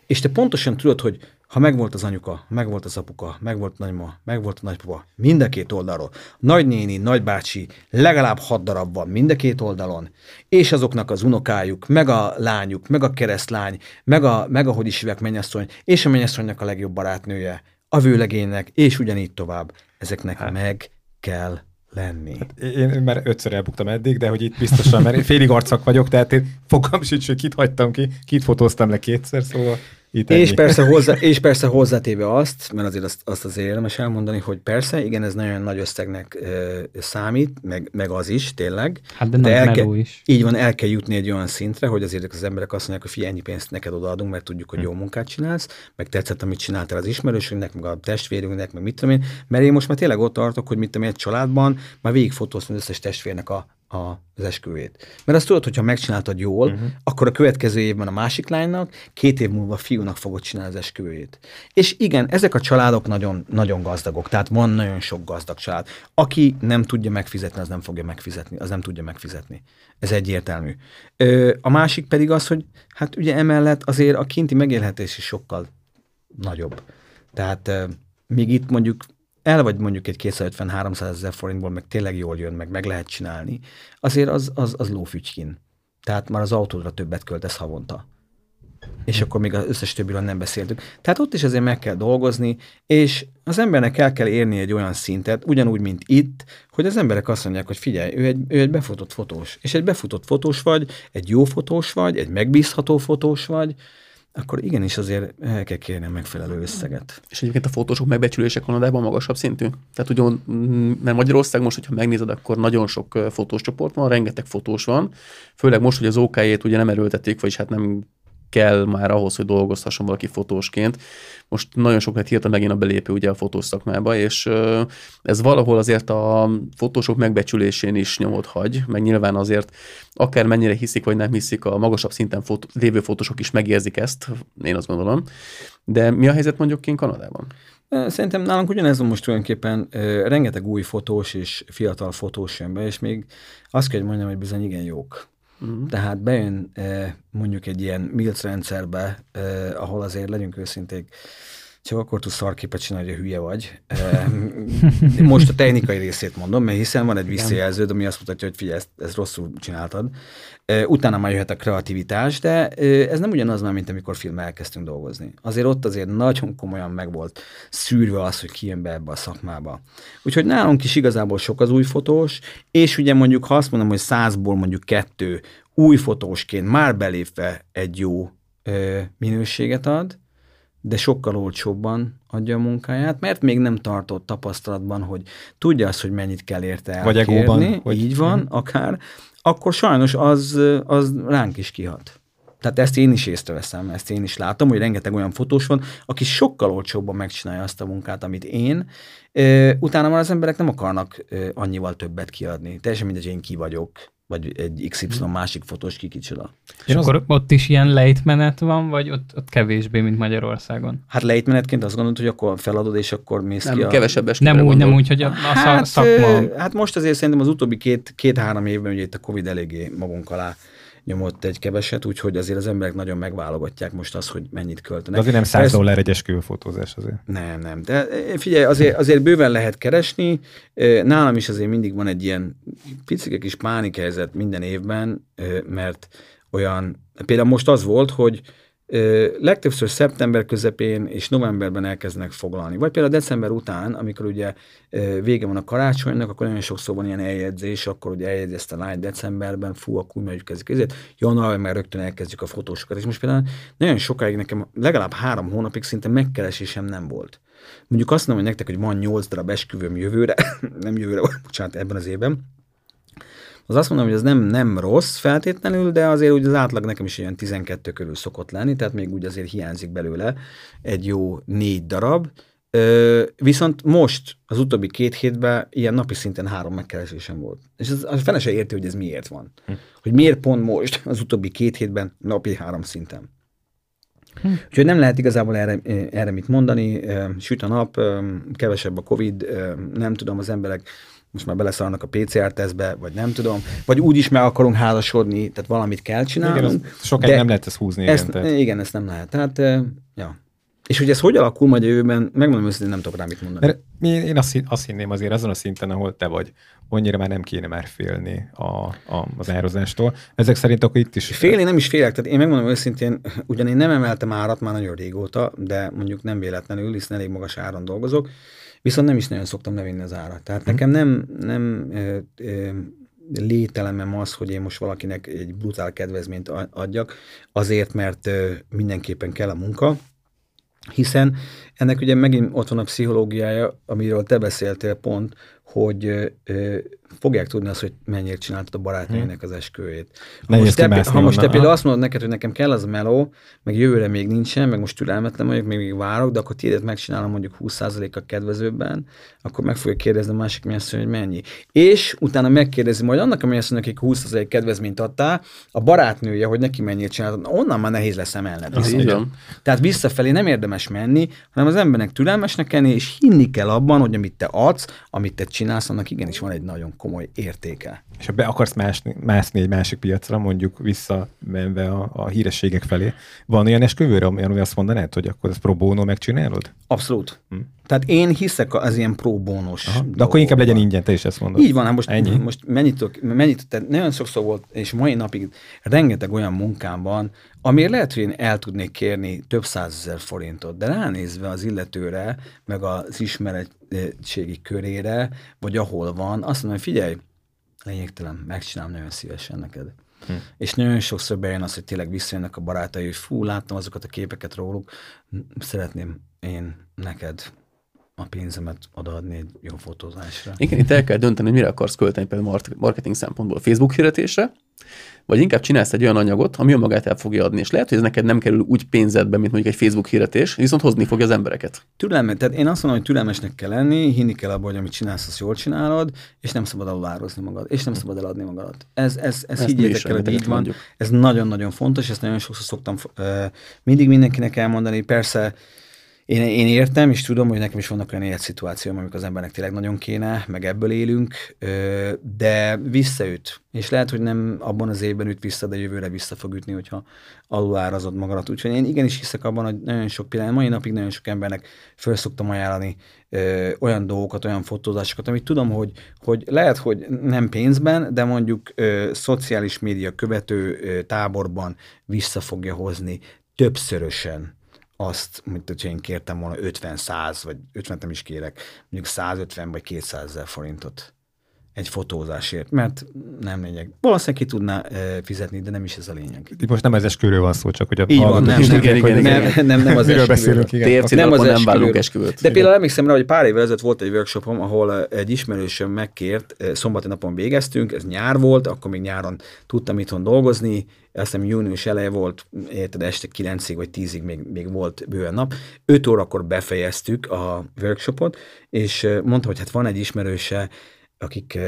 És te pontosan tudod, hogy ha megvolt az anyuka, megvolt az apuka, megvolt a nagyma, megvolt a nagypapa, mind a két oldalról, nagynéni, nagybácsi, legalább hat darab van mind a két oldalon, és azoknak az unokájuk, meg a lányuk, meg a keresztlány, meg a, meg a hogy is hívják mennyasszony, és a mennyasszonynak a legjobb barátnője, a vőlegénynek, és ugyanígy tovább. Ezeknek hát. meg kell lenni. Én már ötször elbuktam eddig, de hogy itt biztosan, mert én félig arcak vagyok, tehát én fogam sincs, hogy kit hagytam ki, kit fotóztam le kétszer, szóval itt És ennyi. persze, hozzá, és persze hozzátéve azt, mert azért azt, azt azért érdemes elmondani, hogy persze, igen, ez nagyon nagy összegnek ö, számít, meg, meg az is, tényleg. Hát de nagy el kell, is. Így van, el kell jutni egy olyan szintre, hogy azért az emberek azt mondják, hogy figyelj, ennyi pénzt neked odaadunk, mert tudjuk, hogy jó munkát csinálsz, meg tetszett, amit csináltál az ismerősünknek, meg a testvérünknek, meg mit tudom én, mert én most már tényleg ott tartok, hogy mit tudom én, egy családban már végigfotóztam az összes testvérnek a, az esküvét. Mert azt tudod, hogy ha megcsináltad jól, uh-huh. akkor a következő évben a másik lánynak, két év múlva a fiúnak fogod csinálni az esküvőjét. És igen, ezek a családok nagyon, nagyon gazdagok, tehát van nagyon sok gazdag család. Aki nem tudja megfizetni, az nem fogja megfizetni, az nem tudja megfizetni. Ez egyértelmű. Ö, a másik pedig az, hogy hát ugye emellett azért a kinti megélhetés is sokkal nagyobb. Tehát ö, míg itt mondjuk el vagy mondjuk egy 250-300 ezer forintból, meg tényleg jól jön, meg meg lehet csinálni, azért az, az, az lófügykin. Tehát már az autódra többet költesz havonta. És akkor még az összes többiről nem beszéltük. Tehát ott is azért meg kell dolgozni, és az embernek el kell érni egy olyan szintet, ugyanúgy, mint itt, hogy az emberek azt mondják, hogy figyelj, ő egy, ő egy befutott fotós. És egy befutott fotós vagy, egy jó fotós vagy, egy megbízható fotós vagy, akkor igenis azért el kell kérni a megfelelő összeget. És egyébként a fotósok megbecsülése Kanadában magasabb szintű. Tehát ugyan, mm, mert Magyarország most, hogyha megnézed, akkor nagyon sok fotós csoport van, rengeteg fotós van, főleg most, hogy az OK-ét ugye nem erőltették, vagyis hát nem kell már ahhoz, hogy dolgozhasson valaki fotósként. Most nagyon sok lett hirtelen megint a belépő ugye a fotós szakmába, és ez valahol azért a fotósok megbecsülésén is nyomot hagy, meg nyilván azért akár mennyire hiszik, vagy nem hiszik, a magasabb szinten fotó, lévő fotósok is megérzik ezt, én azt gondolom. De mi a helyzet mondjuk én Kanadában? Szerintem nálunk ugyanez van most tulajdonképpen rengeteg új fotós és fiatal fotós jön be, és még azt kell, hogy mondjam, hogy bizony igen jók. Uh-huh. Tehát bejön mondjuk egy ilyen MILC rendszerbe, ahol azért legyünk őszinték, csak akkor tudsz szarképet csinálni, hogy a hülye vagy. Most a technikai részét mondom, mert hiszen van egy visszajelződ, ami azt mutatja, hogy figyelj, ezt, ezt rosszul csináltad. Utána már jöhet a kreativitás, de ez nem ugyanaz már, mint amikor film elkezdtünk dolgozni. Azért ott azért nagyon komolyan meg volt szűrve az, hogy ki jön be ebbe a szakmába. Úgyhogy nálunk is igazából sok az új fotós, és ugye mondjuk, ha azt mondom, hogy százból mondjuk kettő új fotósként már belépve egy jó minőséget ad, de sokkal olcsóbban adja a munkáját, mert még nem tartott tapasztalatban, hogy tudja azt, hogy mennyit kell érte elkérni, Vagy egóban, hogy... így van, akár, akkor sajnos az, az ránk is kihat. Tehát ezt én is észreveszem, ezt én is látom, hogy rengeteg olyan fotós van, aki sokkal olcsóbban megcsinálja azt a munkát, amit én. Utána már az emberek nem akarnak annyival többet kiadni. Teljesen mindegy, én ki vagyok, vagy egy XY hmm. másik fotós ki kicsoda. És az... akkor ott is ilyen lejtmenet van, vagy ott, ott kevésbé, mint Magyarországon? Hát lejtmenetként azt gondolod, hogy akkor feladod, és akkor mész nem, ki a... kevesebb Nem úgy, nem úgy, hogy a, a hát, szakma... Hát most azért szerintem az utóbbi két, két-három évben ugye itt a Covid eléggé magunk alá nyomott egy keveset, úgyhogy azért az emberek nagyon megválogatják most azt, hogy mennyit költenek. De azért nem 100 dollár egy esküvőfotózás azért. Nem, nem. De eh, figyelj, azért, azért bőven lehet keresni. Eh, nálam is azért mindig van egy ilyen picike kis pánikhelyzet minden évben, eh, mert olyan, például most az volt, hogy legtöbbször szeptember közepén és novemberben elkezdenek foglalni. Vagy például december után, amikor ugye vége van a karácsonynak, akkor nagyon sokszor van ilyen eljegyzés, akkor ugye eljegyezte a lány decemberben, fú, akkor úgy kezdjük ezért. Januárban már rögtön elkezdjük a fotósokat. És most például nagyon sokáig nekem legalább három hónapig szinte megkeresésem nem volt. Mondjuk azt mondom, hogy nektek, hogy van nyolc darab esküvőm jövőre, nem jövőre, bocsánat, ebben az évben, az azt mondom, hogy ez nem, nem rossz feltétlenül, de azért úgy az átlag nekem is ilyen 12 körül szokott lenni, tehát még úgy azért hiányzik belőle egy jó négy darab. Ö, viszont most, az utóbbi két hétben ilyen napi szinten három megkeresésem volt. És az, az fene se érti, hogy ez miért van. Hm. Hogy miért pont most, az utóbbi két hétben napi három szinten. Hm. Úgyhogy nem lehet igazából erre, erre mit mondani, süt a nap, kevesebb a Covid, nem tudom, az emberek most már beleszarnak a PCR-tesztbe, vagy nem tudom, vagy úgy is meg akarunk házasodni, tehát valamit kell csinálnunk. Igen, sokáig nem lehet ezt húzni. Ezt, igen, tehát. igen, ezt nem lehet. Tehát, ja. És hogy ez hogy alakul majd a jövőben, megmondom őszintén, nem tudok rá mit mondani. Mert én azt, azt hinném azért azon a szinten, ahol te vagy, annyira már nem kéne már félni a, a, az árazástól. Ezek szerint akkor itt is... Félni nem is félek, tehát én megmondom őszintén, ugyan én nem emeltem árat már nagyon régóta, de mondjuk nem véletlenül, hiszen elég magas áron dolgozok, Viszont nem is nagyon szoktam levinni az árat. Tehát hmm. nekem nem, nem ö, ö, lételemem az, hogy én most valakinek egy brutál kedvezményt adjak, azért, mert mindenképpen kell a munka, hiszen ennek ugye megint ott van a pszichológiája, amiről te beszéltél pont, hogy fogják tudni azt, hogy mennyire csináltad a barátnőjének az esküvét. Ha most, te, ha most te például azt mondod neked, hogy nekem kell az a meló, meg jövőre még nincsen, meg most türelmetlen vagyok, még, még várok, de akkor tiédet megcsinálom mondjuk 20%-a kedvezőbben, akkor meg fogja kérdezni a másik azt, hogy mennyi. És utána megkérdezi majd annak, azt mondja, hogy 20% kedvezményt adtál, a barátnője, hogy neki mennyit csináltad, onnan már nehéz lesz emelned. Tehát visszafelé nem érdemes menni, hanem az embernek türelmesnek kell és hinni kell abban, hogy amit te adsz, amit te csinálsz, annak igenis van egy nagyon komoly értéke. És ha be akarsz másni, mászni egy másik piacra, mondjuk visszamenve a, a hírességek felé, van olyan esküvőre, ami azt mondanád, hogy akkor ezt pro bono megcsinálod? Abszolút. Hm. Tehát én hiszek az ilyen pro bónos. De akkor inkább legyen ingyen, te is ezt mondod. Így van, hát most, Ennyi? most mennyit, mennyit, tehát nagyon sokszor volt, és mai napig rengeteg olyan munkám van, amiért lehet, hogy én el tudnék kérni több százezer forintot, de ránézve az illetőre, meg az ismeretségi körére, vagy ahol van, azt mondom, hogy figyelj, lényegtelen, megcsinálom nagyon szívesen neked. Hm. És nagyon sokszor bejön az, hogy tényleg visszajönnek a barátai, hogy fú, láttam azokat a képeket róluk, szeretném én neked a pénzemet odaadni egy jó fotózásra. Igen, itt el kell dönteni, hogy mire akarsz költeni például mar- marketing szempontból. Facebook hirdetésre, vagy inkább csinálsz egy olyan anyagot, ami önmagát el fogja adni, és lehet, hogy ez neked nem kerül úgy pénzedbe, mint mondjuk egy Facebook hirdetés, viszont hozni fogja az embereket. Türelme, tehát én azt mondom, hogy türelmesnek kell lenni, hinni kell abban, hogy amit csinálsz, azt jól csinálod, és nem szabad alározni magad, és nem szabad eladni magadat. Ez, ez, ez higgyétek el, hogy így van. mondjuk. Ez nagyon-nagyon fontos, ezt nagyon sokszor szoktam uh, mindig mindenkinek elmondani. Persze én, én értem, és tudom, hogy nekem is vannak olyan életszituációim, amik az embernek tényleg nagyon kéne, meg ebből élünk, de visszaüt. És lehet, hogy nem abban az évben üt vissza, de jövőre vissza fog ütni, hogyha alulárazod magadat. Úgyhogy én igenis hiszek abban, hogy nagyon sok pillanat, mai napig nagyon sok embernek föl szoktam ajánlani ö, olyan dolgokat, olyan fotózásokat, amit tudom, hogy, hogy lehet, hogy nem pénzben, de mondjuk ö, szociális média követő ö, táborban vissza fogja hozni többszörösen azt, mint hogyha én kértem volna 50-100, vagy 50 nem is kérek, mondjuk 150 vagy 200 ezer forintot egy fotózásért, mert nem lényeg. Valószínűleg ki tudná e, fizetni, de nem is ez a lényeg. Itt most nem az esküvőről van szó, csak hogy a Így van, nem, nem, igen, igen, hogy igen. nem, nem, nem az esküvőről. beszélünk. Nem az nem esküvőről. esküvőt. De például emlékszem rá, hogy pár évvel ezelőtt volt egy workshopom, ahol eh, egy ismerősöm megkért, eh, szombati napon végeztünk, ez nyár volt, akkor még nyáron tudtam itthon dolgozni, azt hiszem június eleje volt, érted, este 9-ig vagy 10-ig még, még volt bőven nap. 5 órakor befejeztük a workshopot, és mondta, hogy hát van egy ismerőse, akik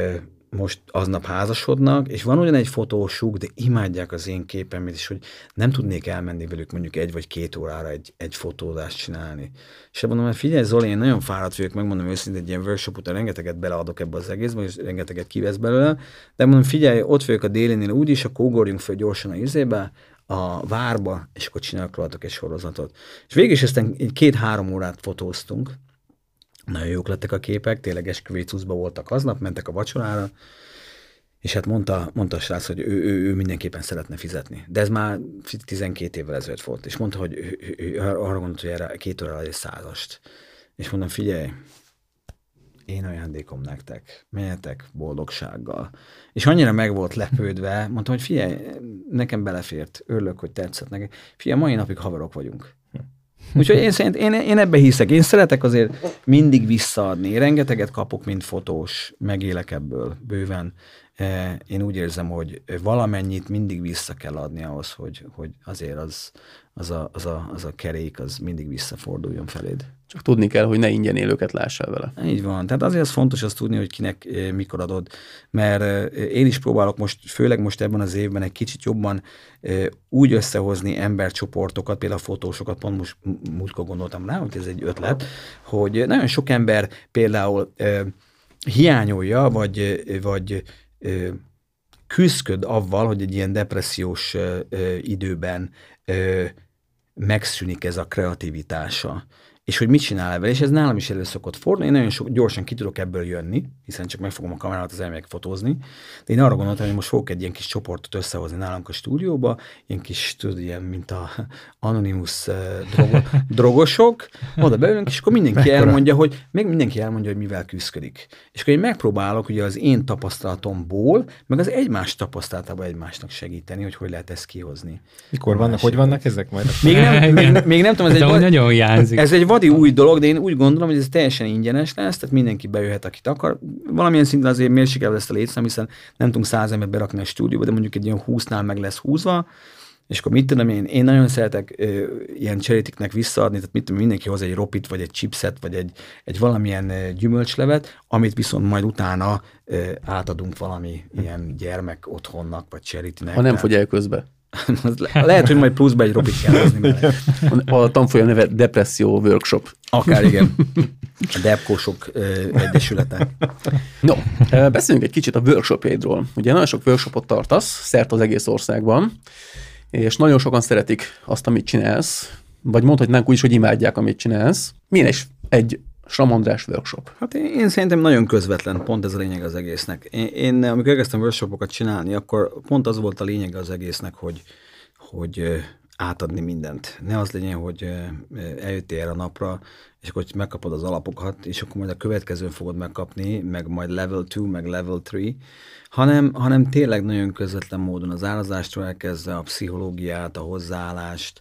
most aznap házasodnak, és van ugyan egy fotósuk, de imádják az én képemet, és hogy nem tudnék elmenni velük mondjuk egy vagy két órára egy, egy fotózást csinálni. És mondom, hogy figyelj Zoli, én nagyon fáradt vagyok, megmondom őszintén, egy ilyen workshop után rengeteget beleadok ebbe az egészbe, és rengeteget kivesz belőle, de mondom, figyelj, ott vagyok a délénél úgyis, akkor ugorjunk föl gyorsan a izébe, a várba, és akkor csinálok rajtatok egy sorozatot. És végig is aztán két-három órát fotóztunk, nagyon jók lettek a képek, tényleg esküvécuszba voltak aznap, mentek a vacsorára, és hát mondta, mondta a srác, hogy ő, ő, ő mindenképpen szeretne fizetni. De ez már 12 évvel ezelőtt volt, és mondta, hogy ő, ő, ő arra gondolt, hogy erre két órára egy százast. És mondom, figyelj, én ajándékom nektek, menjetek boldogsággal. És annyira meg volt lepődve, mondtam, hogy figyelj, nekem belefért, örülök, hogy tetszett neked. Figyelj, mai napig haverok vagyunk. Úgyhogy én, szerint, én, én ebbe hiszek. Én szeretek azért mindig visszaadni. Rengeteget kapok, mint fotós, megélek ebből bőven. Eh, Én úgy érzem, hogy valamennyit mindig vissza kell adni ahhoz, hogy, hogy azért az, az, a, az, a, az a kerék az mindig visszaforduljon feléd. Csak tudni kell, hogy ne ingyen élőket lássál vele. Így van. Tehát azért az fontos azt tudni, hogy kinek eh, mikor adod. Mert eh, én is próbálok most, főleg most ebben az évben egy kicsit jobban úgy összehozni embercsoportokat, például fotósokat, pont most múltkor gondoltam rá, hogy ez egy ötlet, hogy nagyon sok ember például hiányolja, vagy, vagy küzdköd avval, hogy egy ilyen depressziós időben megszűnik ez a kreativitása. És hogy mit csinál ebben, és ez nálam is elő szokott fordulni, én nagyon sok, gyorsan ki tudok ebből jönni, hiszen csak megfogom a kamerát, az elmegyek fotózni, de én arra gondoltam, hogy most fogok egy ilyen kis csoportot összehozni nálunk a stúdióba, ilyen kis, tudod, ilyen, mint a Anonymous uh, drogo, drogosok, oda beülünk, és akkor mindenki Mekkora? elmondja, hogy még mindenki elmondja, hogy mivel küzdik. És akkor én megpróbálok ugye az én tapasztalatomból, meg az egymás tapasztalatából egymásnak segíteni, hogy hogy lehet ezt kihozni. Mikor vannak, hogy vannak ezek majd? Még nem, még, még nem tudom, ez egy, nagyon hiányzik. ez egy vadi új dolog, de én úgy gondolom, hogy ez teljesen ingyenes lesz, tehát mindenki bejöhet, akit akar. Valamilyen szinten azért mérsékelve lesz a létszám, hiszen nem tudunk száz embert berakni a stúdióba, de mondjuk egy ilyen 20-nál meg lesz húzva, és akkor mit tudom én, én nagyon szeretek ö, ilyen cserétiknek visszaadni, tehát mit tudom, mindenki hoz egy ropit, vagy egy chipset, vagy egy, egy valamilyen ö, gyümölcslevet, amit viszont majd utána ö, átadunk valami ilyen gyermek otthonnak, vagy cseritinek. Ha nem fogy el közbe. le- lehet, hogy majd pluszba egy ropit kell hozni. A tanfolyam neve Depresszió Workshop. Akár igen. A depkósok egyesülete. No, beszéljünk egy kicsit a workshopjaidról. Ugye nagyon sok workshopot tartasz, szert az egész országban, és nagyon sokan szeretik azt, amit csinálsz, vagy mondhatnánk úgy is, hogy imádják, amit csinálsz. Milyen is egy Sram András workshop? Hát én, én szerintem nagyon közvetlen, pont ez a lényeg az egésznek. Én, én amikor elkezdtem workshopokat csinálni, akkor pont az volt a lényeg az egésznek, hogy, hogy átadni mindent. Ne az legyen, hogy eljöttél erre a napra, és akkor megkapod az alapokat, és akkor majd a következőn fogod megkapni, meg majd level 2, meg level 3, hanem, hanem tényleg nagyon közvetlen módon az árazástól elkezdve a pszichológiát, a hozzáállást,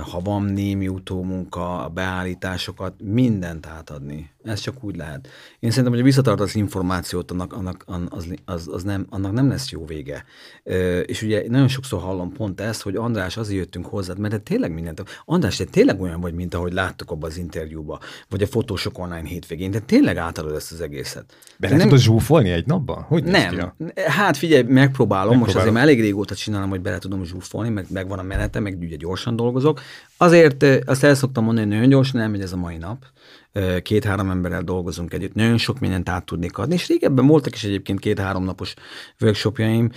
ha van némi utómunka, a beállításokat, mindent átadni. Ez csak úgy lehet. Én szerintem, hogy a visszatartasz információt, annak, annak, az, az, az nem, annak nem lesz jó vége. És ugye nagyon sokszor hallom pont ezt, hogy András, azért jöttünk hozzád, mert te tényleg mindent. András, te tényleg olyan vagy, mint ahogy láttuk abban az interjúban, vagy a fotósok online hétvégén, de tényleg átadod ezt az egészet. Be nem tudod zsúfolni egy napban? Hogy nem. Hát figyelj, megpróbálom, megpróbálom, most azért már elég régóta csinálom, hogy bele tudom zsúfolni, meg megvan a menete, meg ugye gyorsan dolgozok. Azért azt el szoktam mondani, hogy nagyon gyorsan elmegy ez a mai nap két-három emberrel dolgozunk együtt, nagyon sok mindent át tudnék adni, és régebben voltak is egyébként két-három napos workshopjaim,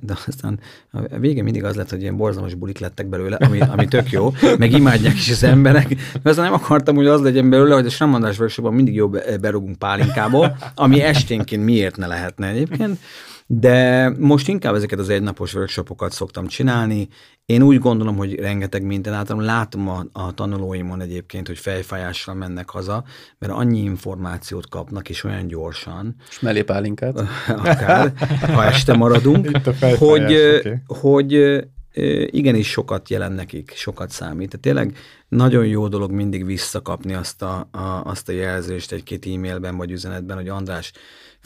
de aztán a vége mindig az lett, hogy ilyen borzalmas bulik lettek belőle, ami, ami tök jó, meg imádják is az emberek, de aztán nem akartam, hogy az legyen belőle, hogy a Sramandás workshopban mindig jobb berugunk pálinkából, ami esténként miért ne lehetne egyébként. De most inkább ezeket az egynapos workshopokat szoktam csinálni. Én úgy gondolom, hogy rengeteg minden látom. Látom a, a tanulóimon egyébként, hogy fejfájással mennek haza, mert annyi információt kapnak, és olyan gyorsan. És mellé pálinkát. Akár, ha este maradunk, hogy, okay. hogy igenis sokat jelent nekik, sokat számít. Tehát tényleg nagyon jó dolog mindig visszakapni azt a, a, azt a jelzést egy-két e-mailben vagy üzenetben, hogy András,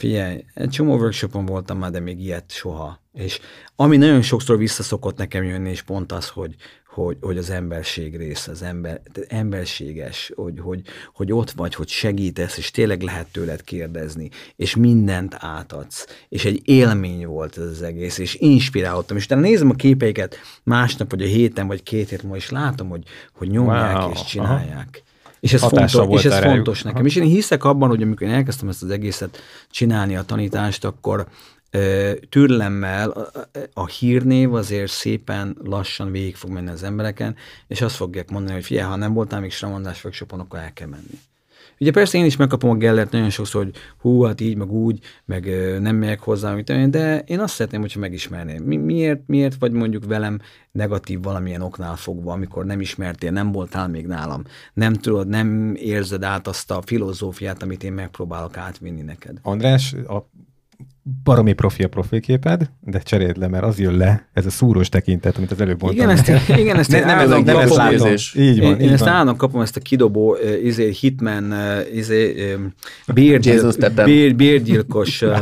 Figyelj, egy csomó workshopon voltam már, de még ilyet soha. És ami nagyon sokszor visszaszokott nekem jönni, és pont az, hogy, hogy, hogy az emberség része, az ember, emberséges, hogy, hogy, hogy ott vagy, hogy segítesz, és tényleg lehet tőled kérdezni, és mindent átadsz. És egy élmény volt ez az egész, és inspirálódtam. És utána nézem a képeiket másnap, vagy a héten, vagy két hét múlva, és látom, hogy, hogy nyomják wow, és csinálják. Aha. És ez, fontos, és ez fontos nekem. Aha. És én hiszek abban, hogy amikor én elkezdtem ezt az egészet csinálni, a tanítást, akkor türlemmel a, hírnév azért szépen lassan végig fog menni az embereken, és azt fogják mondani, hogy figyelj, ha nem voltál még Sramondás workshopon, akkor el kell menni. Ugye persze én is megkapom a Gellert nagyon sokszor, hogy hú, hát így, meg úgy, meg nem megyek hozzá, de én azt szeretném, hogyha megismerném. Mi, miért, miért vagy mondjuk velem negatív valamilyen oknál fogva, amikor nem ismertél, nem voltál még nálam, nem tudod, nem érzed át azt a filozófiát, amit én megpróbálok átvinni neked. András, a baromi profi a profilképed, de cseréld le, mert az jön le, ez a szúrós tekintet, amit az előbb mondtam. Igen, ezt, igen, ezt nem, nem, ez, nem ez látom. Így van, én, így én ezt állandóan kapom ezt a kidobó, uh, izé, hitman, uh, izé, um, bérgyilkos. uh,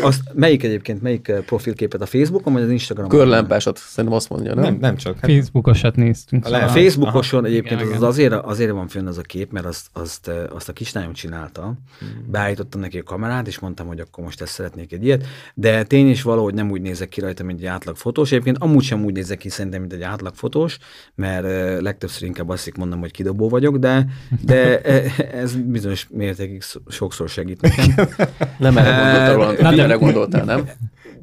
azt, melyik egyébként, melyik profilképet a Facebookon, vagy az Instagramon? Körlámpásat, szerintem azt mondja, nem? Nem, nem csak. Hát... Facebookosat néztünk. A Facebookoson egyébként igen, az azért, azért van fönn az a kép, mert azt, azt, azt a kislányom csinálta. Hmm. Beállítottam neki a kamerát, és mondtam, hogy akkor most ezt szeretnék egy ilyet, de tény is valahogy nem úgy nézek ki rajta, mint egy átlag fotós. Egyébként amúgy sem úgy nézek ki szerintem, mint egy átlag fotós, mert legtöbbször inkább azt mondom, hogy kidobó vagyok, de, de ez bizonyos mértékig sokszor segít nekem. nem erre gondoltál, nem erre gondoltál, nem?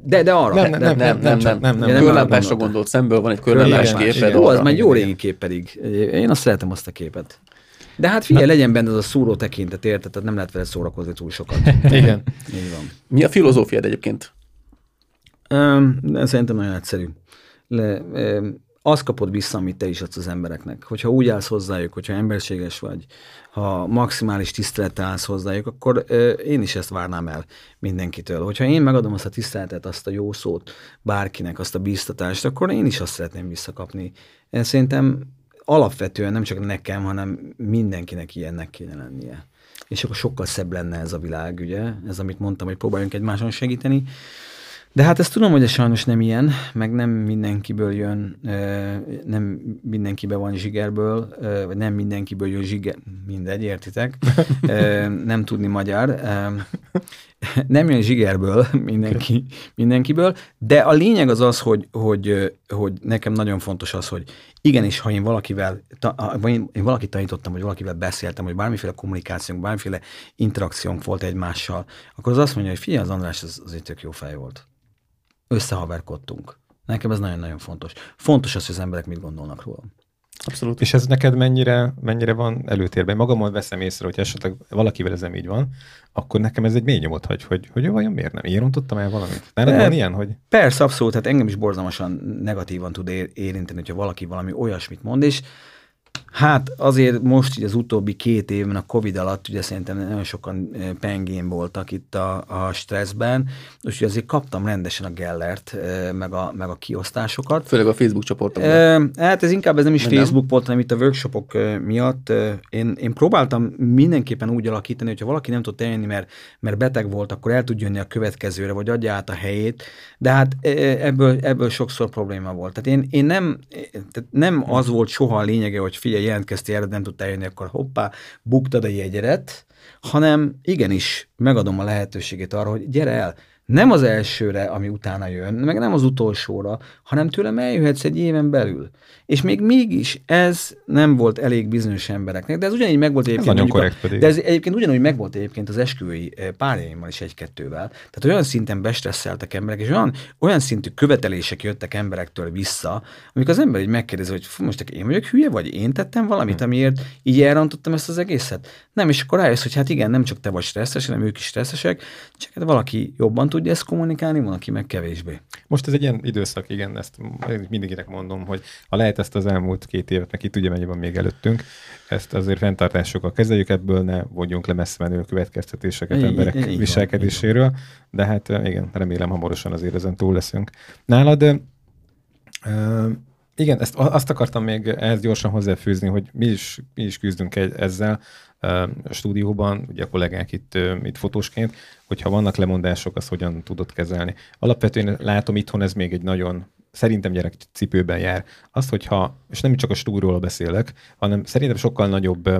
De, de arra. Nem, nem, nem, nem, nem, nem, nem, nem, nem körlámpásra gondolt, szemből van egy körlámpás képed. Ó, az már jó régi kép pedig. Én azt szeretem azt a képet. De hát figyelj, Na. legyen benne az a szúró tekintet, érted? Tehát nem lehet vele szórakozni túl sokat. Igen. Így van. Mi a filozófiád egyébként? Um, szerintem nagyon egyszerű. Le, um, azt kapod vissza, amit te is adsz az embereknek. Hogyha úgy állsz hozzájuk, hogyha emberséges vagy, ha maximális tisztelettel állsz hozzájuk, akkor uh, én is ezt várnám el mindenkitől. Hogyha én megadom azt a tiszteletet, azt a jó szót bárkinek, azt a bíztatást, akkor én is azt szeretném visszakapni. Én szerintem alapvetően nem csak nekem, hanem mindenkinek ilyennek kéne lennie. És akkor sokkal szebb lenne ez a világ, ugye? Ez, amit mondtam, hogy próbáljunk egymáson segíteni. De hát ezt tudom, hogy ez sajnos nem ilyen, meg nem mindenkiből jön, nem mindenkibe van zsigerből, vagy nem mindenkiből jön zsiger, mindegy, értitek, nem tudni magyar. Nem jön zsigerből mindenki, mindenkiből, de a lényeg az az, hogy, hogy, hogy nekem nagyon fontos az, hogy igenis, ha én valakivel, vagy én valakit tanítottam, vagy valakivel beszéltem, vagy bármiféle kommunikációnk, bármiféle interakciónk volt egymással, akkor az azt mondja, hogy figyelj, az András, az, az egy tök jó fej volt összehaverkodtunk. Nekem ez nagyon-nagyon fontos. Fontos az, hogy az emberek mit gondolnak rólam. Abszolút. És ez neked mennyire, mennyire van előtérben? Magamon veszem észre, hogy esetleg valakivel ez nem így van, akkor nekem ez egy mély nyomot hagy, hogy, hogy vajon miért nem? Én rontottam el valamit? Nem van ilyen, hogy... Persze, abszolút. Hát engem is borzalmasan negatívan tud érinteni, hogyha valaki valami olyasmit mond, és Hát azért most így az utóbbi két évben a Covid alatt ugye szerintem nagyon sokan eh, pengén voltak itt a, a stresszben, úgyhogy azért kaptam rendesen a Gellert, eh, meg a, meg a kiosztásokat. Főleg a Facebook csoportokban. E, hát ez inkább ez nem is Nem. Facebook volt, hanem itt a workshopok eh, miatt. eh, Én, én próbáltam mindenképpen úgy alakítani, hogyha valaki nem tud eljönni, mert, mert beteg volt, akkor el tud jönni a következőre, vagy adja át a helyét, de hát eh, ebből, ebből sokszor probléma volt. Tehát én, én nem, eh, tehát nem az volt soha a lényege, hogy figyelj, jelentkeztél erre, nem tudtál jönni, akkor hoppá, buktad a jegyedet, hanem igenis megadom a lehetőségét arra, hogy gyere el, nem az elsőre, ami utána jön, meg nem az utolsóra, hanem tőlem eljöhetsz egy éven belül. És még mégis ez nem volt elég bizonyos embereknek, de ez ugyanígy megvolt Ez egyébként. nagyon mondjuk a-. De ez egyébként ugyanúgy megvolt egyébként az esküvői eh, párjaimmal is egy-kettővel. Tehát olyan szinten bestresszeltek emberek, és olyan, olyan szintű követelések jöttek emberektől vissza, amikor az ember így megkérdezi, hogy fú, most én vagyok hülye, vagy én tettem valamit, amiért így elrontottam ezt az egészet. Nem, és akkor rájössz, hogy hát igen, nem csak te vagy stresszes, hanem ők is stresszesek, csak hát valaki jobban tudja ezt kommunikálni, van, aki meg kevésbé. Most ez egy ilyen időszak, igen, ezt mindenkinek mondom, hogy ha lehet ezt az elmúlt két évet, meg ki tudja, mennyi van még előttünk, ezt azért fenntartásokkal kezeljük, ebből ne vonjunk le messze menő következtetéseket Így- emberek így van, viselkedéséről, de hát igen, remélem hamarosan azért ezen túl leszünk. Nálad igen, ezt, azt akartam még ehhez gyorsan hozzáfűzni, hogy mi is, mi is küzdünk egy, ezzel a stúdióban, ugye a kollégák itt, itt fotósként, hogyha vannak lemondások, azt hogyan tudod kezelni. Alapvetően látom itthon ez még egy nagyon szerintem gyerekcipőben jár. Az, hogyha, és nem csak a stúról beszélek, hanem szerintem sokkal nagyobb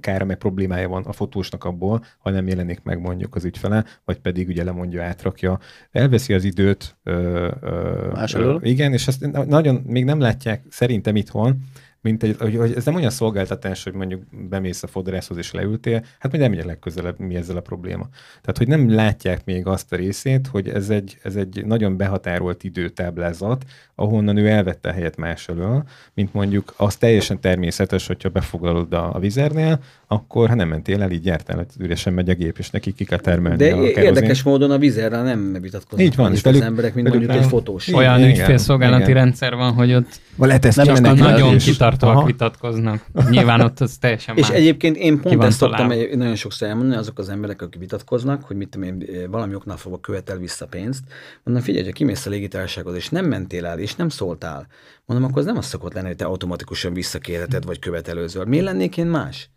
kára meg problémája van a fotósnak abból, ha nem jelenik meg mondjuk az ügyfele, vagy pedig ugye lemondja, átrakja. Elveszi az időt. Ö, ö, ö, igen, és ezt na- nagyon még nem látják szerintem itthon, mint egy, hogy, hogy ez nem olyan szolgáltatás, hogy mondjuk bemész a fodrászhoz és leültél, hát majd elmegyek legközelebb, mi ezzel a probléma. Tehát, hogy nem látják még azt a részét, hogy ez egy, ez egy nagyon behatárolt időtáblázat, ahonnan ő elvette a helyet más elől, mint mondjuk az teljesen természetes, hogyha befoglalod a, a vizernél, akkor ha nem mentél el, így jártál, hogy üresen megy a gép, és neki ki kell termelni De a kerozént. érdekes módon a vizerrel nem vitatkoznak Így van, és velük- az emberek, mint velük mondjuk egy nem- fotós. Olyan ügyfélszolgálati rendszer van, hogy ott lehet ezt Nem csak a kimennek el, nagyon és- kitartóak Aha. vitatkoznak. Nyilván ott az teljesen És egyébként én pont ezt szoktam egy- nagyon sokszor elmondani, azok az emberek, akik vitatkoznak, hogy mit tudom én, valami oknál fogva követel vissza pénzt. Mondom, figyelj, ha kimész a légitársasághoz, és nem mentél el, és nem szóltál, mondom, akkor az nem az szokott lenni, hogy te automatikusan visszakérheted, vagy követelőzöl. Miért lennék én más?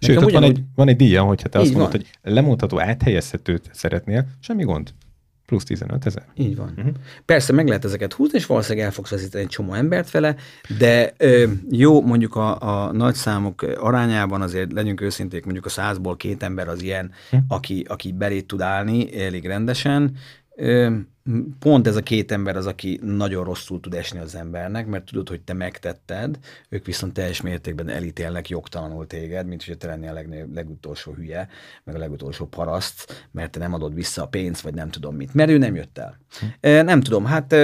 Sőt, ott van, ugyanúgy- egy, van egy díja, hogyha te azt mondod, van. hogy lemondható áthelyezhetőt szeretnél, semmi gond. Plusz 15 ezer. Így van. Uh-huh. Persze meg lehet ezeket húzni, és valószínűleg el fogsz veszíteni egy csomó embert vele, de ö, jó, mondjuk a, a nagy számok arányában azért legyünk őszinték, mondjuk a százból két ember az ilyen, Hm. aki, aki belé tud állni elég rendesen. Ö, pont ez a két ember az, aki nagyon rosszul tud esni az embernek, mert tudod, hogy te megtetted, ők viszont teljes mértékben elítélnek jogtalanul téged, mint hogy te lennél a legnagyobb, legutolsó hülye, meg a legutolsó paraszt, mert te nem adod vissza a pénzt, vagy nem tudom mit, mert ő nem jött el. E, Nem tudom, hát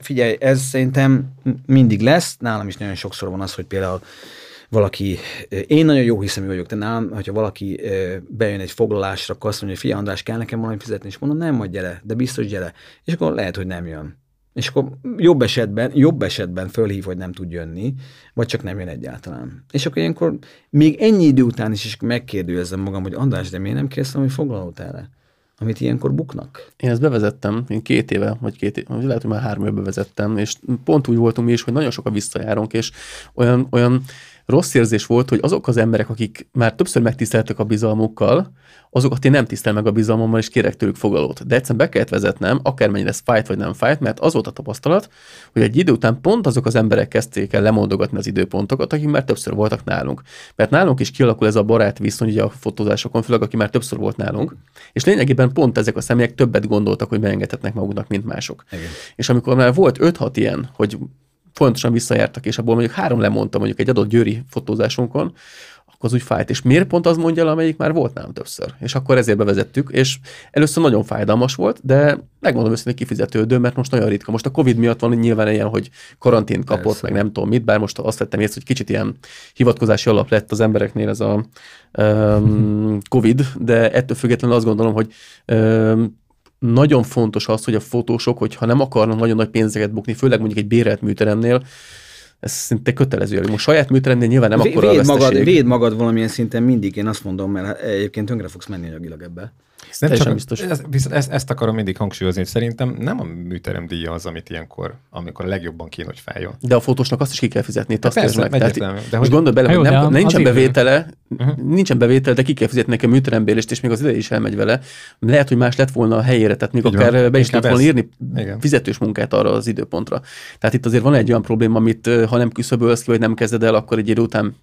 figyelj, ez szerintem mindig lesz, nálam is nagyon sokszor van az, hogy például valaki, én nagyon jó hiszemű vagyok, de nálam, hogyha valaki bejön egy foglalásra, akkor azt mondja, hogy figyelj András, kell nekem valami fizetni, és mondom, nem, majd gyere, de biztos gyere. És akkor lehet, hogy nem jön. És akkor jobb esetben, jobb esetben fölhív, hogy nem tud jönni, vagy csak nem jön egyáltalán. És akkor ilyenkor még ennyi idő után is, is megkérdőjezem magam, hogy András, de miért nem kérsz valami foglalót erre? Amit ilyenkor buknak. Én ezt bevezettem, én két éve, vagy két éve, lehet, hogy már három éve bevezettem, és pont úgy voltunk mi is, hogy nagyon sokan visszajárunk, és olyan, olyan rossz érzés volt, hogy azok az emberek, akik már többször megtiszteltek a bizalmukkal, azokat én nem tisztel meg a bizalmammal, és kérek tőlük fogalót. De egyszerűen be kellett vezetnem, akármennyire ez fájt vagy nem fájt, mert az volt a tapasztalat, hogy egy idő után pont azok az emberek kezdték el lemondogatni az időpontokat, akik már többször voltak nálunk. Mert nálunk is kialakul ez a barát viszony ugye a fotózásokon, főleg aki már többször volt nálunk, és lényegében pont ezek a személyek többet gondoltak, hogy megengedhetnek maguknak, mint mások. Igen. És amikor már volt 5-6 ilyen, hogy folyamatosan visszajártak, és abból mondjuk három lemondta mondjuk egy adott győri fotózásunkon, akkor az úgy fájt. És miért pont az mondja el, amelyik már volt nálam többször? És akkor ezért bevezettük, és először nagyon fájdalmas volt, de megmondom őszintén kifizetődő, mert most nagyon ritka. Most a Covid miatt van nyilván ilyen, hogy karantén kapott, Persze. meg nem tudom mit, bár most azt vettem észre, hogy kicsit ilyen hivatkozási alap lett az embereknél ez a um, Covid, de ettől függetlenül azt gondolom, hogy um, nagyon fontos az, hogy a fotósok, hogyha nem akarnak nagyon nagy pénzeket bukni, főleg mondjuk egy bérelt műteremnél, Ez szinte kötelező. Most saját műteremnél nyilván nem akkor véd magad, véd magad valamilyen szinten mindig, én azt mondom, mert egyébként tönkre fogsz menni anyagilag ebbe. Nem teljesen csak, biztos. Ez, viszont ezt, ezt akarom mindig hangsúlyozni, hogy szerintem nem a műterem díja az, amit ilyenkor, amikor a legjobban kéne, hogy fájjon. De a fotósnak azt is ki kell fizetni, itt azt Persze, meg. Tehát. De hogy- most gondolj bele, hogy nem, nincsen bevétele, Uh-huh. nincsen bevétele, de ki kell fizetni neki a műterembérést, és még az ide is elmegy vele. Lehet, hogy más lett volna a helyére, tehát még Így akár van. be is lehet volna írni Igen. fizetős munkát arra az időpontra. Tehát itt azért van egy olyan probléma, amit ha nem küszöbölsz ki, vagy nem kezded el, akkor egy idő után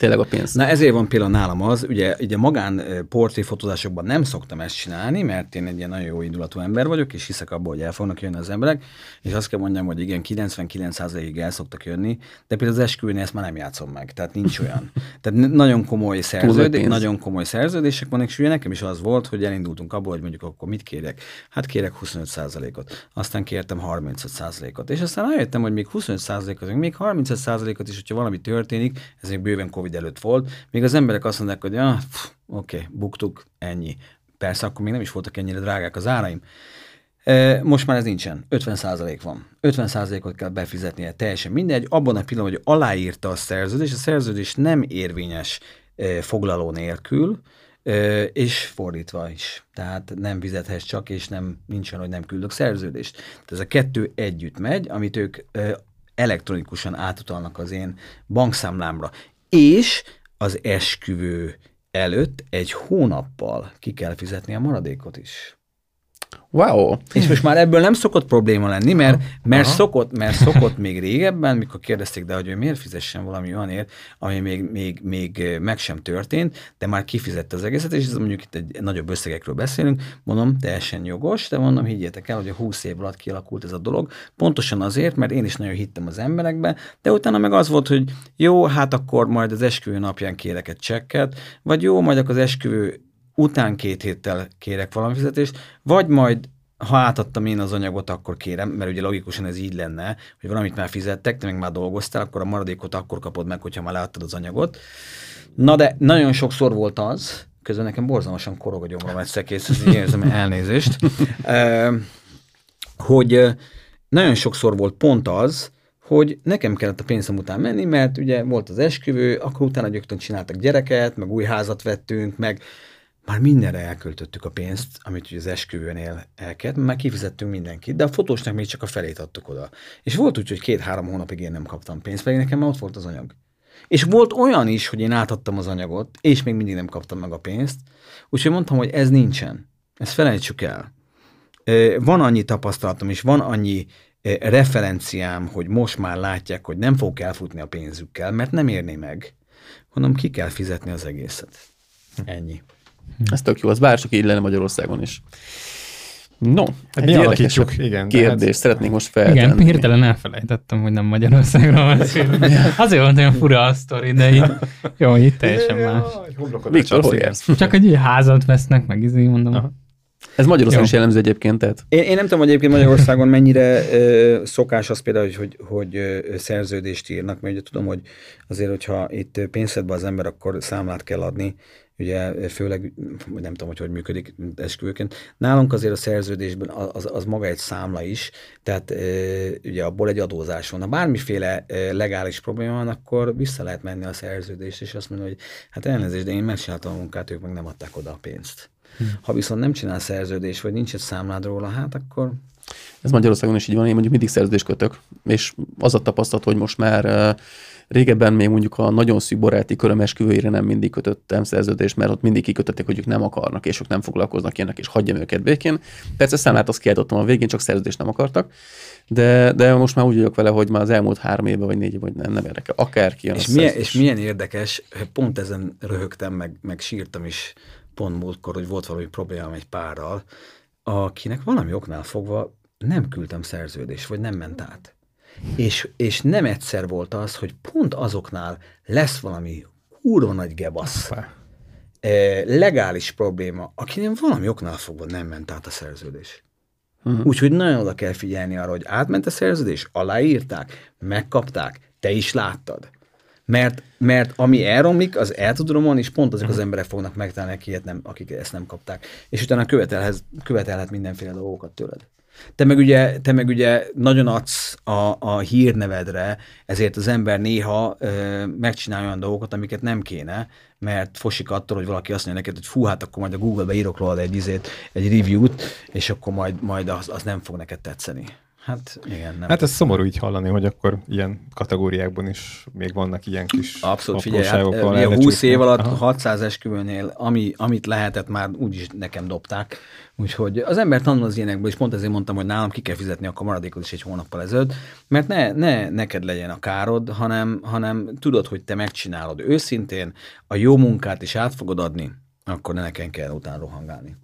tényleg a pénz. Na ezért van például nálam az, ugye, ugye magán portréfotózásokban nem szoktam ezt csinálni, mert én egy ilyen nagyon jó indulatú ember vagyok, és hiszek abban, hogy el fognak jönni az emberek, és azt kell mondjam, hogy igen, 99%-ig el szoktak jönni, de például az esküvőnél ezt már nem játszom meg, tehát nincs olyan. Tehát nagyon komoly szerződés, nagyon komoly szerződések vannak, és ugye nekem is az volt, hogy elindultunk abból, hogy mondjuk akkor mit kérek? Hát kérek 25%-ot, aztán kértem 35%-ot, és aztán rájöttem, hogy még 25%-ot, még 35%-ot is, hogyha valami történik, ez még bőven Covid előtt volt, még az emberek azt mondják, hogy ah, oké, okay, buktuk, ennyi. Persze, akkor még nem is voltak ennyire drágák az áraim. E, Most már ez nincsen. 50% van. 50%-ot kell befizetnie, teljesen mindegy. Abban a pillanatban, hogy aláírta a szerződés, a szerződés nem érvényes e, foglaló nélkül, e, és fordítva is. Tehát nem fizethez csak, és nem nincs olyan, hogy nem küldök szerződést. Tehát ez a kettő együtt megy, amit ők elektronikusan átutalnak az én bankszámlámra. És az esküvő előtt egy hónappal ki kell fizetni a maradékot is. Wow! És most már ebből nem szokott probléma lenni, mert, mert, Aha. szokott, mert szokott még régebben, mikor kérdezték, de hogy ő miért fizessen valami olyanért, ami még, még, még meg sem történt, de már kifizette az egészet, és ez mondjuk itt egy nagyobb összegekről beszélünk, mondom, teljesen jogos, de mondom, higgyétek el, hogy a 20 év alatt kialakult ez a dolog, pontosan azért, mert én is nagyon hittem az emberekbe, de utána meg az volt, hogy jó, hát akkor majd az esküvő napján kérek egy csekket, vagy jó, majd akkor az esküvő után két héttel kérek valami fizetést, vagy majd ha átadtam én az anyagot, akkor kérem, mert ugye logikusan ez így lenne, hogy valamit már fizettek, te meg már dolgoztál, akkor a maradékot akkor kapod meg, hogyha már leadtad az anyagot. Na de nagyon sokszor volt az, közben nekem borzalmasan korog a gyomrom egy szekész, ez így érzem elnézést, hogy nagyon sokszor volt pont az, hogy nekem kellett a pénzem után menni, mert ugye volt az esküvő, akkor utána gyöktön csináltak gyereket, meg új házat vettünk, meg már mindenre elköltöttük a pénzt, amit ugye az esküvőnél el kellett, már kifizettünk mindenkit, de a fotósnak még csak a felét adtuk oda. És volt úgy, hogy két-három hónapig én nem kaptam pénzt, pedig nekem már ott volt az anyag. És volt olyan is, hogy én átadtam az anyagot, és még mindig nem kaptam meg a pénzt, úgyhogy mondtam, hogy ez nincsen. Ezt felejtsük el. Van annyi tapasztalatom, és van annyi referenciám, hogy most már látják, hogy nem fogok elfutni a pénzükkel, mert nem érné meg. Mondom, ki kell fizetni az egészet. Ennyi. Ez tök jó, az bár csak így lenne Magyarországon is. No, Hát mi érdekes igen. de kérdést hát- szeretnénk most Igen, feltenni. hirtelen elfelejtettem, hogy nem Magyarországról beszélünk. Azért volt olyan fura a sztori, de így, jó, itt teljesen más. Viktor, igen. jársz? Csak egy házat vesznek, meg izé mondom. Aha. Ez Magyarországon is jellemző egyébként, tehát Én, én nem tudom, hogy egyébként Magyarországon mennyire ö, szokás az például, hogy, hogy, hogy ö, szerződést írnak, mert ugye tudom, hogy azért, hogyha itt pénzedbe az ember, akkor számlát kell adni, ugye főleg, nem tudom, hogy hogy működik esküvőként. Nálunk azért a szerződésben az, az maga egy számla is, tehát ugye abból egy adózás van. Ha bármiféle legális probléma van, akkor vissza lehet menni a szerződést, és azt mondani, hogy hát elnézést, de én megcsináltam a munkát, ők meg nem adták oda a pénzt. Ha viszont nem csinál szerződés, vagy nincs egy számlád róla, hát akkor ez Magyarországon is így van, én mondjuk mindig szerződést kötök, és az a tapasztalat, hogy most már régebben még mondjuk a nagyon szűk baráti köröm esküvőire nem mindig kötöttem szerződést, mert ott mindig kikötötték, hogy ők nem akarnak, és ők nem foglalkoznak ilyenek, és hagyjam őket békén. Persze számlát azt kiadottam a végén, csak szerződést nem akartak, de, de most már úgy vagyok vele, hogy már az elmúlt három évben vagy négy évben, nem, nem érdekel. Akárki jön És milyen, szerződés. és milyen érdekes, pont ezen röhögtem, meg, meg sírtam is pont múltkor, hogy volt valami problémám egy párral, akinek valami oknál fogva nem küldtem szerződést, vagy nem ment át. És, és nem egyszer volt az, hogy pont azoknál lesz valami kurva nagy gebasz, eh, legális probléma, akinek valami oknál fogva nem ment át a szerződés. Mhm. Úgyhogy nagyon oda kell figyelni arra, hogy átment a szerződés, aláírták, megkapták, te is láttad. Mert, mert ami elromlik, az el tud romolni, és pont azok az emberek fognak megtalálni, akik, ilyet nem, akik ezt nem kapták. És utána követelhez, követelhet mindenféle dolgokat tőled. Te meg ugye, te meg ugye nagyon adsz a, a hírnevedre, ezért az ember néha ö, megcsinálja olyan dolgokat, amiket nem kéne, mert fosik attól, hogy valaki azt mondja neked, hogy fú, hát akkor majd a Google-be írok róla egy, izét, egy review-t, és akkor majd, majd az, az nem fog neked tetszeni. Hát igen, nem. Hát ez szomorú így hallani, hogy akkor ilyen kategóriákban is még vannak ilyen kis Abszolút, figyelj, hát, ugye ahol 20 év alatt Aha. 600 esküvőnél, ami, amit lehetett, már úgyis nekem dobták. Úgyhogy az ember tanul az ilyenekből, és pont ezért mondtam, hogy nálam ki kell fizetni akkor maradékot is egy hónappal ezelőtt, mert ne, ne neked legyen a károd, hanem, hanem tudod, hogy te megcsinálod őszintén, a jó munkát is át fogod adni, akkor ne nekem kell utána rohangálni.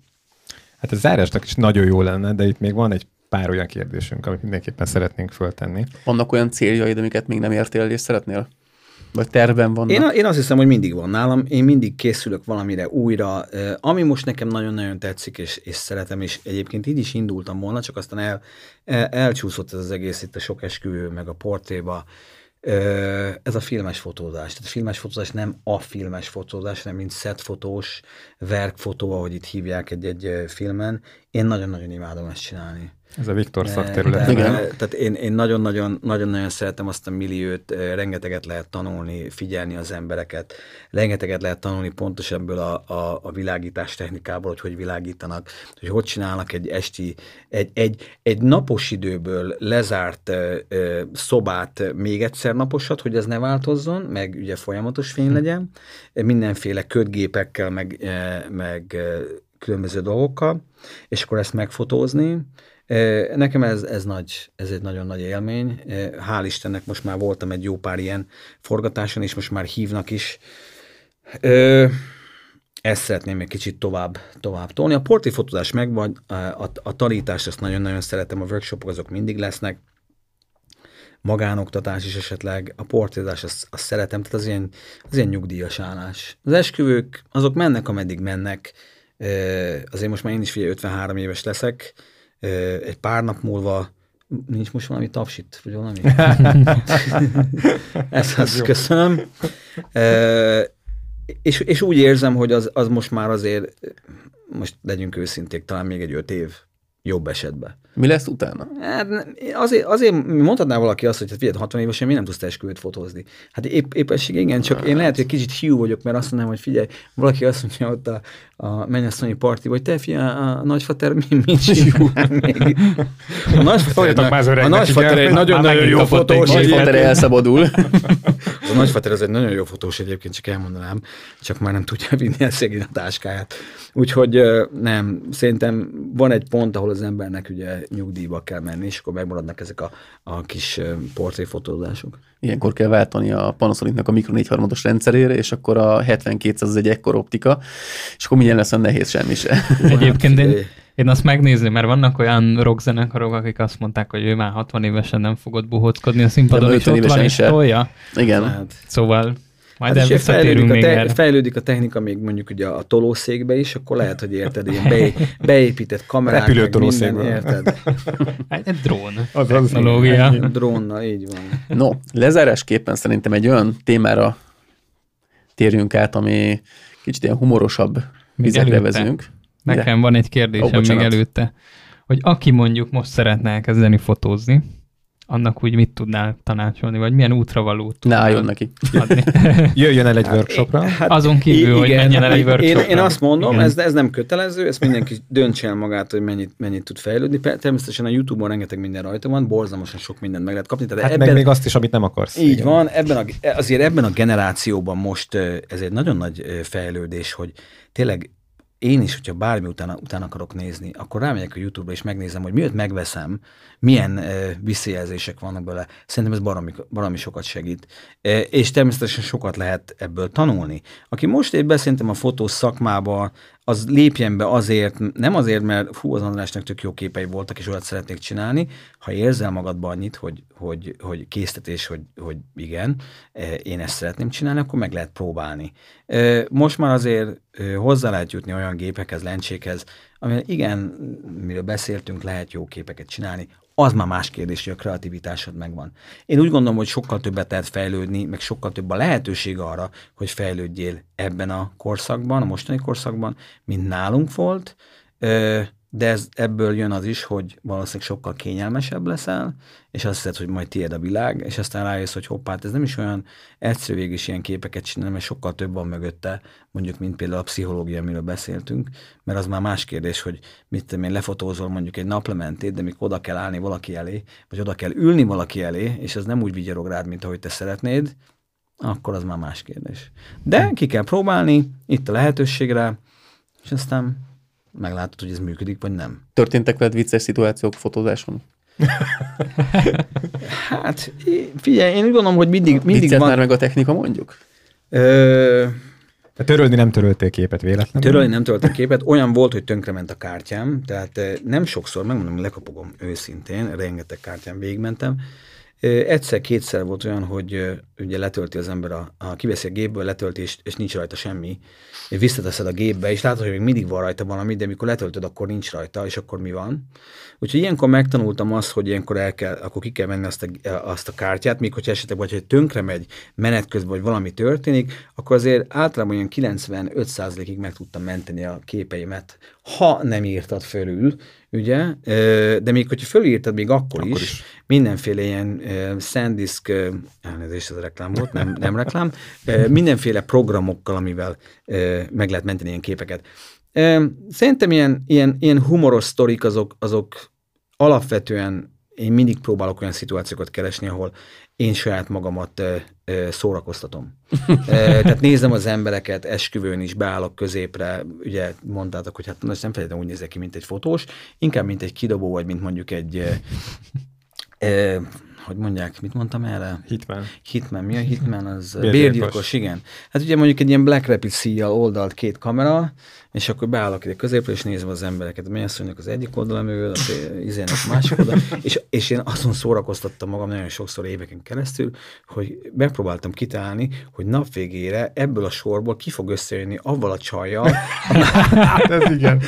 Hát ez zárásnak is nagyon jó lenne, de itt még van egy pár olyan kérdésünk, amit mindenképpen szeretnénk föltenni. Vannak olyan céljaid, amiket még nem értél el és szeretnél? Vagy tervben vannak? Én, én azt hiszem, hogy mindig van nálam, én mindig készülök valamire újra, ami most nekem nagyon-nagyon tetszik, és, és szeretem, és egyébként így is indultam volna, csak aztán el, el, elcsúszott ez az egész itt a sok esküvő, meg a portéba, ez a filmes fotózás. Tehát a filmes fotózás nem a filmes fotózás, hanem mint setfotós, verkfotó, ahogy itt hívják egy-egy filmen. Én nagyon-nagyon imádom ezt csinálni. Ez a Viktor szakterület. de- Igen. Tehát én, én nagyon-nagyon, nagyon-nagyon szeretem azt a milliót, eh, rengeteget lehet tanulni, figyelni az embereket, rengeteget lehet tanulni pontosan ebből a, a, a világítás technikából, hogy hogy világítanak, hogy hogy csinálnak egy esti, egy, egy, egy napos időből lezárt ö, ö, szobát még egyszer naposat, hogy ez ne változzon, meg ugye folyamatos fény legyen, mindenféle ködgépekkel, meg, eh, meg eh, különböző dolgokkal, és akkor ezt megfotózni. Nekem ez, ez, nagy, ez egy nagyon nagy élmény. Hál' Istennek most már voltam egy jó pár ilyen forgatáson, és most már hívnak is. Ezt szeretném egy kicsit tovább, tovább tolni. A portréfotózás megvan, a, a, a tanítást azt nagyon-nagyon szeretem, a workshopok azok mindig lesznek, magánoktatás is esetleg, a portrézás azt, azt szeretem, tehát az ilyen, az ilyen nyugdíjas állás. Az esküvők, azok mennek, ameddig mennek, azért most már én is figyelj, 53 éves leszek, egy pár nap múlva nincs most valami tapsit, vagy valami? Ezt azt köszönöm. Ö, és, és úgy érzem, hogy az, az most már azért, most legyünk őszinték, talán még egy öt év jobb esetben. Mi lesz utána? Hát azért, azért mondhatná valaki azt, hogy hát figyelj, 60 évesen mi nem tudsz te esküvőt fotózni. Hát épp, éppesség igen, csak én lehet, hogy kicsit hiú vagyok, mert azt mondanám, hogy figyelj, valaki azt mondja ott a, a mennyasszonyi parti, hogy te figyelj, a, a nagyfater mi, mit csinál még? A nagyfater, Szóljatok már az a nagyfater egy nagyon-nagyon jó fotós. nagy Nagyfater elszabadul. A nagyfater az egy nagyon jó fotós egyébként, csak elmondanám, csak már nem tudja vinni a szegény a táskáját. Úgyhogy nem, szerintem van egy pont, ahol az embernek ugye nyugdíjba kell menni, és akkor megmaradnak ezek a, a kis portréfotózások. Ilyenkor kell váltani a Panasonicnak a Micro 4 harmados rendszerére, és akkor a 7200 az egy ekkor optika, és akkor milyen lesz a nehéz semmi se. Egyébként én, én azt megnézném, mert vannak olyan rockzenekarok, akik azt mondták, hogy ő már 60 évesen nem fogott buhózkodni a színpadon, és 50 ott van és tolja. Igen. Hát, Szóval majd hát hát és visszatérünk fejlődik, a te, erre. fejlődik a technika még mondjuk ugye a tolószékbe is, akkor lehet, hogy érted, ilyen be, beépített kamerák, meg Repülőtolószékbe. minden, érted? Egy, egy drón Az az technológia. Drónnal, így van. No, lezárásképpen szerintem egy olyan témára térjünk át, ami kicsit ilyen humorosabb vizekre vezünk. Mire? Nekem van egy kérdésem Ó, még előtte, hogy aki mondjuk most szeretne elkezdeni fotózni, annak úgy mit tudnál tanácsolni, vagy milyen útravalót Ne tudnál álljon neki. adni? Jöjjön el egy workshopra. Hát, Azon kívül, hogy menjen el egy én, workshopra. én azt mondom, Igen. ez, ez nem kötelező, ezt mindenki döntse el magát, hogy mennyit, mennyit tud fejlődni. Természetesen a YouTube-on rengeteg minden rajta van, borzalmasan sok mindent meg lehet kapni. Tehát Hát ebben, meg még azt is, amit nem akarsz. Így Igen. van, ebben a, azért ebben a generációban most ez egy nagyon nagy fejlődés, hogy tényleg én is, hogyha bármi után, után akarok nézni, akkor rámegyek a YouTube-ra és megnézem, hogy miért megveszem, milyen ö, visszajelzések vannak bele. Szerintem ez baromi, baromi sokat segít. E, és természetesen sokat lehet ebből tanulni. Aki most épp beszéltem a fotós szakmába, az lépjen be azért, nem azért, mert hú, az Andrásnak tök jó képei voltak, és olyat szeretnék csinálni, ha érzel magadban annyit, hogy, hogy, hogy késztetés, hogy, hogy igen, eh, én ezt szeretném csinálni, akkor meg lehet próbálni. Eh, Most már azért eh, hozzá lehet jutni olyan gépekhez, lencsékhez, amivel igen, miről beszéltünk, lehet jó képeket csinálni, az már más kérdés, hogy a kreativitásod megvan. Én úgy gondolom, hogy sokkal többet lehet fejlődni, meg sokkal több a lehetőség arra, hogy fejlődjél ebben a korszakban, a mostani korszakban, mint nálunk volt, Ö, de ez, ebből jön az is, hogy valószínűleg sokkal kényelmesebb leszel, és azt hiszed, hogy majd tiéd a világ, és aztán rájössz, hogy hoppá, hát ez nem is olyan egyszerű végig is ilyen képeket csinálni, mert sokkal több van mögötte, mondjuk, mint például a pszichológia, amiről beszéltünk, mert az már más kérdés, hogy mit tudom én, lefotózol mondjuk egy naplementét, de mikor oda kell állni valaki elé, vagy oda kell ülni valaki elé, és az nem úgy vigyorog rád, mint ahogy te szeretnéd, akkor az már más kérdés. De ki kell próbálni, itt a lehetőségre, és aztán meglátod, hogy ez működik, vagy nem. Történtek veled vicces szituációk fotózáson? Hát figyelj, én úgy gondolom, hogy mindig, mindig Viccelt van... már meg a technika mondjuk? Ö, De törölni nem töröltél képet véletlenül? törölni nem töröltem képet, olyan volt, hogy tönkrement a kártyám, tehát eh, nem sokszor, megmondom, lekapogom őszintén, rengeteg kártyán végigmentem. Egyszer-kétszer volt olyan, hogy ugye letölti az ember, a, a kiveszi a gépből, letölti, és, és nincs rajta semmi. Visszateszed a gépbe, és látod, hogy még mindig van rajta valami, de mikor letöltöd, akkor nincs rajta, és akkor mi van. Úgyhogy ilyenkor megtanultam azt, hogy ilyenkor el kell, akkor ki kell venni azt a, azt a kártyát, míg hogyha esetleg vagy, hogy tönkre megy menet közben, vagy valami történik, akkor azért általában olyan 95%-ig meg tudtam menteni a képeimet, ha nem írtad fölül, ugye, de még hogyha fölírtad, még akkor, akkor is, is. mindenféle ilyen SanDisk, elnézést, ez a reklám volt, nem, nem reklám, mindenféle programokkal, amivel meg lehet menteni ilyen képeket. Szerintem ilyen, ilyen, ilyen humoros sztorik azok, azok alapvetően én mindig próbálok olyan szituációkat keresni, ahol én saját magamat szórakoztatom. Tehát nézem az embereket, esküvőn is beállok középre, ugye mondtátok, hogy hát most nem feltétlenül úgy nézek ki, mint egy fotós, inkább mint egy kidobó, vagy mint mondjuk egy, hogy mondják, mit mondtam erre? Hitman. Hitman, mi a Hitman? Az Bérgyilkos. bérgyilkos, igen. Hát ugye mondjuk egy ilyen Black Rapid szíjjal oldalt két kamera, és akkor beállok ide középre, és nézem az embereket. A mennyasszonynak az egyik oldala mögül, az izének másik oldala, és, és én azon szórakoztattam magam nagyon sokszor éveken keresztül, hogy megpróbáltam kitalálni, hogy nap végére ebből a sorból ki fog összejönni avval a csajjal, Hát ez igen.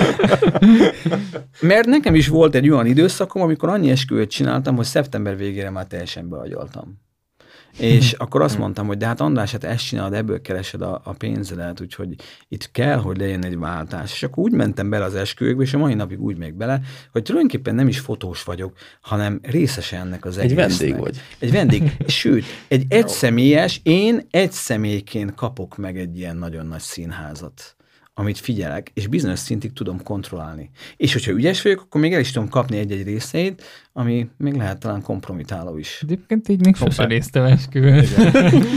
Mert nekem is volt egy olyan időszakom, amikor annyi esküvőt csináltam, hogy szeptember végére már teljesen beagyaltam. És akkor azt mondtam, hogy de hát András, hát ezt csinálod, ebből keresed a, a pénzedet, úgyhogy itt kell, hogy legyen egy váltás. És akkor úgy mentem bele az esküvőkbe, és a mai napig úgy még bele, hogy tulajdonképpen nem is fotós vagyok, hanem részese ennek az Egy egésznek. vendég vagy. Egy vendég. Sőt, egy egyszemélyes, én egy személyként kapok meg egy ilyen nagyon nagy színházat amit figyelek, és bizonyos szintig tudom kontrollálni. És hogyha ügyes vagyok, akkor még el is tudom kapni egy-egy részeit, ami még lehet talán kompromitáló is. Egyébként így még sose Hoppá. résztem esküvőn.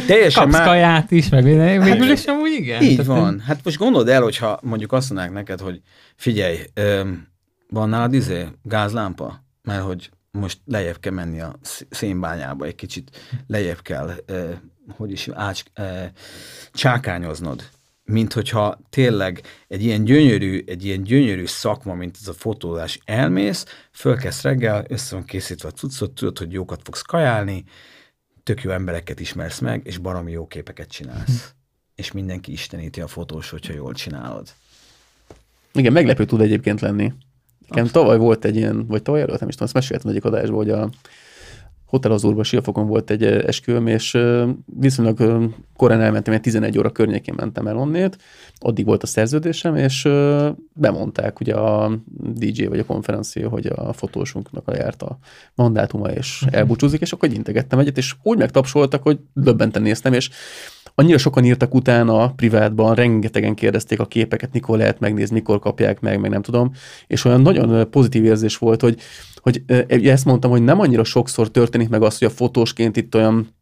Teljesen Kapsz már... kaját is, meg minden. Végül is amúgy igen. Így Tehát van. Hát most gondold el, hogyha mondjuk azt mondanák neked, hogy figyelj, öm, van nálad izé, gázlámpa? Mert hogy most lejjebb kell menni a sz- szénbányába, egy kicsit lejjebb kell, hogy is, ács, csákányoznod. Mint hogyha tényleg egy ilyen gyönyörű, egy ilyen gyönyörű szakma, mint ez a fotózás, elmész, fölkezd reggel, össze van készítve a cuccot, tudod, hogy jókat fogsz kajálni, tök jó embereket ismersz meg, és baromi jó képeket csinálsz. és mindenki isteníti a fotós, hogyha jól csinálod. Igen, meglepő tud egyébként lenni. Nekem tavaly volt egy ilyen, vagy tavaly előtt, nem is tudom, ezt meséltem egyik adásban, hogy a Hotel az Úrban Siafokon volt egy esküvőm, és viszonylag korán elmentem, ilyen 11 óra környékén mentem el onnét, addig volt a szerződésem, és bemondták ugye a DJ vagy a konferencia, hogy a fotósunknak lejárt a mandátuma, és elbúcsúzik, és akkor integettem egyet, és úgy megtapsoltak, hogy döbbenten néztem, és annyira sokan írtak utána privátban, rengetegen kérdezték a képeket, mikor lehet megnézni, mikor kapják meg, meg nem tudom, és olyan nagyon pozitív érzés volt, hogy, hogy ezt mondtam, hogy nem annyira sokszor történik meg az, hogy a fotósként itt olyan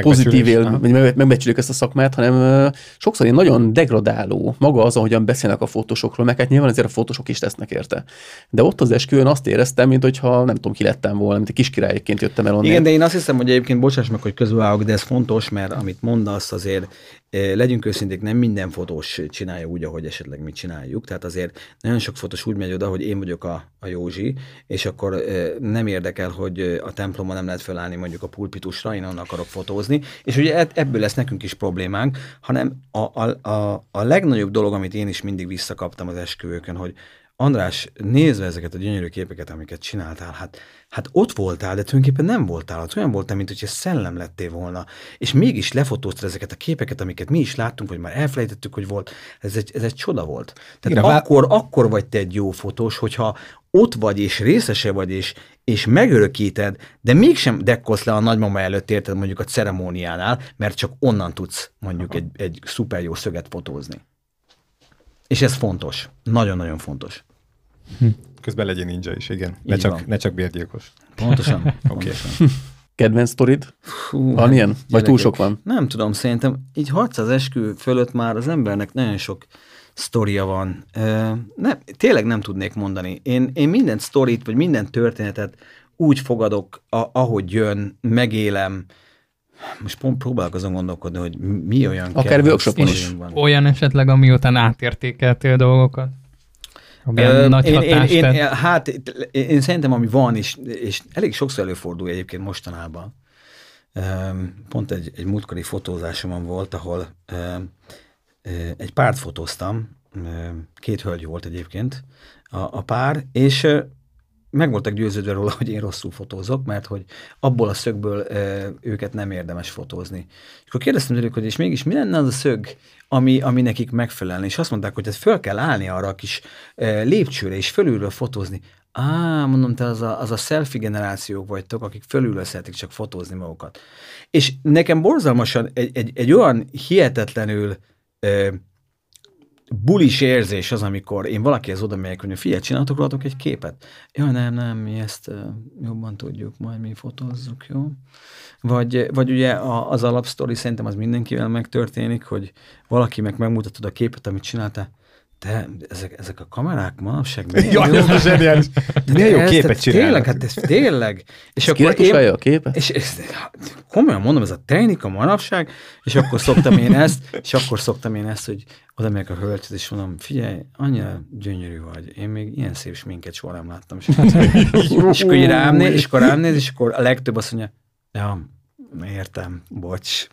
pozitív él, vagy meg- megbecsülik ezt a szakmát, hanem sokszor ilyen nagyon degradáló maga az, ahogyan beszélnek a fotósokról, meg hát nyilván azért a fotósok is tesznek érte. De ott az esküvőn azt éreztem, mint hogyha nem tudom, ki lettem volna, mint egy kiskirályként jöttem el onnan. Igen, de én azt hiszem, hogy egyébként, bocsáss meg, hogy közbevágok, de ez fontos, mert amit mondasz, azért legyünk őszinték, nem minden fotós csinálja úgy, ahogy esetleg mi csináljuk. Tehát azért nagyon sok fotós úgy megy oda, hogy én vagyok a, a Józsi, és akkor eh, nem érdekel, hogy eh, a templomon nem lehet felállni mondjuk a pulpitusra, én onnan akarok fotózni. És ugye ebb- ebből lesz nekünk is problémánk, hanem a, a, a, a legnagyobb dolog, amit én is mindig visszakaptam az esküvőkön, hogy András, nézve ezeket a gyönyörű képeket, amiket csináltál, hát, hát ott voltál, de tulajdonképpen nem voltál ott. Olyan voltál, mint hogyha szellem lettél volna. És mégis lefotóztad ezeket a képeket, amiket mi is láttunk, vagy már elfelejtettük, hogy volt. Ez egy, ez egy csoda volt. Tehát Igen, akkor, akkor vagy te egy jó fotós, hogyha ott vagy, és részese vagy, és, és megörökíted, de mégsem dekkolsz le a nagymama előtt, érted mondjuk a ceremóniánál, mert csak onnan tudsz mondjuk egy, egy szuper jó szöget fotózni. És ez fontos. Nagyon-nagyon fontos. Közben legyen ninja is, igen. Ne Így csak, van. ne csak bérgyilkos. Pontosan. pontosan. Kedvenc sztorid? Hú, Van ilyen? Vagy túl gyerekek, sok van? Nem tudom, szerintem így 600 eskü fölött már az embernek nagyon sok sztoria van. Ö, Ne, tényleg nem tudnék mondani. Én, én minden sztorit, vagy minden történetet úgy fogadok, a, ahogy jön, megélem. Most pont próbálok azon gondolkodni, hogy mi olyan Akár workshopon is. van. Olyan esetleg, ami után átértékeltél dolgokat? Ö, nagy én, én, én, hát én, szerintem, ami van, és, és elég sokszor előfordul egyébként mostanában. Pont egy, egy múltkori fotózásomon volt, ahol egy párt fotóztam, két hölgy volt egyébként a, a pár, és meg voltak győződve róla, hogy én rosszul fotózok, mert hogy abból a szögből ö, őket nem érdemes fotózni. És akkor kérdeztem tőlük, hogy és mégis mi lenne az a szög, ami, ami nekik megfelelne, és azt mondták, hogy ez föl kell állni arra a kis ö, lépcsőre, és fölülről fotózni. Á, mondom, te az a, az a selfie generációk vagytok, akik fölülről szeretik csak fotózni magukat. És nekem borzalmasan egy, egy, egy olyan hihetetlenül ö, bulis érzés az, amikor én valakihez oda megyek, hogy figyelj, csináltok rólatok egy képet. Jaj, nem, nem, mi ezt uh, jobban tudjuk, majd mi fotózzuk, jó? Vagy, vagy ugye a, az alapsztori szerintem az mindenkivel megtörténik, hogy valaki meg megmutatod a képet, amit csináltál, te, ezek, ezek a kamerák manapság milyen Jaj, jók. ez zseniális. Milyen jó Ez- képet csinálnak. Tényleg, hát ez tényleg. És Ki akkor én, a képet? és, és komolyan mondom, ez a technika manapság, és akkor szoktam én ezt, és akkor szoktam én ezt, hogy oda megyek a hölgyhez, és mondom, figyelj, annyira gyönyörű vagy, én még ilyen szép sminket soha nem láttam. És, és akkor így rám néz, és akkor rám néz, és akkor a legtöbb azt mondja, ja, értem, bocs.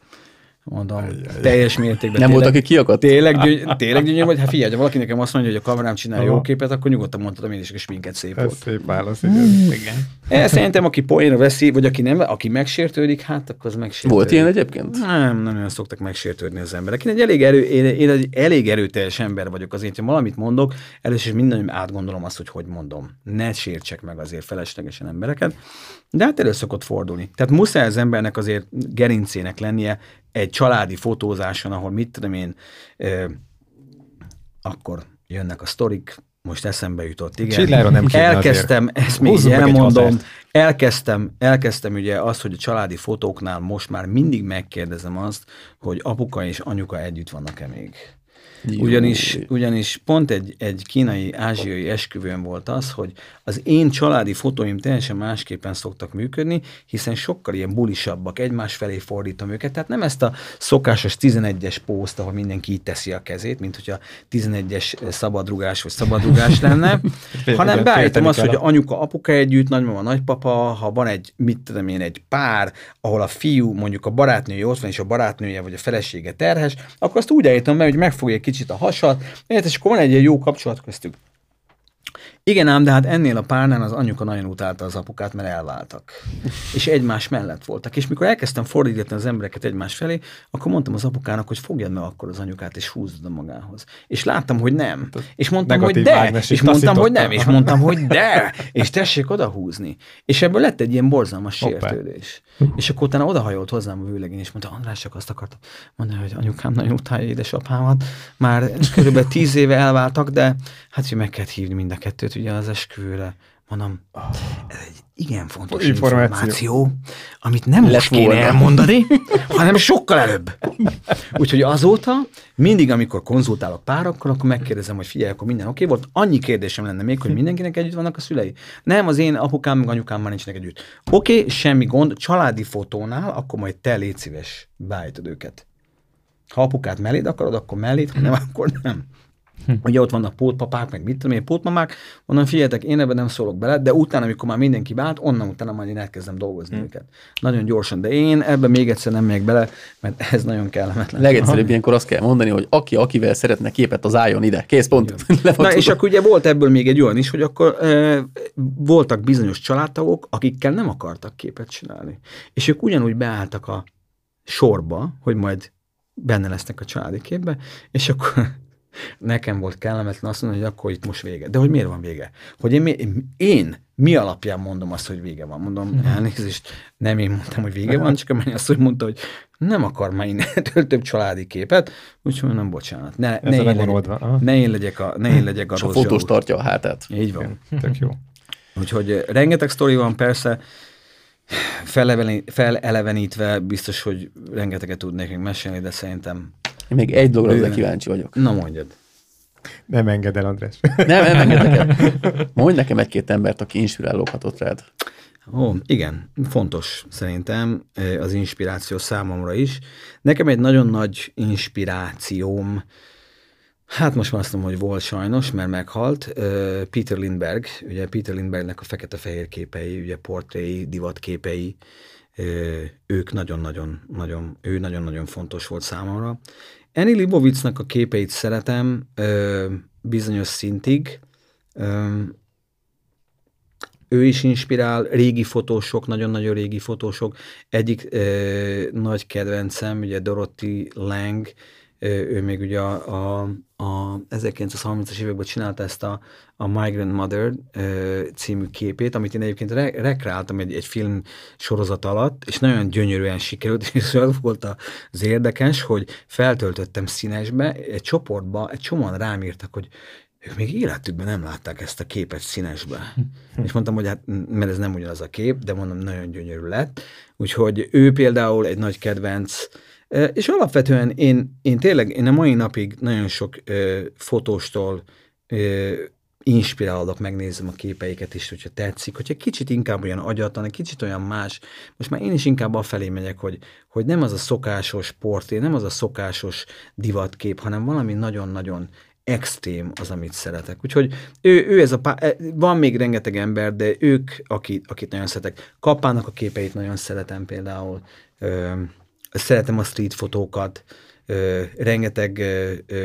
Mondom, teljes mértékben. Nem volt, tényleg- aki kiakadt? Tényleg, gyöny- tényleg gyönyörű vagy? Hát figyelj, ha valaki nekem azt mondja, hogy a kamerám csinál jó Aha. képet, akkor nyugodtan mondhatom én is, hogy sminket szép Ez volt. szép válasz, igen. Igen. E, szerintem, aki poénra veszi, vagy aki nem, aki megsértődik, hát akkor az megsértődik. Volt ilyen egyébként? Nem, nem olyan szoktak megsértődni az emberek. Én egy elég, erő, én, én egy elég erőteljes ember vagyok azért, hogy valamit mondok, először is minden átgondolom azt, hogy hogy mondom. Ne sértsek meg azért feleslegesen embereket. De hát elő szokott fordulni. Tehát muszáj az embernek azért gerincének lennie egy családi fotózáson, ahol mit tudom én, ö, akkor jönnek a sztorik, most eszembe jutott, igen. Csilláron nem kéne Elkezdtem, ezt még Húzzunk elmondom, elkezdtem, elkezdtem ugye azt, hogy a családi fotóknál most már mindig megkérdezem azt, hogy apuka és anyuka együtt vannak-e még. Ugyanis, ugyanis pont egy, egy kínai, ázsiai esküvőn volt az, hogy az én családi fotóim teljesen másképpen szoktak működni, hiszen sokkal ilyen bulisabbak, egymás felé fordítom őket, tehát nem ezt a szokásos 11-es pószt, ahol mindenki így teszi a kezét, mint hogyha 11-es szabadrugás vagy szabadrugás lenne, hanem beállítom azt, hogy anyuka, apuka együtt, nagymama, nagypapa, ha van egy, mit tudom én, egy pár, ahol a fiú, mondjuk a barátnője ott van, és a barátnője vagy a felesége terhes, akkor azt úgy állítom be, hogy megfogja egy kicsit a hasat, és akkor van egy ilyen jó kapcsolat köztük. Igen ám, de hát ennél a párnál az anyuka nagyon utálta az apukát, mert elváltak. És egymás mellett voltak. És mikor elkezdtem fordítani az embereket egymás felé, akkor mondtam az apukának, hogy fogjad meg akkor az anyukát, és húzd oda magához. És láttam, hogy nem. És mondtam, hogy de. És mondtam, hogy nem. És mondtam, hogy de. És tessék oda húzni. És ebből lett egy ilyen borzalmas Hoppá. sértődés. És akkor utána odahajolt hozzám a vőlegény, és mondta, András, csak azt akartam mondani, hogy anyukám nagyon utálja édesapámat. Már körülbelül tíz éve elváltak, de hát, hogy meg kellett hívni mind a kettőt ugye az esküvőre. Mondom, ez egy igen fontos Információ. információ, amit nem Lett most kéne volna. elmondani, hanem sokkal előbb. Úgyhogy azóta mindig, amikor konzultálok párokkal, akkor megkérdezem, hogy figyelj, akkor minden oké volt. Annyi kérdésem lenne még, hogy mindenkinek együtt vannak a szülei. Nem, az én apukám meg anyukám már nincsenek együtt. Oké, semmi gond, családi fotónál, akkor majd te légy szíves, beállítod őket. Ha apukát melléd akarod, akkor melléd, ha nem, akkor nem. Hm. Ugye ott vannak pótpapák, meg mit tudom én, pótmamák, onnan figyeljetek, én ebben nem szólok bele, de utána, amikor már mindenki vált, onnan utána majd én elkezdem dolgozni Hm. őket. Nagyon gyorsan, de én ebben még egyszer nem megyek bele, mert ez nagyon kellemetlen. Legegyszerűbb ilyenkor azt kell mondani, hogy aki akivel szeretne képet, az álljon ide. Kész, pont. Na és akkor ugye volt ebből még egy olyan is, hogy akkor e, voltak bizonyos családtagok, akikkel nem akartak képet csinálni. És ők ugyanúgy beálltak a sorba, hogy majd benne lesznek a családi képbe, és akkor nekem volt kellemetlen azt mondani, hogy akkor itt most vége. De hogy miért van vége? Hogy én, mi- én mi alapján mondom azt, hogy vége van? Mondom, elnézést, nem én mondtam, hogy vége van, csak a azt, hogy mondta, hogy nem akar már innentől több családi képet, úgyhogy mondom, bocsánat. Ne, Ez ne, a én legyek, ne én legyek a, ne én legyek a És a fotós tartja a hátát. Így van. Tök jó. Úgyhogy rengeteg sztori van, persze, felelevenítve biztos, hogy rengeteget tud nekünk mesélni, de szerintem, Én még egy dologra Bőven. kíváncsi vagyok. na mondjad. Nem enged el, András. Nem, nem engedek el. Mondj nekem egy-két embert, aki inspirálódhatott rád. Ó, igen, fontos szerintem az inspiráció számomra is. Nekem egy nagyon nagy inspirációm, hát most már azt mondom, hogy volt sajnos, mert meghalt, Peter Lindbergh, ugye Peter Lindberghnek a fekete-fehér képei, ugye portréi, divatképei, ők nagyon-nagyon, nagyon, ő nagyon-nagyon fontos volt számomra. Annie Libovitznak a képeit szeretem bizonyos szintig, ő is inspirál, régi fotósok, nagyon-nagyon régi fotósok. Egyik ö, nagy kedvencem, ugye Dorothy Lang, ő még ugye a, a, a 1930-as években csinálta ezt a, a Migrant Mother ö, című képét, amit én egyébként re- rekreáltam egy, egy film sorozat alatt, és nagyon gyönyörűen sikerült, és az volt az érdekes, hogy feltöltöttem színesbe, egy csoportba, egy csomóan rám írtak, hogy ők még életükben nem látták ezt a képet színesbe. és mondtam, hogy hát, mert ez nem ugyanaz a kép, de mondom, nagyon gyönyörű lett. Úgyhogy ő például egy nagy kedvenc, és alapvetően én, én tényleg, én a mai napig nagyon sok ö, fotóstól ö, inspirálódok, megnézem a képeiket is, hogyha tetszik, hogyha kicsit inkább olyan agyatlan, egy kicsit olyan más. Most már én is inkább afelé megyek, hogy, hogy nem az a szokásos portré, nem az a szokásos divatkép, hanem valami nagyon-nagyon extrém az, amit szeretek. Úgyhogy ő, ő ez a pá- e, van még rengeteg ember, de ők, akit, akit nagyon szeretek. Kapának a képeit nagyon szeretem például. Ö, szeretem a street fotókat, rengeteg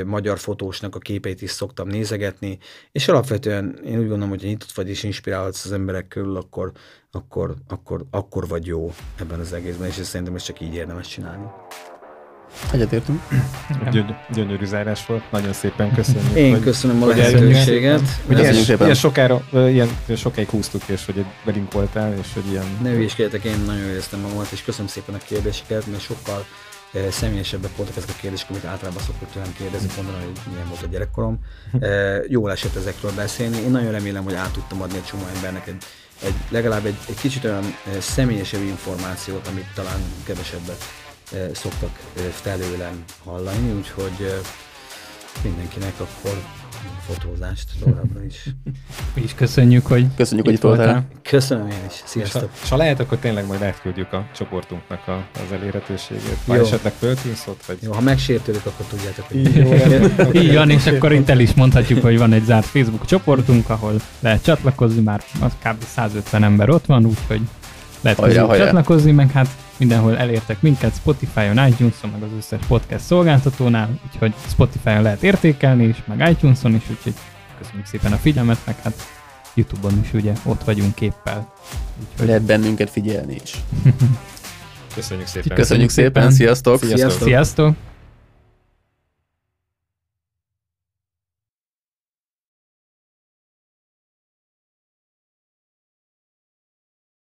magyar fotósnak a képeit is szoktam nézegetni, és alapvetően én úgy gondolom, hogy ha nyitott vagy és inspirálhatsz az emberek körül, akkor, akkor, akkor, akkor vagy jó ebben az egészben, és szerintem ezt csak így érdemes csinálni. Egyetértünk. Gyöny- gyönyörű zárás volt. Nagyon szépen köszönjük. Én hogy- köszönöm a lehetőséget. Hogy ilyen, ilyen, sokára, ilyen sokáig húztuk, és hogy velünk voltál, és hogy ilyen... Ne hülyéskedjetek, én nagyon éreztem magamat, és köszönöm szépen a kérdéseket, mert sokkal eh, személyesebbek voltak ezek a kérdések, amit általában szokott tőlem kérdezni, mondani, hogy milyen volt a gyerekkorom. Eh, Jól esett ezekről beszélni. Én nagyon remélem, hogy át tudtam adni egy csomó embernek egy, egy legalább egy, egy kicsit olyan személyesebb információt, amit talán kevesebbet szoktak felőlem hallani, úgyhogy mindenkinek akkor fotózást továbbra is. Mi is köszönjük, hogy Köszönjük, hogy itt voltál. Köszönöm én is. És ha, Sziasztok! és ha lehet, akkor tényleg majd átküldjük a csoportunknak a, az elérhetőségét. Ha esetleg föltűnsz ott, vagy... Jó, ha megsértődik, akkor tudjátok, hogy jó. Oké. Így van, és akkor itt el is mondhatjuk, hogy van egy zárt Facebook csoportunk, ahol lehet csatlakozni, már az kb. 150 ember ott van, úgyhogy lehet Hajrá, hajrá. csatlakozni, meg hát mindenhol elértek minket, Spotify-on, iTunes-on, meg az összes podcast szolgáltatónál, úgyhogy Spotify-on lehet értékelni is, meg iTunes-on is, úgyhogy köszönjük szépen a figyelmet, meg hát YouTube-on is ugye ott vagyunk képpel. Úgyhogy Lehet bennünket figyelni is. Köszönjük szépen. Köszönjük szépen, sziasztok! Sziasztok. Sziasztok. sziasztok!